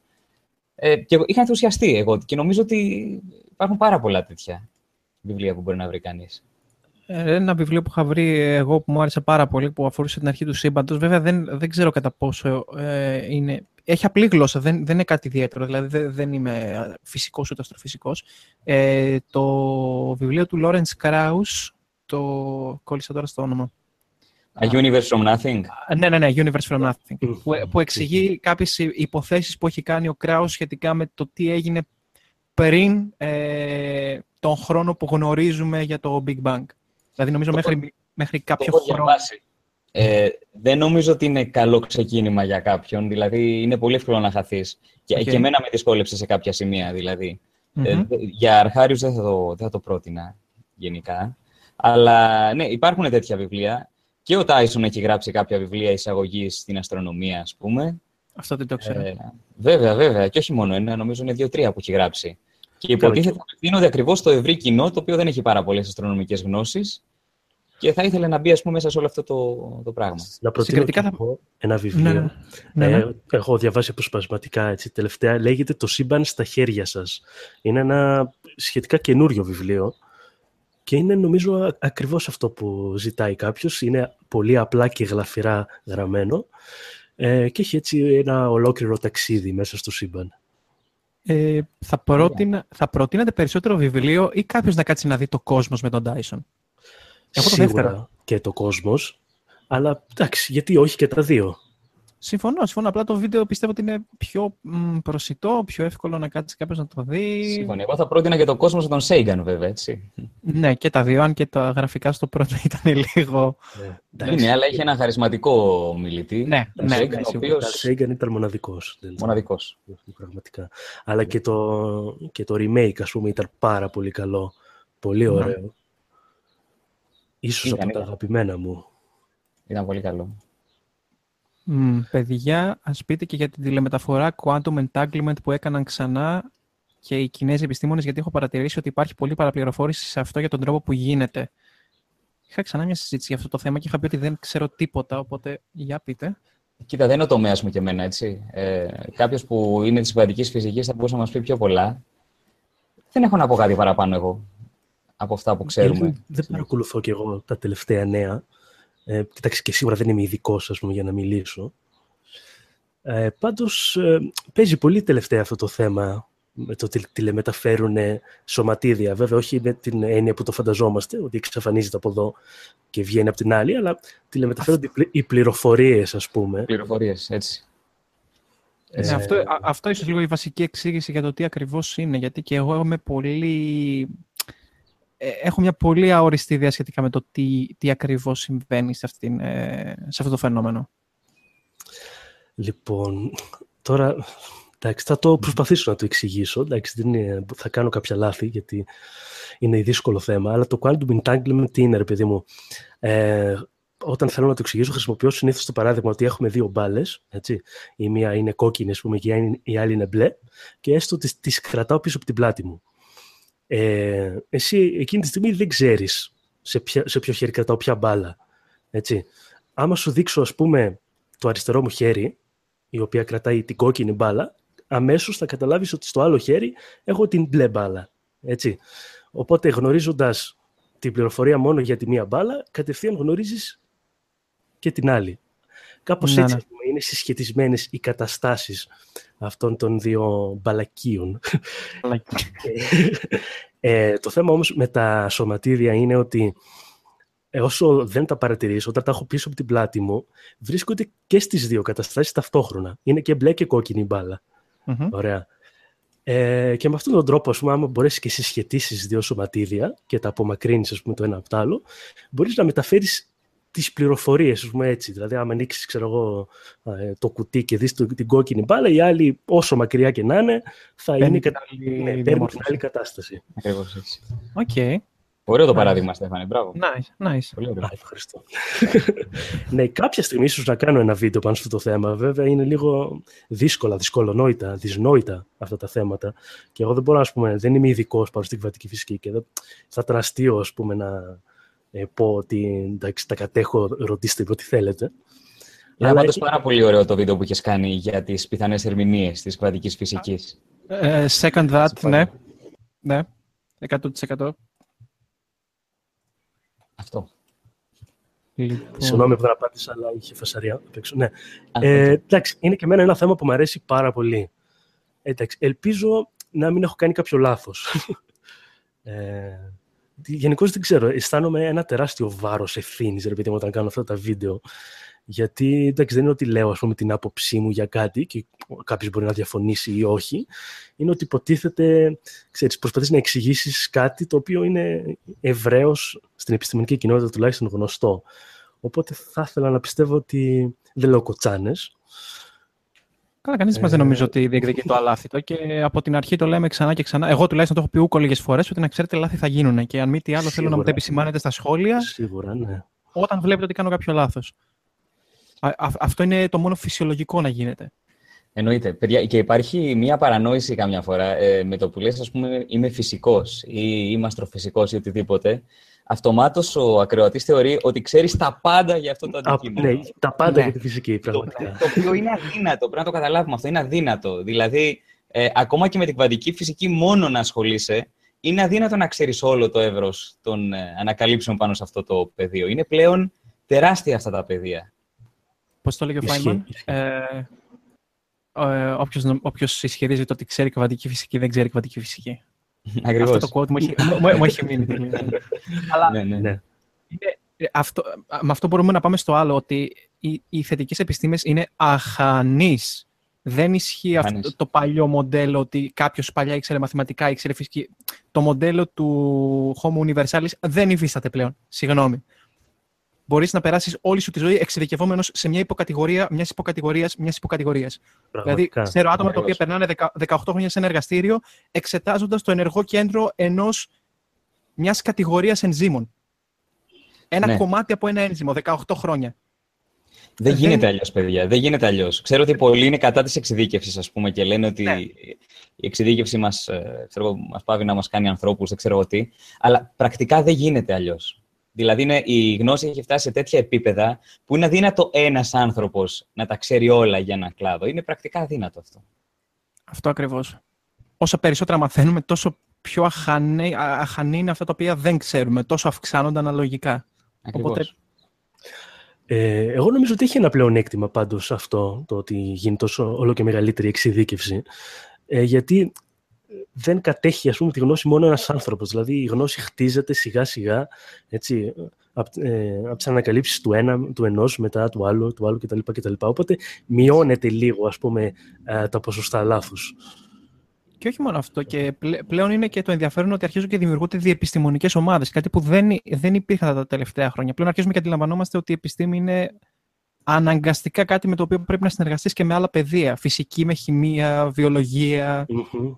Ε, και είχα ενθουσιαστεί εγώ και νομίζω ότι υπάρχουν πάρα πολλά τέτοια βιβλία που μπορεί να βρει κανείς. Ε, ένα βιβλίο που είχα βρει εγώ που μου άρεσε πάρα πολύ, που αφορούσε την αρχή του σύμπαντος. Βέβαια δεν, δεν ξέρω κατά πόσο ε, είναι. Έχει απλή γλώσσα, δεν, δεν είναι κάτι ιδιαίτερο. Δηλαδή δεν, δεν είμαι φυσικό ούτε αστροφυσικό. Ε, το βιβλίο του Lawrence Krauss, το κόλλησα τώρα στο όνομα. A Universe from Nothing. Ναι, ναι, ναι, Universe from Nothing. που, που εξηγεί κάποιες υποθέσεις που έχει κάνει ο Κράους σχετικά με το τι έγινε πριν ε, τον χρόνο που γνωρίζουμε για το Big Bang. Δηλαδή, νομίζω μέχρι, μέχρι κάποιο το χρόνο. Ε, δεν νομίζω ότι είναι καλό ξεκίνημα για κάποιον. Δηλαδή, είναι πολύ εύκολο να χαθείς. Και, okay. και εμένα με δυσκόλεψε σε κάποια σημεία. Δηλαδή. Mm-hmm. Ε, για αρχάριους δεν θα, το, δεν θα το πρότεινα γενικά. Αλλά ναι, υπάρχουν τέτοια βιβλία. Και ο Τάισον έχει γράψει κάποια βιβλία εισαγωγής στην αστρονομία, ας πούμε. Αυτό δεν το ξέρω. Ε, βέβαια, βέβαια. Και όχι μόνο ένα, νομίζω είναι δύο-τρία που έχει γράψει. Και υποτίθεται ότι απευθύνονται ακριβώς στο ευρύ κοινό, το οποίο δεν έχει πάρα πολλές αστρονομικές γνώσεις και θα ήθελε να μπει ας πούμε, μέσα σε όλο αυτό το, το πράγμα. Να προτείνω θα... ένα βιβλίο. Ναι, ναι. Ε, ναι. έχω διαβάσει αποσπασματικά έτσι, τελευταία. Λέγεται «Το σύμπαν στα χέρια σας». Είναι ένα σχετικά καινούριο βιβλίο και είναι νομίζω ακριβώς αυτό που ζητάει κάποιος. Είναι πολύ απλά και γλαφυρά γραμμένο ε, και έχει έτσι ένα ολόκληρο ταξίδι μέσα στο σύμπαν. Ε, θα, πρότεινα, θα προτείνατε περισσότερο βιβλίο ή κάποιος να κάτσει να δει το κόσμος με τον Dyson. Εγώ το Σίγουρα και το κόσμος, αλλά εντάξει, γιατί όχι και τα δύο. Συμφωνώ, συμφωνώ. Απλά το βίντεο πιστεύω ότι είναι πιο μ, προσιτό, πιο εύκολο να κάτσεις κάποιος να το δει. Συμφωνώ. Εγώ θα πρότεινα και το κόσμο με τον Σέιγκαν, βέβαια, έτσι. Ναι, και τα δύο, αν και τα γραφικά στο πρώτο ήταν λίγο. Ναι, είναι, αλλά είχε ένα χαρισματικό μιλητή. Ναι, ναι, ναι, ο οποίος... Σέιγκαν ήταν μοναδικός. Μοναδικός. Πραγματικά. Αλλά και το, και το remake, ας πούμε, ήταν πάρα πολύ καλό. Πολύ ωραίο. Ναι. Ίσως από τα αγαπημένα μου. Ήταν πολύ καλό. Mm, παιδιά, ας πείτε και για την τηλεμεταφορά Quantum Entanglement που έκαναν ξανά και οι Κινέζοι επιστήμονες, γιατί έχω παρατηρήσει ότι υπάρχει πολλή παραπληροφόρηση σε αυτό για τον τρόπο που γίνεται. Είχα ξανά μια συζήτηση για αυτό το θέμα και είχα πει ότι δεν ξέρω τίποτα, οπότε για πείτε. Κοίτα, δεν είναι ο τομέας μου και εμένα, έτσι. Ε, Κάποιος που είναι της συμβατική φυσικής θα μπορούσε να μας πει πιο πολλά. Δεν έχω να πω κάτι παραπάνω εγώ από αυτά που ξέρουμε. δεν παρακολουθώ κι εγώ τα τελευταία νέα. Ε, κοιτάξτε, και σίγουρα δεν είμαι ειδικός για να μιλήσω. Ε, πάντως, ε, παίζει πολύ τελευταία αυτό το θέμα με το ότι τηλεμεταφέρουν σωματίδια. Βέβαια, όχι με την έννοια που το φανταζόμαστε, ότι εξαφανίζεται από εδώ και βγαίνει από την άλλη, αλλά τηλεμεταφέρονται Αυτό... οι πληροφορίες, ας πούμε. Πληροφορίες, έτσι. Ε, αυτό, αυτό ίσως λίγο η βασική εξήγηση για το τι ακριβώς είναι, γιατί και εγώ είμαι πολύ ε, έχω μια πολύ αόριστη ιδέα σχετικά με το τι, τι ακριβώς συμβαίνει σε, αυτήν, ε, σε αυτό το φαινόμενο. Λοιπόν, τώρα εντάξει, θα το προσπαθήσω να το εξηγήσω. Εντάξει, δεν είναι, θα κάνω κάποια λάθη γιατί είναι δύσκολο θέμα. Αλλά το quantum entanglement τι είναι, ρε παιδί μου; Ε, όταν θέλω να το εξηγήσω, χρησιμοποιώ συνήθως το παράδειγμα ότι έχουμε δύο μπάλες. Η μία είναι κόκκινη, ας πούμε, και η άλλη είναι μπλε, και έστω ότι τις κρατάω πίσω από την πλάτη μου. Ε, εσύ εκείνη τη στιγμή δεν ξέρεις σε, σε ποιο χέρι κρατάω ποια μπάλα. Έτσι. Άμα σου δείξω, ας πούμε, το αριστερό μου χέρι, η οποία κρατάει την κόκκινη μπάλα, αμέσως θα καταλάβεις ότι στο άλλο χέρι έχω την μπλε μπάλα. Έτσι. Οπότε γνωρίζοντας την πληροφορία μόνο για τη μία μπάλα, κατευθείαν γνωρίζεις και την άλλη. Κάπως ναι, έτσι ναι. Είναι συσχετισμένες οι καταστάσεις αυτών των δύο μπαλακίων. ε, το θέμα όμως με τα σωματίδια είναι ότι ε, όσο δεν τα παρατηρήσω, όταν τα έχω πίσω από την πλάτη μου, βρίσκονται και στις δύο καταστάσεις ταυτόχρονα. Είναι και μπλε και κόκκινη μπάλα. Ωραία. Ε, και με αυτόν τον τρόπο, ας πούμε, άμα μπορέσεις και συσχετήσεις δύο σωματίδια και τα απομακρύνεις, ας πούμε, το ένα από το άλλο, μπορείς να μεταφέρεις τις πληροφορίες, ας πούμε έτσι. Δηλαδή, άμα ανοίξεις ξέρω εγώ, ε, το κουτί και δεις την κόκκινη μπάλα, η άλλη, όσο μακριά και να είναι, θα είναι κατα... ναι, την άλλη κατάσταση. Ακριβώς έτσι. Okay. Ωραίο το παράδειγμα, Στέφανε. Μπράβο. Nice, nice. Πολύ ωραίο. ευχαριστώ. ναι, κάποια στιγμή ίσως να κάνω ένα βίντεο πάνω σε αυτό το θέμα. Βέβαια, είναι λίγο δύσκολα, δυσκολονόητα, δυσνόητα αυτά τα θέματα. Και εγώ δεν μπορώ, ας πούμε, δεν είμαι ειδικός πάνω στην κβατική φυσική και δεν... θα ήταν αστείο, ας πούμε, να, ε, πω ότι εντάξει, τα κατέχω, ρωτήστε ό,τι θέλετε. Είναι Αλλά πάντως πάρα πολύ ωραίο το βίντεο που έχει κάνει για τις πιθανές ερμηνείες της κβαντικής φυσικής. Ε, second that, ναι. Ναι, 100%. Αυτό. Λοιπόν... Συγγνώμη που δεν απάντησα, αλλά είχε φασαρία Ναι. Ε, εντάξει, είναι και εμένα ένα θέμα που μου αρέσει πάρα πολύ. Εντάξει, ελπίζω να μην έχω κάνει κάποιο λάθος. ε, Γενικώς δεν ξέρω. Αισθάνομαι ένα τεράστιο βάρος ευθύνης, ρε όταν κάνω αυτά τα βίντεο. Γιατί εντάξει, δεν είναι ότι λέω ας πούμε, την άποψή μου για κάτι και κάποιος μπορεί να διαφωνήσει ή όχι. Είναι ότι υποτίθεται, ξέρεις, προσπαθείς να εξηγήσεις κάτι το οποίο είναι ευρέως στην επιστημονική κοινότητα τουλάχιστον γνωστό. Οπότε θα ήθελα να πιστεύω ότι δεν λέω κοτσάνες. Καλά, κανείς μας δεν νομίζω ε, ότι διεκδικεί το αλάθητο και από την αρχή το λέμε ξανά και ξανά. Εγώ τουλάχιστον το έχω πει ούκο λίγες φορές ότι να ξέρετε λάθη θα γίνουν. Και αν μη τι άλλο, θέλω να μου τα επισημάνετε στα σχόλια. Σίγουρα, ναι. Όταν βλέπετε ότι κάνω κάποιο λάθος. Αυτό είναι το μόνο φυσιολογικό να γίνεται. Εννοείται. Παιδιά, και υπάρχει μία παρανόηση καμιά φορά ε, με το που λες, ας πούμε, είμαι φυσικός ή είμαι αστροφυσικός ή οτιδήποτε αυτομάτως ο ακροατής θεωρεί ότι ξέρεις τα πάντα για αυτό το αντικείμενο. Ναι, τα πάντα ναι. για τη φυσική, πραγματικά. Το, το, οποίο είναι αδύνατο. Πρέπει να το καταλάβουμε αυτό. Είναι αδύνατο. Δηλαδή, ε, ακόμα και με την κβαντική φυσική μόνο να ασχολείσαι, είναι αδύνατο να ξέρεις όλο το εύρος των ε, ανακαλύψεων πάνω σε αυτό το πεδίο. Είναι πλέον τεράστια αυτά τα πεδία. Πώς το λέγει ο Φάιμαν, ε, ε, όποιος, ισχυρίζεται ότι ξέρει κβαντική φυσική δεν ξέρει κβαντική φυσική. Ακριβώς. Αυτό το quote μου έχει, μου, έχει μείνει. Αλλά ναι, ναι. ναι. Είναι, αυτό, με αυτό μπορούμε να πάμε στο άλλο, ότι οι, οι θετικές επιστήμες είναι αχανείς. Δεν ισχύει αυτό το παλιό μοντέλο ότι κάποιος παλιά ήξερε μαθηματικά, ήξερε φυσική. Το μοντέλο του Homo Universalis δεν υφίσταται πλέον. Συγγνώμη μπορείς να περάσεις όλη σου τη ζωή εξειδικευόμενος σε μια υποκατηγορία μιας υποκατηγορίας μιας υποκατηγορίας. Δηλαδή, ξέρω άτομα τα οποία περνάνε 18 χρόνια σε ένα εργαστήριο εξετάζοντας το ενεργό κέντρο ενός μιας κατηγορίας ενζήμων. Ένα ναι. κομμάτι από ένα ένζυμο, 18 χρόνια. Δεν γίνεται αλλιώς, παιδιά. Δεν γίνεται αλλιώς. Ξέρω ότι πολλοί είναι κατά της εξειδίκευσης, ας πούμε, και λένε ότι ναι. η εξειδίκευση μας μας πάβει να μας κάνει ανθρώπους, δεν ξέρω τι. Αλλά πρακτικά δεν γίνεται αλλιώς. Δηλαδή, είναι, η γνώση έχει φτάσει σε τέτοια επίπεδα που είναι αδύνατο ένας άνθρωπος να τα ξέρει όλα για ένα κλάδο. Είναι πρακτικά αδύνατο αυτό. Αυτό ακριβώς. Όσο περισσότερα μαθαίνουμε, τόσο πιο αχανή, αχανή είναι αυτά τα οποία δεν ξέρουμε, τόσο αυξάνονται αναλογικά. Ακριβώς. Οπότε... Ε, εγώ νομίζω ότι έχει ένα πλεονέκτημα πάντως αυτό, το ότι γίνει τόσο όλο και μεγαλύτερη εξειδίκευση. Ε, γιατί δεν κατέχει ας πούμε, τη γνώση μόνο ένας άνθρωπος. Δηλαδή η γνώση χτίζεται σιγά σιγά έτσι, από ε, απ τις ανακαλύψεις του, ένα, του ενός μετά του άλλου, του άλλου κτλ. κτλ. Οπότε μειώνεται λίγο ας πούμε, ε, τα ποσοστά λάθους. Και όχι μόνο αυτό. Και πλέον είναι και το ενδιαφέρον ότι αρχίζουν και δημιουργούνται διεπιστημονικές ομάδες. Κάτι που δεν, δεν υπήρχαν τα τελευταία χρόνια. Πλέον αρχίζουμε και αντιλαμβανόμαστε ότι η επιστήμη είναι αναγκαστικά κάτι με το οποίο πρέπει να συνεργαστείς και με άλλα πεδία. Φυσική με χημεία, βιολογία.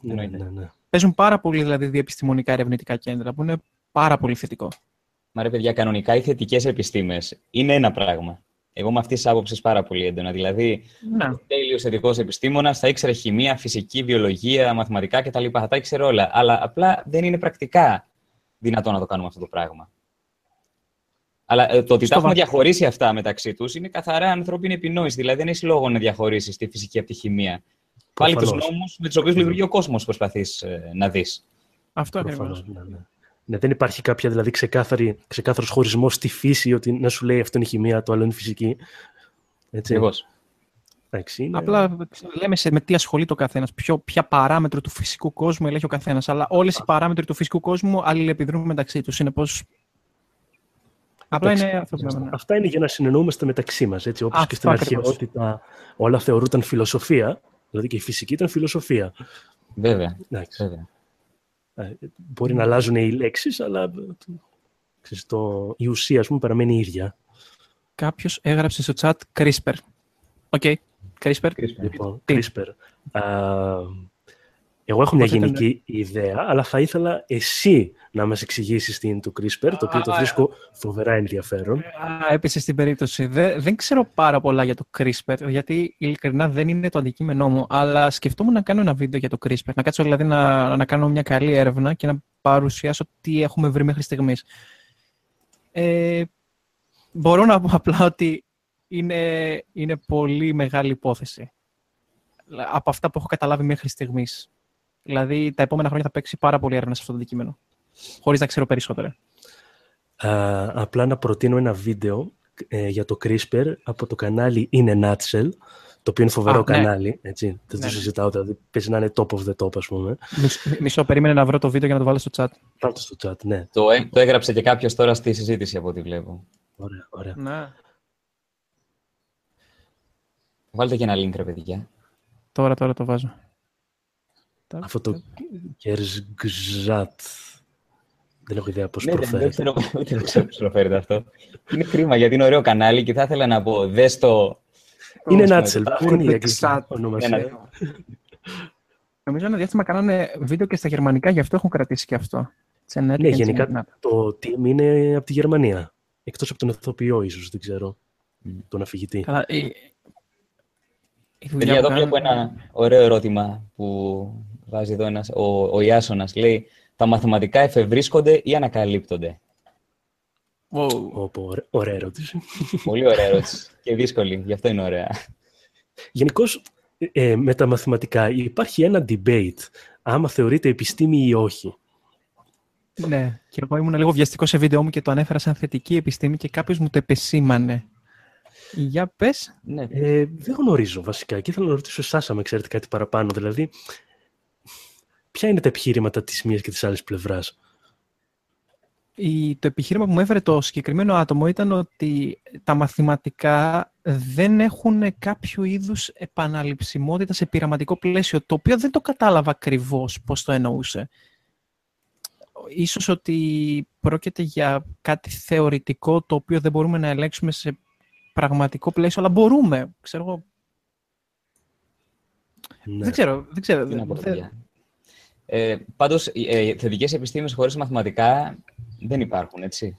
Ναι, ναι, ναι. Παίζουν πάρα πολύ δηλαδή διεπιστημονικά ερευνητικά κέντρα που είναι πάρα πολύ θετικό. Μα ρε παιδιά, κανονικά οι θετικές επιστήμες είναι ένα πράγμα. Εγώ με αυτή τη άποψη πάρα πολύ έντονα. Δηλαδή, ναι. τέλειος θετικό επιστήμονας θα ήξερε χημεία, φυσική, βιολογία, μαθηματικά κτλ. Θα τα ήξερε όλα. Αλλά απλά δεν είναι πρακτικά δυνατό να το κάνουμε αυτό το πράγμα. Αλλά ε, το ότι τα έχουμε διαχωρίσει αυτά μεταξύ τους είναι καθαρά ανθρώπινη επινόηση. Δηλαδή, δεν έχει λόγο να διαχωρίσει τη φυσική από τη χημεία. Πάλι τους νόμους με τους οποίους λειτουργεί ο κόσμος προσπαθείς ε, να δεις. Αυτό ακριβώς. Ναι, ναι. ναι, δεν υπάρχει κάποια δηλαδή ξεκάθαρη, ξεκάθαρος χωρισμός στη φύση ότι να σου λέει αυτό είναι χημεία, το άλλο είναι φυσική. Έτσι. Ακριβώς. είναι... Απλά λέμε σε, με τι ασχολείται ο καθένας, ποια παράμετρο του φυσικού κόσμου ελέγχει ο καθένας. Αλλά όλες οι παράμετροι του φυσικού κόσμου αλληλεπιδρούν μεταξύ τους. Είναι πως Απλά είναι αυτό που Αυτά είναι για να συνεννοούμαστε μεταξύ μας. Όπως και στην αρχαιότητα όλα θεωρούνταν φιλοσοφία, δηλαδή και η φυσική ήταν φιλοσοφία. Βέβαια. Βέβαια. Ε, μπορεί να αλλάζουν οι λέξεις, αλλά ξέρεις, το, η ουσία ας πούμε, παραμένει η ίδια. Κάποιος έγραψε στο chat CRISPR. OK. Okay. CRISPR. Λοιπόν, CRISPR. Εγώ έχω μια γενική ιδέα, αλλά θα ήθελα εσύ να μας εξηγήσεις τι είναι το CRISPR, το οποίο το βρίσκω φοβερά ενδιαφέρον. Έπεσες στην περίπτωση. Δεν, δεν ξέρω πάρα πολλά για το CRISPR, γιατί ειλικρινά δεν είναι το αντικείμενό μου, αλλά σκεφτόμουν να κάνω ένα βίντεο για το CRISPR, να κάτσω δηλαδή να, να κάνω μια καλή έρευνα και να παρουσιάσω τι έχουμε βρει μέχρι στιγμής. Ε, μπορώ να πω απλά ότι είναι, είναι πολύ μεγάλη υπόθεση από αυτά που έχω καταλάβει μέχρι στιγμής. Δηλαδή, τα επόμενα χρόνια θα παίξει πάρα πολύ έρευνα σε αυτό το αντικείμενο. Χωρίς να ξέρω περισσότερα. απλά να προτείνω ένα βίντεο ε, για το CRISPR από το κανάλι In a Nutshell, το οποίο είναι φοβερό ναι. κανάλι. Έτσι. Δεν το ναι, ναι. συζητάω, δηλαδή παίζει να είναι top of the top, ας πούμε. Μισό, περίμενε να βρω το βίντεο για να το βάλω στο chat. Βάλτε στο chat, ναι. Το, το έγραψε και κάποιος τώρα στη συζήτηση από ό,τι βλέπω. Ωραία, ωραία. Ναι. Βάλτε και ένα link, ρε παιδιά. Τώρα, τώρα το βάζω. Αυτό το Κερσγκζάτ. Δεν έχω ιδέα πώς ναι, προφέρεται. Δεν ξέρω, δεν ξέρω πώς προφέρεται αυτό. Είναι κρίμα γιατί είναι ωραίο κανάλι και θα ήθελα να πω, δες το... Είναι Νάτσελ, δεν είναι η αγγλική ονομασία. Νομίζω ένα διάστημα κάνανε βίντεο και στα γερμανικά, γι' αυτό έχουν κρατήσει και αυτό. Ναι, γενικά το team είναι από τη Γερμανία. Εκτός από τον ηθοποιό ίσως, δεν ξέρω. Τον αφηγητή. Καλά, Παιδιά, εδώ βλέπω ένα ωραίο ερώτημα που βάζει εδώ ένας, ο, ο Ιάσονας. Λέει, τα μαθηματικά εφευρίσκονται ή ανακαλύπτονται; Wow. ωραία ερώτηση. Πολύ ωραία ερώτηση και δύσκολη, γι' αυτό είναι ωραία. Γενικώς, ε, με τα μαθηματικά υπάρχει ένα debate άμα θεωρείται επιστήμη ή όχι. Ναι, και εγώ ήμουν λίγο βιαστικός σε βίντεο μου και το ανέφερα σαν θετική επιστήμη και κάποιος μου το επεσήμανε. Για πες. Ναι. Ε, δεν γνωρίζω βασικά και ήθελα να ρωτήσω εσάς αν ξέρετε κάτι παραπάνω. Δηλαδή, ποια είναι τα επιχείρηματα της μίας και της άλλης πλευράς; Η, το επιχείρημα που μου έφερε το συγκεκριμένο άτομο ήταν ότι τα μαθηματικά δεν έχουν κάποιο είδους επαναληψιμότητα σε πειραματικό πλαίσιο, το οποίο δεν το κατάλαβα ακριβώς πώς το εννοούσε. Ίσως ότι πρόκειται για κάτι θεωρητικό το οποίο δεν μπορούμε να ελέγξουμε σε πραγματικό πλαίσιο, αλλά μπορούμε. Ξέρω εγώ. Ναι. Δεν ξέρω. Δεν ξέρω. Δεν... Ε, πάντως, ε, θετικές επιστήμες χωρίς μαθηματικά δεν υπάρχουν, έτσι.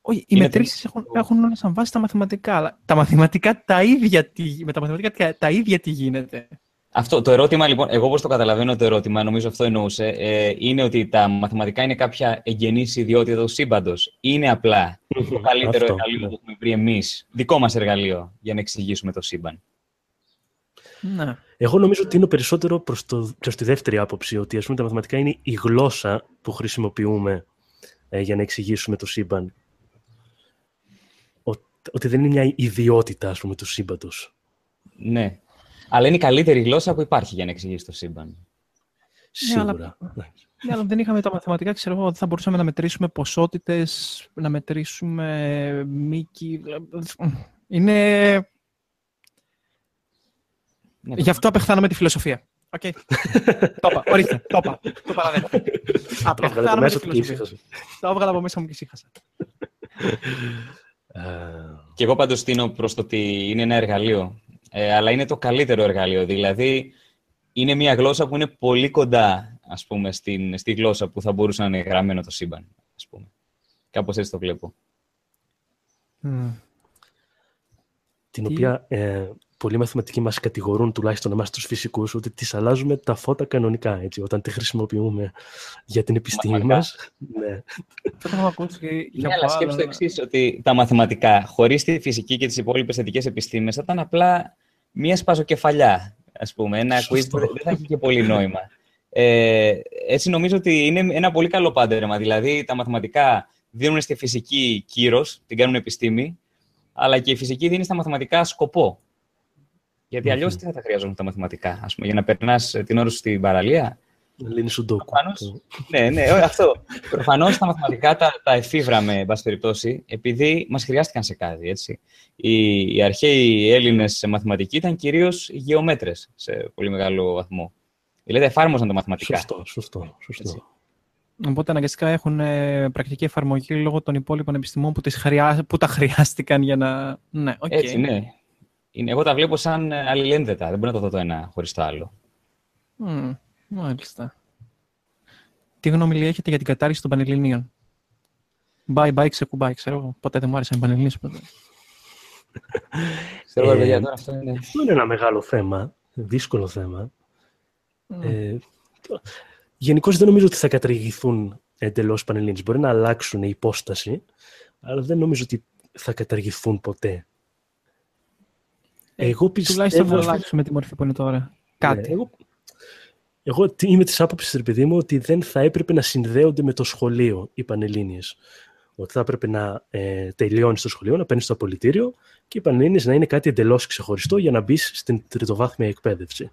Όχι, οι μετρήσεις έχουν, έχουν όλα σαν βάση τα μαθηματικά, αλλά τα μαθηματικά τα ίδια, με τα μαθηματικά τα ίδια τι γίνεται. Αυτό το ερώτημα, λοιπόν, εγώ όπως το καταλαβαίνω το ερώτημα, νομίζω αυτό εννοούσε, ε, είναι ότι τα μαθηματικά είναι κάποια εγγενής ιδιότητα του σύμπαντος. Είναι απλά το καλύτερο εργαλείο ναι. που έχουμε βρει εμείς, δικό μας εργαλείο, για να εξηγήσουμε το σύμπαν. Να. Εγώ νομίζω ότι είναι περισσότερο προς, το, προς τη δεύτερη άποψη, ότι ας πούμε, τα μαθηματικά είναι η γλώσσα που χρησιμοποιούμε ε, για να εξηγήσουμε το σύμπαν. ότι δεν είναι μια ιδιότητα, ας πούμε, του σύμπαντος. Ναι. Αλλά είναι η καλύτερη γλώσσα που υπάρχει για να εξηγήσει το σύμπαν. Σίγουρα. Ναι, αλλά, ναι, αλλά δεν είχαμε τα μαθηματικά, ξέρω εγώ, θα μπορούσαμε να μετρήσουμε ποσότητες, να μετρήσουμε μήκη. Είναι... Ναι, Γι' αυτό απεχθάνομαι τη φιλοσοφία. Οκ. Το είπα. Ορίστε. Το είπα. Το παραδέχομαι. Το έβγαλε από μέσα του και ησύχασε. Το έβγαλα από μέσα μου και ησύχασα. Ε, Και εγώ πάντως τείνω προς το ότι είναι ένα εργαλείο. Ε, αλλά είναι το καλύτερο εργαλείο. Δηλαδή, είναι μια γλώσσα που είναι πολύ κοντά, ας πούμε, στην, στη γλώσσα που θα μπορούσε να είναι γραμμένο το σύμπαν, ας πούμε. Κάπως έτσι το βλέπω. Μμ. την Τι- οποία ε, πολλοί μαθηματικοί μας κατηγορούν, τουλάχιστον εμάς τους φυσικούς, ότι τις αλλάζουμε τα φώτα κανονικά, έτσι, όταν τη χρησιμοποιούμε για την επιστήμη Μαθηματικά. μας. Ναι. Αυτό θα μου ακούσει και για Ναι, αλλά πάρα, σκέψτε το αλλά- εξής, ότι τα μαθηματικά, χωρίς τη φυσική και τις υπόλοιπες θετικές επιστήμες, θα ήταν απλά μία σπαζοκεφαλιά, ας πούμε, ένα quiz Σωστό. που δεν δεν θα έχει και πολύ νόημα. Ε, έτσι νομίζω ότι είναι ένα πολύ καλό πάντερμα. Δηλαδή, τα μαθηματικά δίνουν στη φυσική κύρος, την κάνουν επιστήμη, αλλά και η φυσική δίνει στα μαθηματικά σκοπό. Γιατί αλλιώς τι θα τα χρειαζόμουν τα μαθηματικά, ας πούμε, για να περνάς ε, την ώρα σου στην παραλία; Λύνεις σου ντόκου. Προφανώς. ναι, ναι, όχι, αυτό. Προφανώς τα μαθηματικά τα, τα εφήβραμε, εν πάση περιπτώσει, επειδή μας χρειάστηκαν σε κάτι. Έτσι. Οι, οι αρχαίοι Έλληνες οι μαθηματικοί ήταν κυρίως γεωμέτρες σε πολύ μεγάλο βαθμό. Δηλαδή εφάρμοζαν τα μαθηματικά. Σωστό, σωστό, σωστό. Έτσι. Οπότε αναγκαστικά έχουν ε, πρακτική εφαρμογή λόγω των υπόλοιπων επιστημών που, τις χρειά... που τα χρειάστηκαν για να. Ναι, οκ. Έτσι, ναι. Είναι, εγώ τα βλέπω σαν ε, αλληλένδετα. Δεν μπορώ να το δω το ένα χωρίς το άλλο. Μμ, μάλιστα. Τι γνώμη λέει έχετε για την κατάργηση των Πανελληνίων; Bye bye, ξεκουμπάει, ξέρω εγώ. Ποτέ δεν μου άρεσαν οι Πανελληνίες. Ποτέ. Ξέρω, Ε, παιδιά, τώρα αυτό είναι. Αυτό είναι ένα μεγάλο θέμα, δύσκολο θέμα. Μμ. Ε, Γενικώς δεν νομίζω ότι θα καταργηθούν εντελώς πανελλήνιες. Μπορεί να αλλάξουν η υπόσταση, αλλά δεν νομίζω ότι θα καταργηθούν ποτέ. Ε, Εγώ Τουλάχιστον πιστεύω... θα αλλάξουμε τη μορφή που είναι τώρα. Κάτι. Ναι, εγώ, εγώ τι- είμαι της άποψης, ρε παιδί μου, ότι δεν θα έπρεπε να συνδέονται με το σχολείο οι Πανελλήνιες. Ότι θα έπρεπε να ε, τελειώνεις στο σχολείο, να παίρνεις το απολυτήριο και οι Πανελλήνιες να είναι κάτι εντελώς ξεχωριστό για να μπεις στην τριτοβάθμια εκπαίδευση.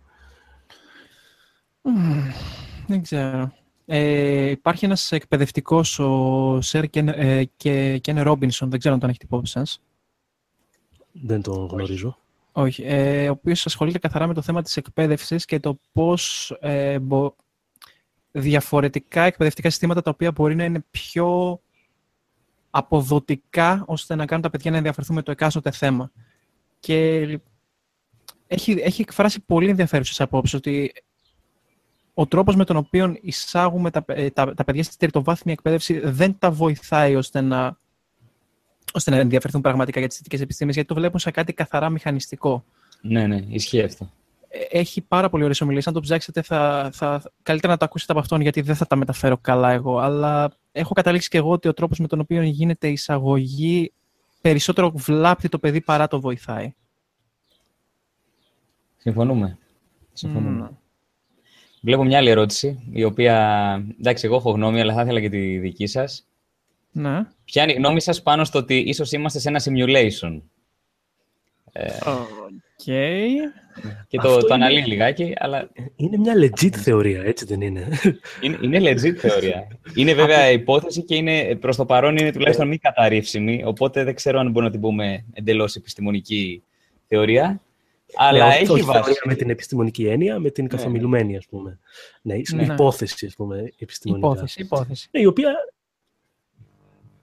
Μμμ, Δεν ξέρω. Ε, υπάρχει ένας εκπαιδευτικός, ο Σερ Κεν, ε, και, Κεν Ρόμπινσον, δεν ξέρω αν τον έχετε υπόψη σας. Δεν τον γνωρίζω. Όχι. Ε, ο οποίος ασχολείται καθαρά με το θέμα της εκπαίδευσης και το πώς ε, μπο- διαφορετικά εκπαιδευτικά συστήματα τα οποία μπορεί να είναι πιο αποδοτικά ώστε να κάνουν τα παιδιά να ενδιαφερθούν με το εκάστοτε θέμα. Και έχει, έχει εκφράσει πολύ ενδιαφέρουσες απόψεις ότι ο τρόπος με τον οποίο εισάγουμε τα, ε, τα, τα παιδιά στη τριτοβάθμια εκπαίδευση δεν τα βοηθάει ώστε να, ώστε να ενδιαφερθούν πραγματικά για τις θετικές επιστήμες, γιατί το βλέπουν σαν κάτι καθαρά μηχανιστικό. Ναι, ναι, ισχύει αυτό. Ε, Έχει πάρα πολύ ωραίες ομιλίες. Αν το ψάξετε, θα, θα, καλύτερα να το ακούσετε από αυτόν, γιατί δεν θα τα μεταφέρω καλά εγώ. Αλλά έχω καταλήξει και εγώ ότι ο τρόπος με τον οποίο γίνεται η εισαγωγή περισσότερο βλάπτει το παιδί παρά το βοηθάει. Συμφωνούμε. Συμφωνούμε. Μμμ. Βλέπω μια άλλη ερώτηση, η οποία, εντάξει, εγώ έχω γνώμη, αλλά θα ήθελα και τη δική σας. Ναι. Ποια είναι η γνώμη σας πάνω στο ότι ίσως είμαστε σε ένα simulation. Οκ. Και το, Αυτό το είναι- αναλύει λιγάκι, αλλά Είναι μια legit θεωρία, έτσι δεν είναι; είναι, είναι legit θεωρία. Είναι βέβαια υπόθεση και είναι, προς το παρόν είναι τουλάχιστον μη καταρρίψιμη, οπότε δεν ξέρω αν μπορούμε να την πούμε εντελώς επιστημονική θεωρία. Αλλά Ναι, όχι- έχει όχι βάση. θεωρία με την επιστημονική έννοια, με την καθομιλουμένη, ας πούμε. Ναι, Ναι. υπόθεση, ας πούμε, επιστημονικά. Υπόθεση, υπόθεση. Ναι, η οποία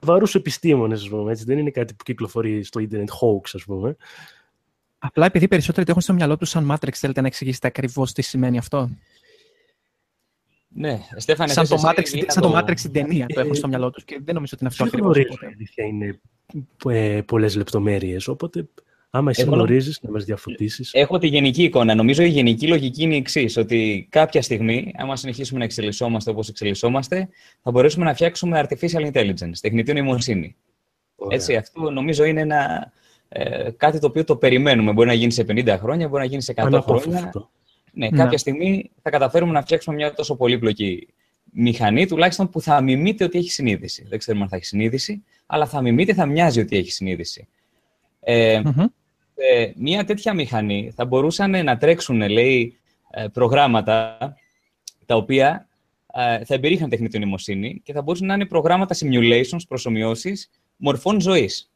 βαρούς επιστήμονες, ας πούμε, έτσι. Δεν είναι κάτι που κυκλοφορεί στο ίντερνετ hoax, ας πούμε. Απλά επειδή περισσότεροι το έχουν στο μυαλό τους σαν Matrix, θέλετε να εξηγήσετε ακριβώς τι σημαίνει αυτό; Ναι, Στέφανε, σαν, θες το εσύ Matrix, ή να σαν το το- Matrix την ταινία το έχουν στο μυαλό τους και δεν νομίζω ότι είναι αυτό Δεν ακριβώς. γνωρίζω, οπότε. η αλήθεια είναι ε, πολλές λεπτομέρειες, οπότε άμα εσύ Εγώ νο- γνωρίζεις να μας διαφωτίσεις. Έχω τη γενική εικόνα. Νομίζω η γενική λογική είναι η εξής: Ότι κάποια στιγμή, άμα συνεχίσουμε να εξελισσόμαστε όπως εξελισσόμαστε, θα μπορέσουμε να φτιάξουμε artificial intelligence, τεχνητή νοημοσύνη. Ωραία. Έτσι, αυτό νομίζω είναι ένα, ε, κάτι το οποίο το περιμένουμε. Μπορεί να γίνει σε 50 χρόνια, μπορεί να γίνει σε 100 χρόνια. Αναπόφευκτο. Ναι, Ναι. κάποια στιγμή θα καταφέρουμε να φτιάξουμε μια τόσο πολύπλοκη μηχανή, τουλάχιστον που θα μιμείται ότι έχει συνείδηση. Δεν ξέρουμε αν θα έχει συνείδηση, αλλά θα μιμείται, θα μοιάζει ότι έχει συνείδηση. Ε, Μμμ. Ε, μια τέτοια μηχανή θα μπορούσαν να τρέξουν, λέει, ε, προγράμματα τα οποία ε, θα εμπερίχαν τεχνητή νοημοσύνη και θα μπορούσαν να είναι προγράμματα simulations, προσωμιώσεις μορφών ζωής.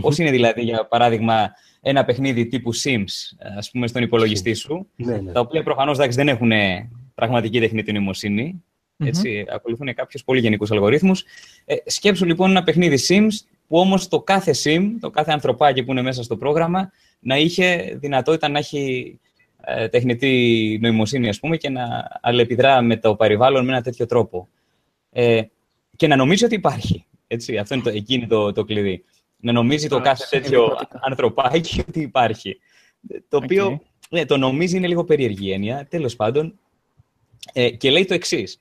Πώς είναι δηλαδή, για παράδειγμα, ένα παιχνίδι τύπου Sims, ας πούμε, στον υπολογιστή σου, Ναι, ναι. τα οποία προφανώς εντάξει, δεν έχουν πραγματική τεχνητή νοημοσύνη, έτσι, ακολουθούν κάποιους πολύ γενικούς αλγορίθμους. Ε, σκέψου λοιπόν ένα παιχνίδι Sims, που όμως το κάθε Sim, το κάθε ανθρωπάκι που είναι μέσα στο πρόγραμμα, να είχε δυνατότητα να έχει ε, τεχνητή νοημοσύνη, ας πούμε, και να αλληλεπιδρά με το περιβάλλον με ένα τέτοιο τρόπο. Ε, και να νομίζει ότι υπάρχει. Έτσι, αυτό είναι το, εκεί είναι το, το κλειδί. Να νομίζει το Α, κάθε τέτοιο συνειδητότητα. ανθρωπάκι ότι υπάρχει. Το οποίο Οκ. ναι, το νομίζει είναι λίγο περίεργη έννοια, τέλος πάντων. Ε, και λέει το εξής.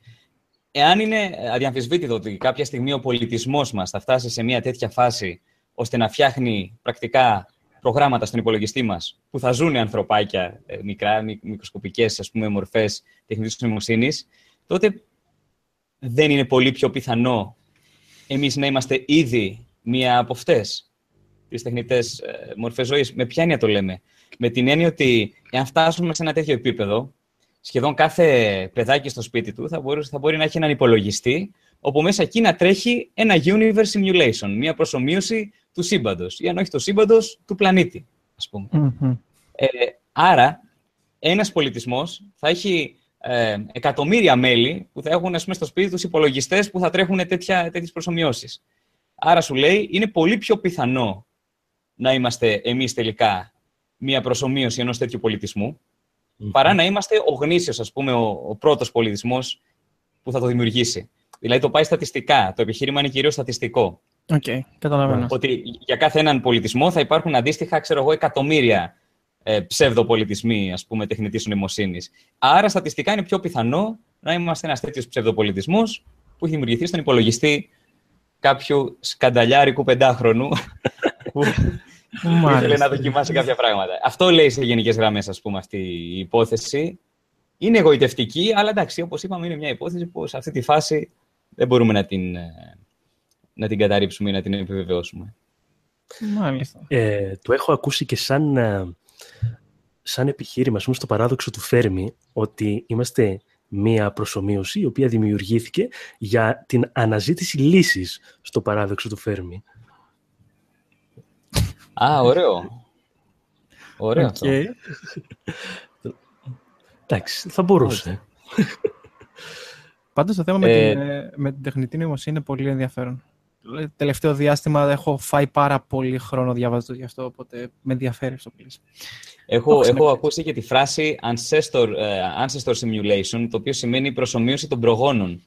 Εάν είναι αδιαμφισβήτητο ότι κάποια στιγμή ο πολιτισμός μας θα φτάσει σε μια τέτοια φάση ώστε να φτιάχνει πρακτικά προγράμματα στον υπολογιστή μας που θα ζουν ανθρωπάκια, ε, μικρά, μικ- μικροσκοπικές ας πούμε, μορφές τεχνητής νοημοσύνης, τότε δεν είναι πολύ πιο πιθανό εμείς να είμαστε ήδη μία από αυτές τις τεχνητές ε, μορφές ζωής. Με ποια έννοια το λέμε; Με την έννοια ότι εάν φτάσουμε σε ένα τέτοιο επίπεδο, σχεδόν κάθε παιδάκι στο σπίτι του θα μπορεί, θα μπορεί να έχει έναν υπολογιστή, όπου μέσα εκεί να τρέχει ένα universe simulation, μία προσωμείωση του σύμπαντος, ή αν όχι του σύμπαντος, του πλανήτη, ας πούμε. Μμμ. Ε, άρα, ένας πολιτισμός θα έχει ε, εκατομμύρια μέλη που θα έχουν ας πούμε, στο σπίτι τους υπολογιστές που θα τρέχουν τέτοια, τέτοιες προσωμιώσεις. Άρα σου λέει, είναι πολύ πιο πιθανό να είμαστε εμείς τελικά μία προσωμείωση ενός τέτοιου πολιτισμού, παρά να είμαστε ο γνήσιος, ας πούμε, ο, ο πρώτος πολιτισμός που θα το δημιουργήσει. Δηλαδή το πάει στατιστικά. Το επιχείρημα είναι κυρίως στατιστικό. Οκ, καταλαβαίνω. Ότι για κάθε έναν πολιτισμό θα υπάρχουν αντίστοιχα, ξέρω εγώ, εκατομμύρια ε, ψευδοπολιτισμοί, ας πούμε, τεχνητής νοημοσύνης. Άρα, στατιστικά είναι πιο πιθανό να είμαστε ένας τέτοιος ψευδοπολιτισμός που έχει δημιουργηθεί στον υπολογιστή κάποιου σκανταλιάρικου πεντάχρονου που ήθελε Μάλιστα. να δοκιμάσει κάποια πράγματα. Αυτό λέει σε γενικές γραμμές, ας πούμε, αυτή η υπόθεση. Είναι εγωιτευτική, αλλά εντάξει, όπως είπαμε, είναι μια υπόθεση που σε αυτή τη φάση δεν μπορούμε να την, ε, να την καταρρύψουμε ή να την επιβεβαιώσουμε. Μάλιστα. Ε, το έχω ακούσει και σαν, ε, σαν επιχείρημα, ας πούμε, στο παράδοξο του Φέρμη, ότι είμαστε μία προσωμείωση η οποία δημιουργήθηκε για την αναζήτηση λύσης στο παράδοξο του Φέρμη. Α, ωραίο. Ωραίο Οκ. αυτό. Εντάξει, θα μπορούσε. Πάντως το θέμα με, Ε, την, ε, με την τεχνητή νοημοσύνη είναι πολύ ενδιαφέρον. Ε, Τελευταίο διάστημα έχω φάει πάρα πολύ χρόνο διαβάζοντας γι' αυτό, οπότε με ενδιαφέρει αυτό που λες. Έχω, Το έχω ξέρω. ακούσει και τη φράση ancestor, ε, ancestor simulation, το οποίο σημαίνει προσομοίωση των προγόνων.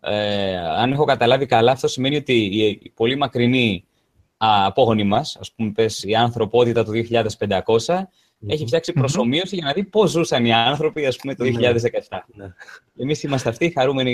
Ε, αν έχω καταλάβει καλά, αυτό σημαίνει ότι η, η πολύ μακρινή α, απόγονη μας, ας πούμε πες, η ανθρωπότητα του 2500, έχει φτιάξει προσωμείωση για να δει πώς ζούσαν οι άνθρωποι, ας πούμε, το Ναι. 2017. Ναι. Εμείς είμαστε αυτοί οι χαρούμενοι